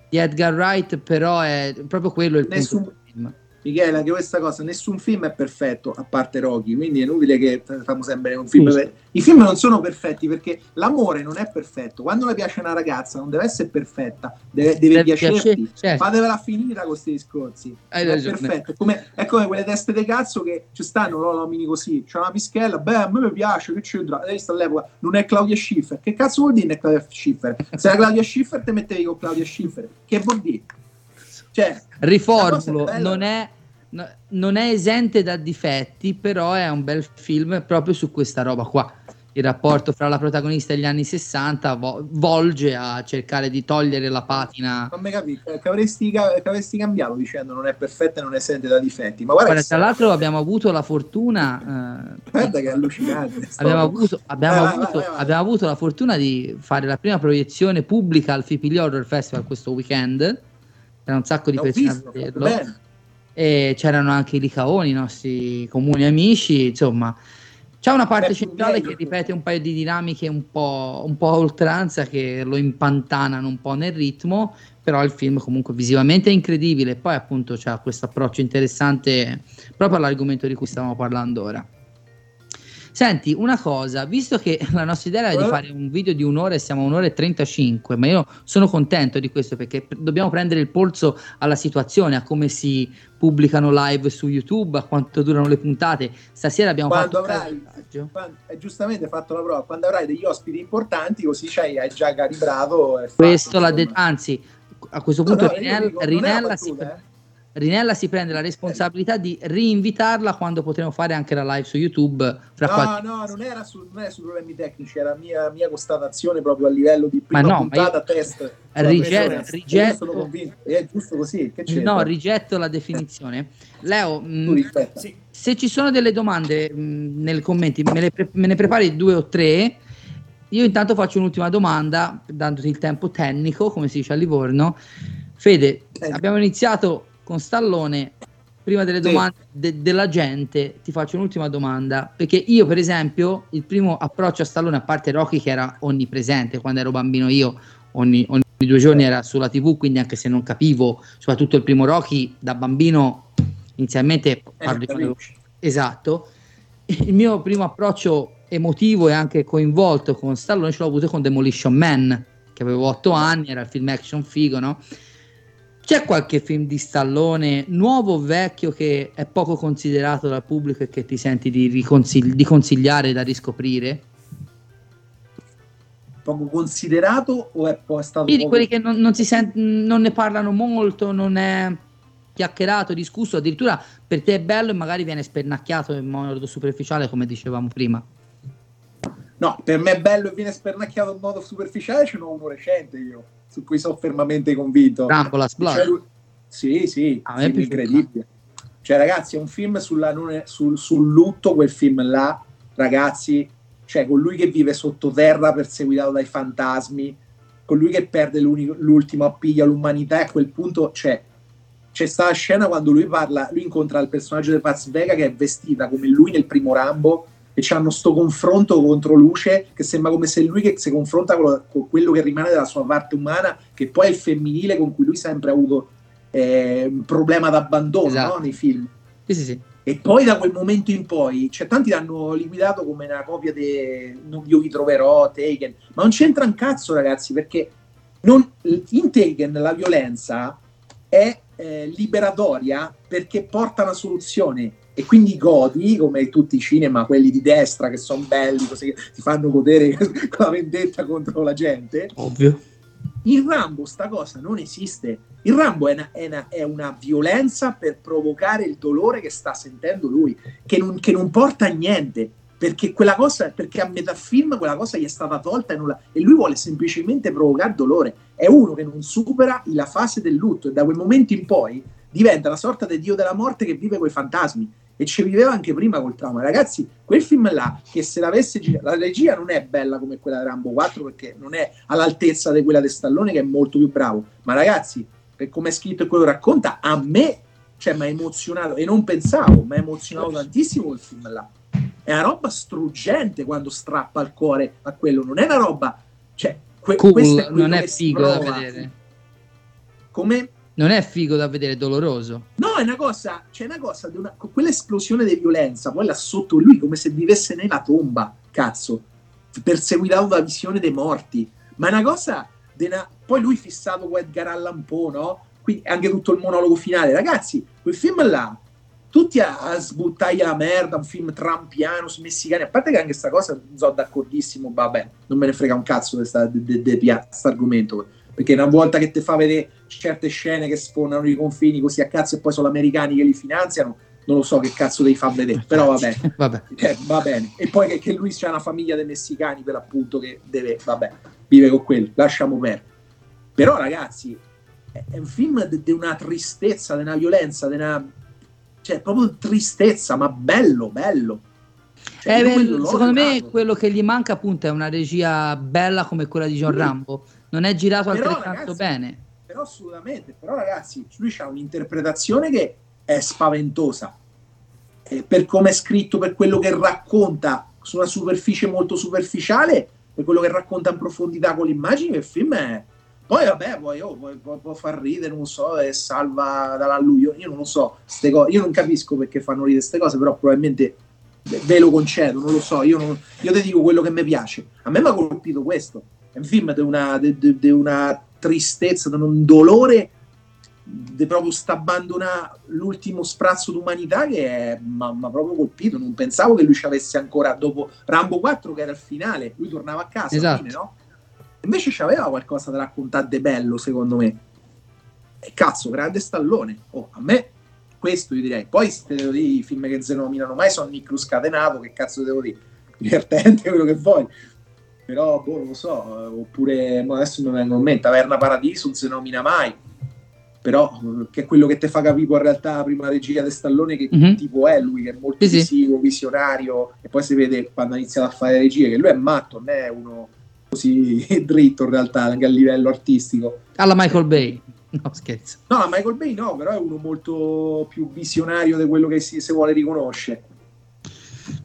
di Edgar Wright, però è proprio quello il Nessun- punto del film. Michele, anche questa cosa, nessun film è perfetto a parte Rocky, quindi è inutile che facciamo sempre un film. Giusto. I film non sono perfetti perché l'amore non è perfetto. Quando le piace una ragazza non deve essere perfetta, deve, deve Deve piacerti. piacere, certo. Fatevela finita con questi discorsi. Hai è ragione. perfetto. È come, è come quelle teste di cazzo che ci stanno, lo nomini così. C'è una pischella, beh, a me mi piace, che c'entra? Hai visto all'epoca? Non è Claudia Schiffer. Che cazzo vuol dire Claudia Schiffer? Se era Claudia Schiffer, te mettevi con Claudia Schiffer. Che vuol dire? Cioè, Riformulo, è non è, no- non è esente da difetti, però è un bel film proprio su questa roba qua. Il rapporto fra la protagonista e gli anni 60 vo- volge a cercare di togliere la patina. non mi capisco. Che avresti, che avresti cambiato dicendo non è perfetta e non è esente da difetti. Ma guarda, Guarda, tra l'altro abbiamo avuto la fortuna, eh, guarda che allucinante. abbiamo, avuto, abbiamo, Vai, vai, avuto, vai, vai. abbiamo avuto la fortuna di fare la prima proiezione pubblica al Fipili Horror Festival questo weekend. C'era un sacco di persone a vederlo. bene. E c'erano anche i Licaoni, i nostri comuni amici, insomma. C'è una parte Beh, centrale che ripete un paio di dinamiche un po', un po' a oltranza che lo impantanano un po' nel ritmo, però il film comunque visivamente è incredibile. Poi appunto c'ha questo approccio interessante proprio all'argomento di cui stavamo parlando ora. Senti, una cosa, visto che la nostra idea era di Eh? fare un video di un'ora e siamo a un'ora e 35, ma io sono contento di questo perché p- dobbiamo prendere il polso alla situazione, a come si pubblicano live su YouTube, a quanto durano le puntate. Stasera abbiamo Quando fatto avrai, quando- hai giustamente fatto la prova, quando avrai degli ospiti importanti, così c'hai, hai già calibrato. e fatto, Questo l'ha detto, anzi, a questo No, punto no, io Rinella, dico, Rinella si, battuta, eh. Rinella si prende la responsabilità di rinvitarla quando potremo fare anche la live su YouTube fra No, qualche no, non era, su, non era su problemi tecnici, era mia, mia constatazione proprio a livello di Ma prima no, ma puntata io- test. Rigetto- Io sono convinto, è giusto così. Che c'è? No, rigetto la definizione. Leo, mh. Sì, se ci sono delle domande mh, nei commenti, me, pre- me ne prepari due o tre. Io intanto faccio un'ultima domanda, dandoti il tempo tecnico, come si dice a Livorno. Fede, Eh. abbiamo iniziato con Stallone. Prima delle Sì. domande de- della gente, ti faccio un'ultima domanda. Perché io, per esempio, il primo approccio a Stallone, a parte Rocky, che era onnipresente quando ero bambino, io ogni, ogni due giorni era sulla TV, quindi anche se non capivo, soprattutto il primo Rocky, da bambino, inizialmente Eh, parlo di ero capisci. Esatto. Il mio primo approccio emotivo e anche coinvolto con Stallone ce l'ho avuto con Demolition Man, che avevo otto anni, era il film action figo, no? C'è qualche film di Stallone, nuovo o vecchio, che è poco considerato dal pubblico e che ti senti di, riconsigli- di consigliare da riscoprire? Poco considerato o è stato Io di quelli che non, non si sent- non ne parlano molto, non è chiacchierato, discusso, addirittura per te è bello e magari viene spernacchiato in modo superficiale, come dicevamo prima. No, per me è bello e viene spernacchiato in modo superficiale, ce n'ho uno recente io, su cui sono fermamente convinto. Rambo Last Blood. Cioè, lui- Sì, sì, A me è film incredibile. Cioè, ragazzi, è un film sulla- è- sul, sul lutto, quel film là, ragazzi, cioè con lui che vive sottoterra perseguitato dai fantasmi, con lui che perde l'ultimo appiglio all'umanità e a quel punto c'è c'è sta la scena quando lui parla, lui incontra il personaggio di Paz Vega che è vestita come lui nel primo Rambo e c'hanno sto confronto contro luce che sembra come se lui che si confronta con, lo- con quello che rimane della sua parte umana che poi è il femminile con cui lui sempre ha avuto eh, un problema d'abbandono Esatto. no? nei film Sì, sì, sì. e poi da quel momento in poi, cioè tanti l'hanno liquidato come una copia di Non io vi troverò, Taken, ma non c'entra un cazzo ragazzi, perché non- in Taken la violenza è eh, liberatoria perché porta una soluzione e quindi godi, come tutti i cinema, quelli di destra che sono belli, così ti fanno godere con la vendetta contro la gente, Ovvio. in Rambo sta cosa non esiste. Il Rambo è una, è una- è una violenza per provocare il dolore che sta sentendo lui, che non, che non porta a niente. Perché quella cosa, perché a metà film quella cosa gli è stata tolta e, la- e lui vuole semplicemente provocare dolore. È uno che non supera la fase del lutto e da quel momento in poi diventa una sorta di dio della morte che vive con i fantasmi e ci viveva anche prima col trauma. Ragazzi, quel film là, che se l'avesse girato, la regia non è bella come quella di Rambo 4 perché non è all'altezza di quella di Stallone che è molto più bravo, ma ragazzi, per come è scritto e quello racconta, a me cioè, mi ha emozionato e non pensavo, mi ha emozionato tantissimo quel film là. È una roba struggente quando strappa il cuore a quello, non è una roba, cioè, que- Cool, non è figo da vedere. Come Non è figo da vedere, doloroso. No, è una cosa, c'è una cosa, una, quell'esplosione di violenza, poi là sotto lui come se vivesse nella tomba, cazzo, perseguitato da visione dei morti, ma è una cosa, una- poi lui fissato con Edgar Allan Poe, no? Quindi anche tutto il monologo finale, ragazzi, quel film là, tutti a, a sbuttargli la merda, un film trampiano su messicani, a parte che anche sta cosa sono d'accordissimo, vabbè, non me ne frega un cazzo di questo argomento, perché una volta che ti fa vedere certe scene che sfondano i confini così a cazzo e poi sono gli americani che li finanziano, non lo so che cazzo devi far vedere, però vabbè, Vabbè. eh, va bene. E poi che, che lui c'ha una famiglia dei messicani per appunto che deve, vabbè, vive con quelli, lasciamo perdere. Però ragazzi, è, è un film di una tristezza, di una violenza, di una... cioè proprio tristezza, ma bello, bello. Cioè, Eh, secondo me quello che gli manca appunto è una regia bella come quella di John Sì. Rambo. Non è girato Però, altrettanto ragazzi, bene. Però assolutamente, però ragazzi, lui ha un'interpretazione che è spaventosa. E per come è scritto, per quello che racconta su una superficie molto superficiale, per quello che racconta in profondità con l'immagine, il film è... Poi vabbè, poi oh, può, può- far ridere, non so, e salva dall'alluio. Io non lo so, ste cose. Io non capisco perché fanno ridere queste cose, però probabilmente ve- ve lo concedo, non lo so. Io, non- io ti dico quello che mi piace. A me mi ha colpito questo. È un film di una, tristezza, di un dolore, di proprio sta abbandonare l'ultimo sprazzo d'umanità che mi ha proprio colpito. Non pensavo che lui ci avesse ancora, dopo Rambo 4 che era il finale, lui tornava a casa, Esatto. fine, no? Invece c'aveva qualcosa da raccontare di bello, secondo me. E cazzo, grande stallone. Oh, a me questo io direi. Poi i film che non nominano mai sono Nick Lu scatenato, che cazzo devo dire? Divertente, quello che vuoi. Però, boh, non lo so. eh, Oppure, mo adesso mi vengono in mente, Taverna Paradiso non si nomina mai. Però, eh, che è quello che ti fa capire in realtà la prima regia di Stallone che Mhm. tipo è lui, che è molto Sì, visivo, visionario. E poi si vede quando ha iniziato a fare le regie che lui è matto, non è uno così dritto in realtà, anche a livello artistico. Alla Michael Bay. No, scherzo. No, a Michael Bay no, però è uno molto più visionario di quello che si, si vuole riconoscere.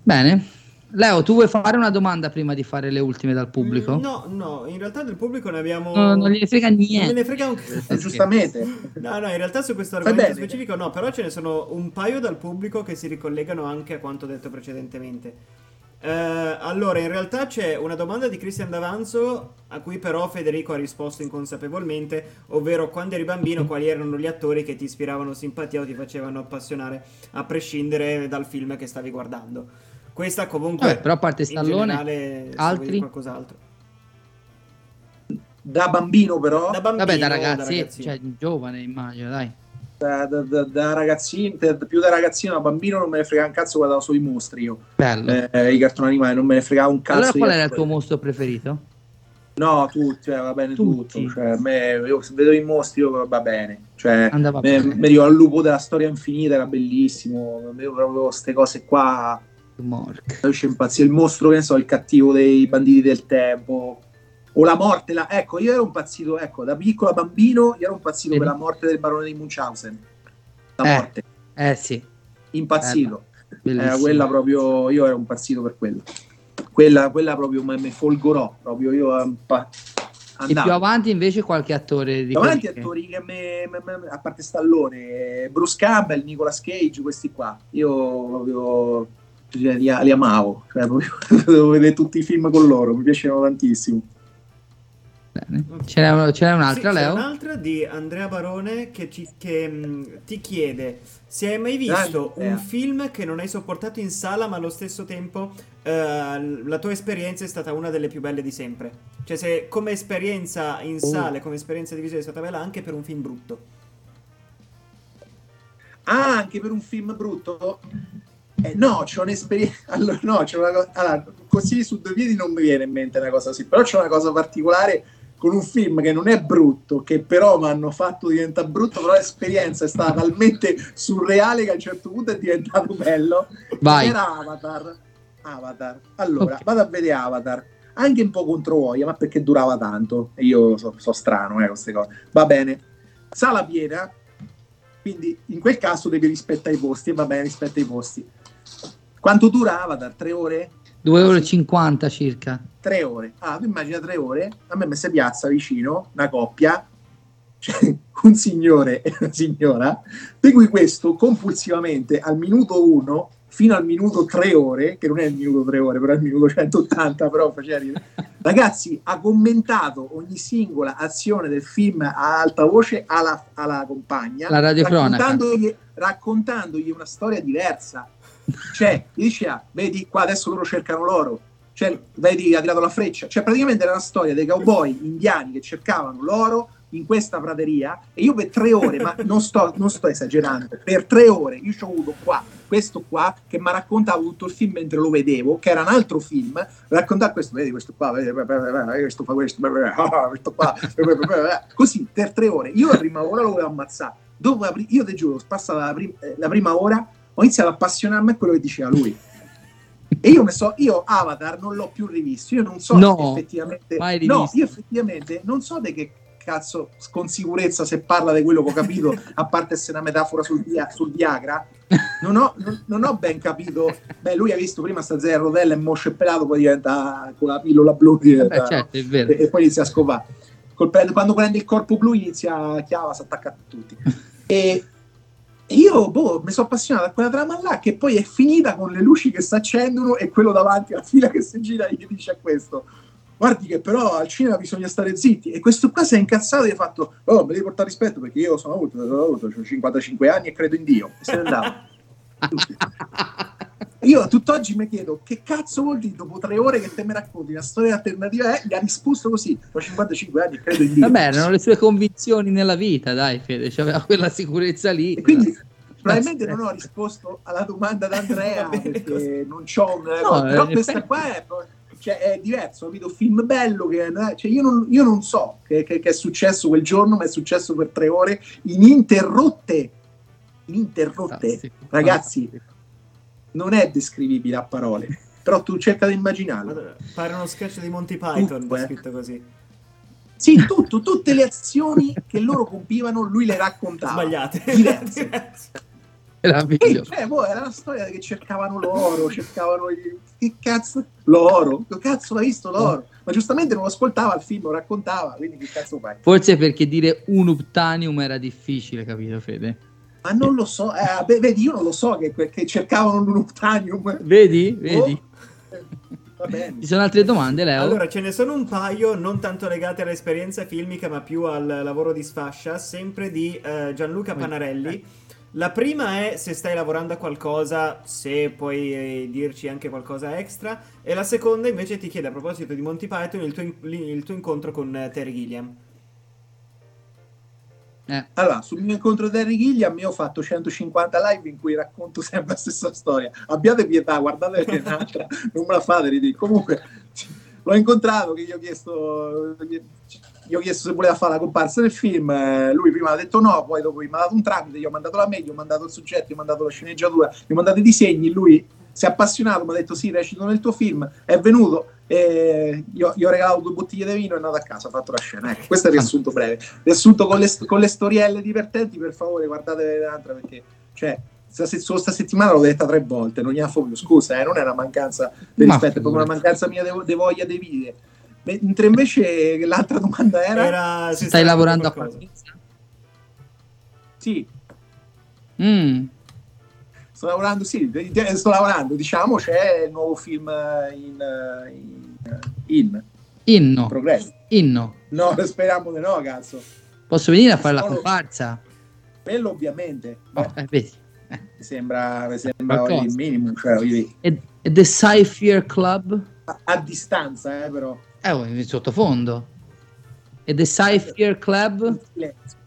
Bene. Leo, tu vuoi fare una domanda prima di fare le ultime dal pubblico? Mm, No, no, in realtà del pubblico ne abbiamo... No, non gliene frega Non niente. ne frega un cazzo. Eh, giustamente. No, no, in realtà su questo argomento specifico no, però ce ne sono un paio dal pubblico che si ricollegano anche a quanto detto precedentemente. Eh, allora, in realtà c'è una domanda di Cristian D'Avanzo a cui però Federico ha risposto inconsapevolmente, ovvero quando eri bambino quali erano gli attori che ti ispiravano simpatia o ti facevano appassionare, a prescindere dal film che stavi guardando. Questa comunque... Vabbè, però a parte Stallone, generale, altri? qualcos'altro. Da bambino però, Da bambino, Vabbè, da da ragazzi, ragazzino. cioè giovane immagino, dai. da, da- da- da ragazzino, da- più da ragazzino, da bambino non me ne frega un cazzo, guardavo solo i mostri io. Bello. Eh, I cartoni animali, non me ne fregava un cazzo. allora qual era il tuo mostro preferito? No, tutti, eh, va bene Tutti. tutto. Cioè, a me, io se vedo i mostri io, va bene. Cioè, Andava me- bene. mi ricordo il lupo della storia infinita, era bellissimo. Vedo proprio queste cose qua. Mork. C'è impazzire il mostro, che ne so, il cattivo dei banditi del tempo. O la morte, la- ecco, io ero impazzito, ecco, da piccolo bambino, io ero impazzito Vedi? per la morte del barone di Munchausen. La Eh, morte, Eh sì, impazzito. bellissimo. Era quella proprio, io ero impazzito per quello. Quella, quella proprio mi folgorò, proprio io eh, pa- E più andavo. avanti invece qualche attore di quelli che- attori che me, me- me- a parte Stallone, Bruce Campbell, Nicolas Cage, questi qua. Io proprio li, li amavo, cioè, proprio, devo vedere tutti i film con loro, mi piacevano tantissimo. Bene. Ce n'è, ce n'è un'altra, Sì, c'è Leo? un'altra di Andrea Barone che, ci- che, mh, ti chiede se hai mai visto Grande un idea. film che non hai sopportato in sala ma allo stesso tempo eh, la tua esperienza è stata una delle più belle di sempre. Cioè se come esperienza in Oh. sala come esperienza di visione è stata bella anche per un film brutto. Ah, anche per un film brutto? Eh, no, c'è un'esperienza. Allora, no, c'è una cosa. Allora, così su due piedi non mi viene in mente una cosa così, però c'è una cosa particolare con un film che non è brutto, che però mi hanno fatto diventare brutto, però l'esperienza è stata talmente surreale che a un certo punto è diventato bello. Vai. Era Avatar. Avatar. Allora, Ok. vado a vedere Avatar. Anche un po' contro voglia, ma perché durava tanto. E io so, so strano, eh, queste cose. Va bene. Sala piena, quindi in quel caso devi rispettare i posti. E va bene, rispetta i posti. Quanto dura Avatar? Tre ore? 2,50 euro circa. Tre ore. Ah, tu immagina tre ore, a me mi si piazza vicino una coppia, cioè un signore e una signora, di cui questo compulsivamente al minuto uno fino al minuto tre ore, che non è il minuto tre ore, però è il minuto 180, però faceva ridere. Ragazzi, ha commentato ogni singola azione del film a alta voce alla, alla compagna, La radiocronaca. raccontandogli, raccontandogli una storia diversa. Cioè, gli diceva, vedi qua adesso loro cercano l'oro, cioè, vedi ha tirato la freccia. Cioè, praticamente era una storia dei cowboy indiani che cercavano l'oro in questa prateria e io per tre ore, ma non sto, non sto esagerando, per tre ore io ci ho avuto qua, questo qua, che mi ha raccontato tutto il film mentre lo vedevo, che era un altro film, raccontava questo, vedi questo qua, vedi, questo fa questo, questo qua, così per tre ore. Io la prima ora lo volevo ammazzare. Dopo la io ti giuro, passata la, prim- eh, la prima ora, ho iniziato a appassionarmi a quello che diceva lui. E io, so, io Avatar non l'ho più rivisto, io non so No, effettivamente... No, io effettivamente non so di che cazzo con sicurezza se parla di quello che ho capito, a parte essere una metafora sul, via- sul Viagra, non ho, non- non ho ben capito. Beh, lui ha visto prima sta zero rotella e mosce pelato, poi diventa con la pillola blu diventa, Beh, certo, è vero. e, e poi inizia a scopare. Col quando prende il corpo blu inizia a chiava, si attacca a tutti. E io boh, mi sono appassionato a quella trama là che poi è finita con le luci che si accendono e quello davanti alla fila che si gira gli dice a questo guardi che però al cinema bisogna stare zitti. E questo qua si è incazzato e ha fatto oh mi devi portare rispetto perché io sono avuto, sono avuto ho 55 anni e credo in Dio. E se ne andava io a tutt'oggi mi chiedo che cazzo vuol dire dopo tre ore che te mi racconti una storia alternativa eh, gli ha risposto così ho 55 anni e credo in Dio Vabbè, erano le sue convinzioni nella vita, dai, Fede, c'aveva quella sicurezza lì. E quindi probabilmente non ho risposto alla domanda d'Andrea perché non c'ho un No, però in questa effetti- qua è, cioè, è diverso, ho capito? Film bello che cioè, io, non, io non so che, che- che è successo quel giorno, ma è successo per tre ore ininterrotte. Ininterrotte. Fantastico, Ragazzi, fantastico. Non è descrivibile a parole, però tu cerca di immaginarlo. Pare uno sketch di Monty Python Tutto, eh. descritto così. Sì, tutto, tutte le azioni che loro compivano, lui le raccontava. Sbagliate. Diverse. Sì, Meraviglioso. cioè, boh, era una storia che cercavano l'oro, cercavano i- che cazzo l'oro, che cazzo l'hai visto l'oro? Ma giustamente non lo ascoltava il film, lo raccontava, quindi che cazzo fai? Forse perché dire un uptanium era difficile, capito, Fede? Ma non lo so, eh, beh, vedi, io non lo so che, che cercavano l'unuptanium. Vedi? Vedi? Va bene. Ci sono altre domande, Leo? Allora, ce ne sono un paio, non tanto legate all'esperienza filmica, ma più al lavoro di sfascia, sempre di eh, Gianluca Panarelli. La prima è se stai lavorando a qualcosa, se puoi eh, dirci anche qualcosa extra. E la seconda invece ti chiede a proposito di Monty Python il tuo, in- il tuo incontro con eh, Terry Gilliam. Eh, Allora, sul mio incontro di Harry Gilliam io ho fatto 150 live in cui racconto sempre la stessa storia. Abbiate pietà, guardate che è un'altra, non me la fate ridere. Comunque, l'ho incontrato che gli ho chiesto gli ho chiesto se voleva fare la comparsa nel film lui prima ha detto no poi dopo mi ha dato un tramite gli ho mandato la mail gli ho mandato il soggetto gli ho mandato la sceneggiatura gli ho mandato i disegni lui si è appassionato mi ha detto sì recito nel tuo film è venuto e gli ho, gli ho regalato due bottiglie di vino e è andato a casa ha fatto la scena ecco. Questo è il riassunto breve. Riassunto con le, con le storielle divertenti per favore guardate l'altra perché cioè sta, se- solo sta settimana l'ho detta tre volte non gli ha più scusa eh, non è una mancanza di Ma rispetto è proprio una mancanza mia di voglia di vivere. Mentre invece l'altra domanda era, Era se stai stai lavorando a qualcosa? sì. Mm, sto lavorando sì sto lavorando diciamo c'è il nuovo film eh, in, eh, in, eh, in inno, progresso inno. no speriamo di no cazzo Posso venire a fare la comparsa? quello ovviamente Oh, eh, vedi. Eh. mi sembra, mi sembra il minimo cioè, E, e The Cypher Club? a, a distanza eh, però Eh, oh, in sottofondo. E The Cypher Club? silenzio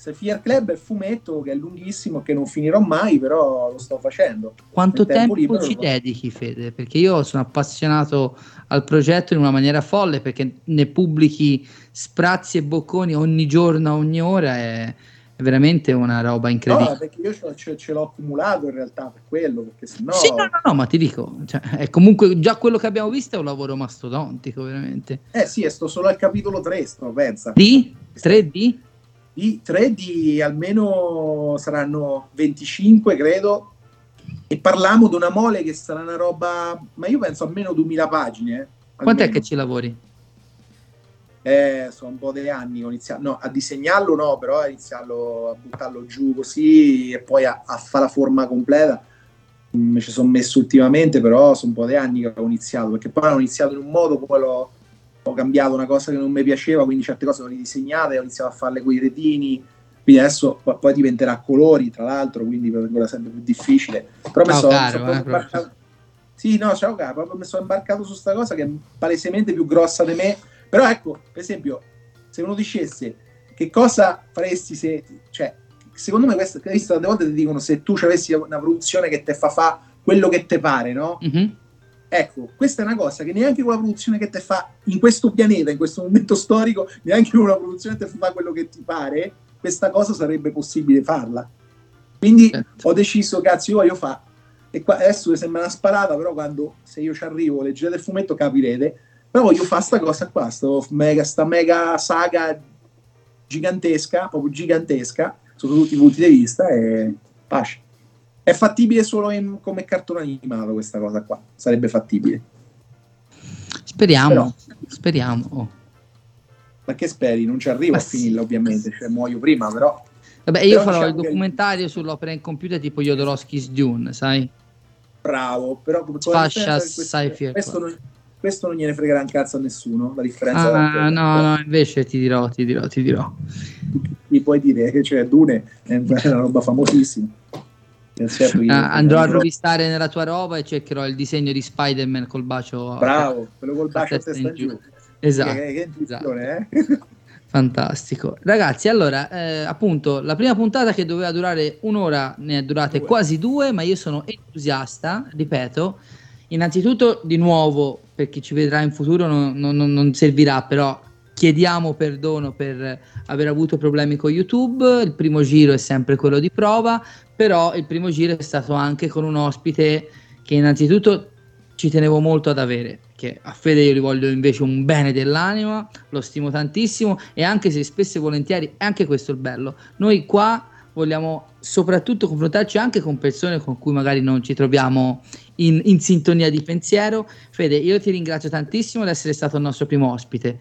se Fear Club è fumetto che è lunghissimo, che non finirò mai, però lo sto facendo. Quanto Nel tempo tempo ci lo- dedichi, Fede? Perché io sono appassionato al progetto in una maniera folle, perché ne pubblichi sprazzi e bocconi ogni giorno, ogni ora, è, è veramente una roba incredibile. No, perché io ce, ce- ce l'ho accumulato in realtà per quello, perché sennò... Sì, no, no, no, ma ti dico, cioè, è comunque già quello che abbiamo visto è un lavoro mastodontico, veramente. Eh sì, e sto solo al capitolo 3, sto, pensa. Di? 3D? Di 3 di almeno saranno 25, credo. E parliamo di una mole che sarà una roba, ma io penso almeno 2000 pagine. eh, Quant'è che ci lavori? Eh, sono un po' di anni ho iniziato, no, a disegnarlo no, però a iniziarlo a buttarlo giù così e poi a, a fare la forma completa. Mm, Mi ci sono messo ultimamente, però sono un po' di anni che ho iniziato, perché poi ho iniziato in un modo, poi l'ho, ho cambiato una cosa che non mi piaceva, quindi certe cose le ho ridisegnate, ho iniziato a farle con i retini, quindi adesso poi, diventerà a colori, tra l'altro, quindi per ancora sempre più difficile. Però mi sono, caro, sono eh, imbarcato- Sì, no, ciao caro, proprio mi sono imbarcato su sta cosa che è palesemente più grossa di me. Però ecco, per esempio, se uno dicesse che cosa faresti se, cioè, secondo me questo, hai visto tante volte ti dicono se tu avessi una produzione che te fa fa quello che te pare, no? Mhm. Ecco, questa è una cosa che neanche con la produzione che te fa in questo pianeta, in questo momento storico, neanche con una produzione che te fa quello che ti pare, questa cosa sarebbe possibile farla. Quindi Certo. ho deciso, cazzo, io voglio fa. E qua, adesso mi sembra una sparata, però quando se io ci arrivo, leggete il fumetto, capirete. Però voglio fare sta cosa qua, mega, sta mega saga gigantesca, proprio gigantesca, sotto tutti i punti di vista, e pace. È fattibile solo in- come cartone animato questa cosa qua, sarebbe fattibile. Speriamo, speriamo. Oh. Ma che speri? Non ci arrivo a finirla ovviamente, cioè muoio prima, però... Vabbè, io Però farò il che- documentario sull'opera in computer tipo Jodorowsky's Dune, sai? bravo, però come come Sfascia che sci-fi, questo, questo, non, questo non gliene fregherà un cazzo a nessuno, la differenza Ah, no, no, invece ti dirò, ti dirò, ti dirò. mi puoi dire che cioè, Dune è una roba famosissima. Ah, andrò a rovistare nella tua roba e cercherò il disegno di Spider-Man col bacio. Bravo, quello col bacio a testa testa in giù. giù. Esatto. Che, che intuizione, eh? Fantastico. Ragazzi, allora, eh, appunto, la prima puntata che doveva durare un'ora ne è durate Due. quasi due, ma io sono entusiasta, ripeto. Innanzitutto, di nuovo, per chi ci vedrà in futuro non- non- non servirà, però chiediamo perdono per aver avuto problemi con YouTube. Il primo giro è sempre quello di prova, però il primo giro è stato anche con un ospite che innanzitutto ci tenevo molto ad avere, che a Fede io gli voglio invece un bene dell'anima, lo stimo tantissimo e anche se spesso e volentieri, è anche questo il bello, noi qua vogliamo soprattutto confrontarci anche con persone con cui magari non ci troviamo in, in sintonia di pensiero. Fede, io ti ringrazio tantissimo di essere stato il nostro primo ospite.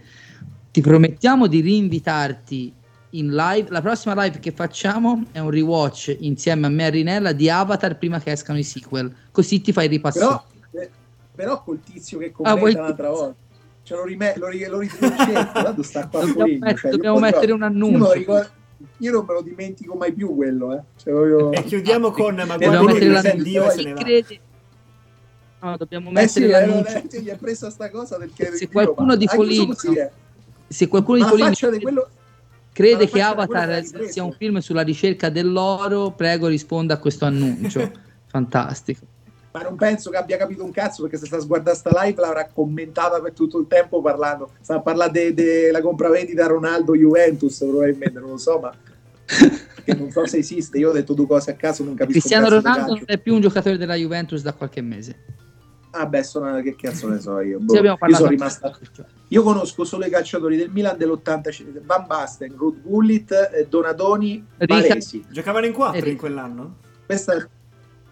Ti promettiamo di rinvitarti in live. La prossima live che facciamo è un rewatch insieme a me e Rinella di Avatar prima che escano i sequel. Così ti fai ripassare. Però, eh, però col tizio che Ah, vuoi- commenta l'altra volta. Cioè, lo, rime- lo, ri- lo sta qua Dobbiamo, met- cioè, dobbiamo io- mettere un io, annuncio. ricordo- io non me lo dimentico mai più quello, eh. Cioè, proprio- E chiudiamo con Ma Dobbiamo guarda mettere che l'annuncio. Dio e se Chi ne va. crede- No, dobbiamo Eh sì, mettere eh, l'annuncio. eh, gli ha preso sta cosa perché Se qualcuno di anche Se qualcuno di di quello crede che Avatar sia un film sulla ricerca dell'oro, prego risponda a questo annuncio. Fantastico. ma non penso che abbia capito un cazzo perché se sta a guardare sta live l'avrà commentata per tutto il tempo parlando sta a parlare della compravendita Ronaldo Juventus probabilmente non lo so ma non so se esiste io ho detto due cose a caso non capisco Cristiano Ronaldo non è più un giocatore della Juventus da qualche mese. Ah beh sono, che cazzo ne so io, boh. Io sono rimasta io conosco solo i calciatori del Milan dell'85 Van Basten, Ruud Gullit eh, Donadoni Baresi Giocavano in quattro in quell'anno? questa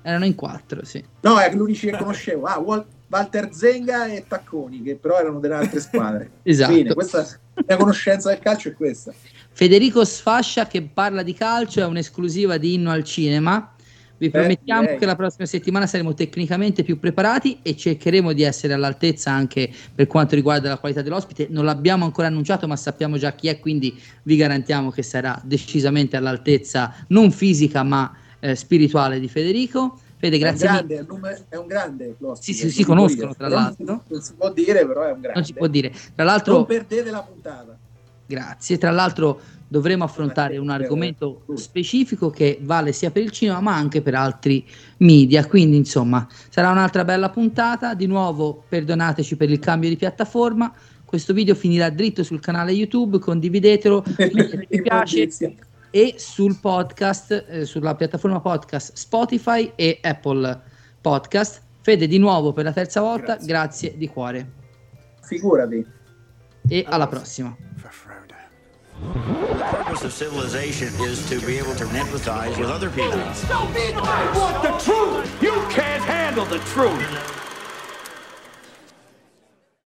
Erano in quattro, sì. no è l'unici che conoscevo ah, Wal- Walter Zenga e Tacconi che però erano delle altre squadre Esatto. Fine, questa la mia conoscenza del calcio è questa. Federico Sfascia che parla di calcio è un'esclusiva di Inno al Cinema. Vi promettiamo direi. che la prossima settimana saremo tecnicamente più preparati e cercheremo di essere all'altezza anche per quanto riguarda la qualità dell'ospite. Non l'abbiamo ancora annunciato, ma sappiamo già chi è, quindi vi garantiamo che sarà decisamente all'altezza non fisica ma eh, spirituale di Federico. Fede, grazie è un grande, è un nome- è un grande l'ospite, Sì, sì, non si conoscono, dire. tra l'altro. Non si può dire, però è un grande. Non si può dire. Tra l'altro, Non perdete la puntata. Grazie. Tra l'altro, dovremo affrontare un argomento specifico che vale sia per il cinema ma anche per altri media. Quindi, insomma, sarà un'altra bella puntata. Di nuovo, perdonateci per il cambio di piattaforma. Questo video finirà dritto sul canale YouTube, condividetelo, mi piace e sul podcast, eh, sulla piattaforma podcast Spotify e Apple Podcast. Fede, di nuovo per la terza volta, grazie, grazie di cuore. Figurati. E alla prossima. The purpose of civilization is to be able to empathize with other people. Don't be I want the truth! You can't handle the truth!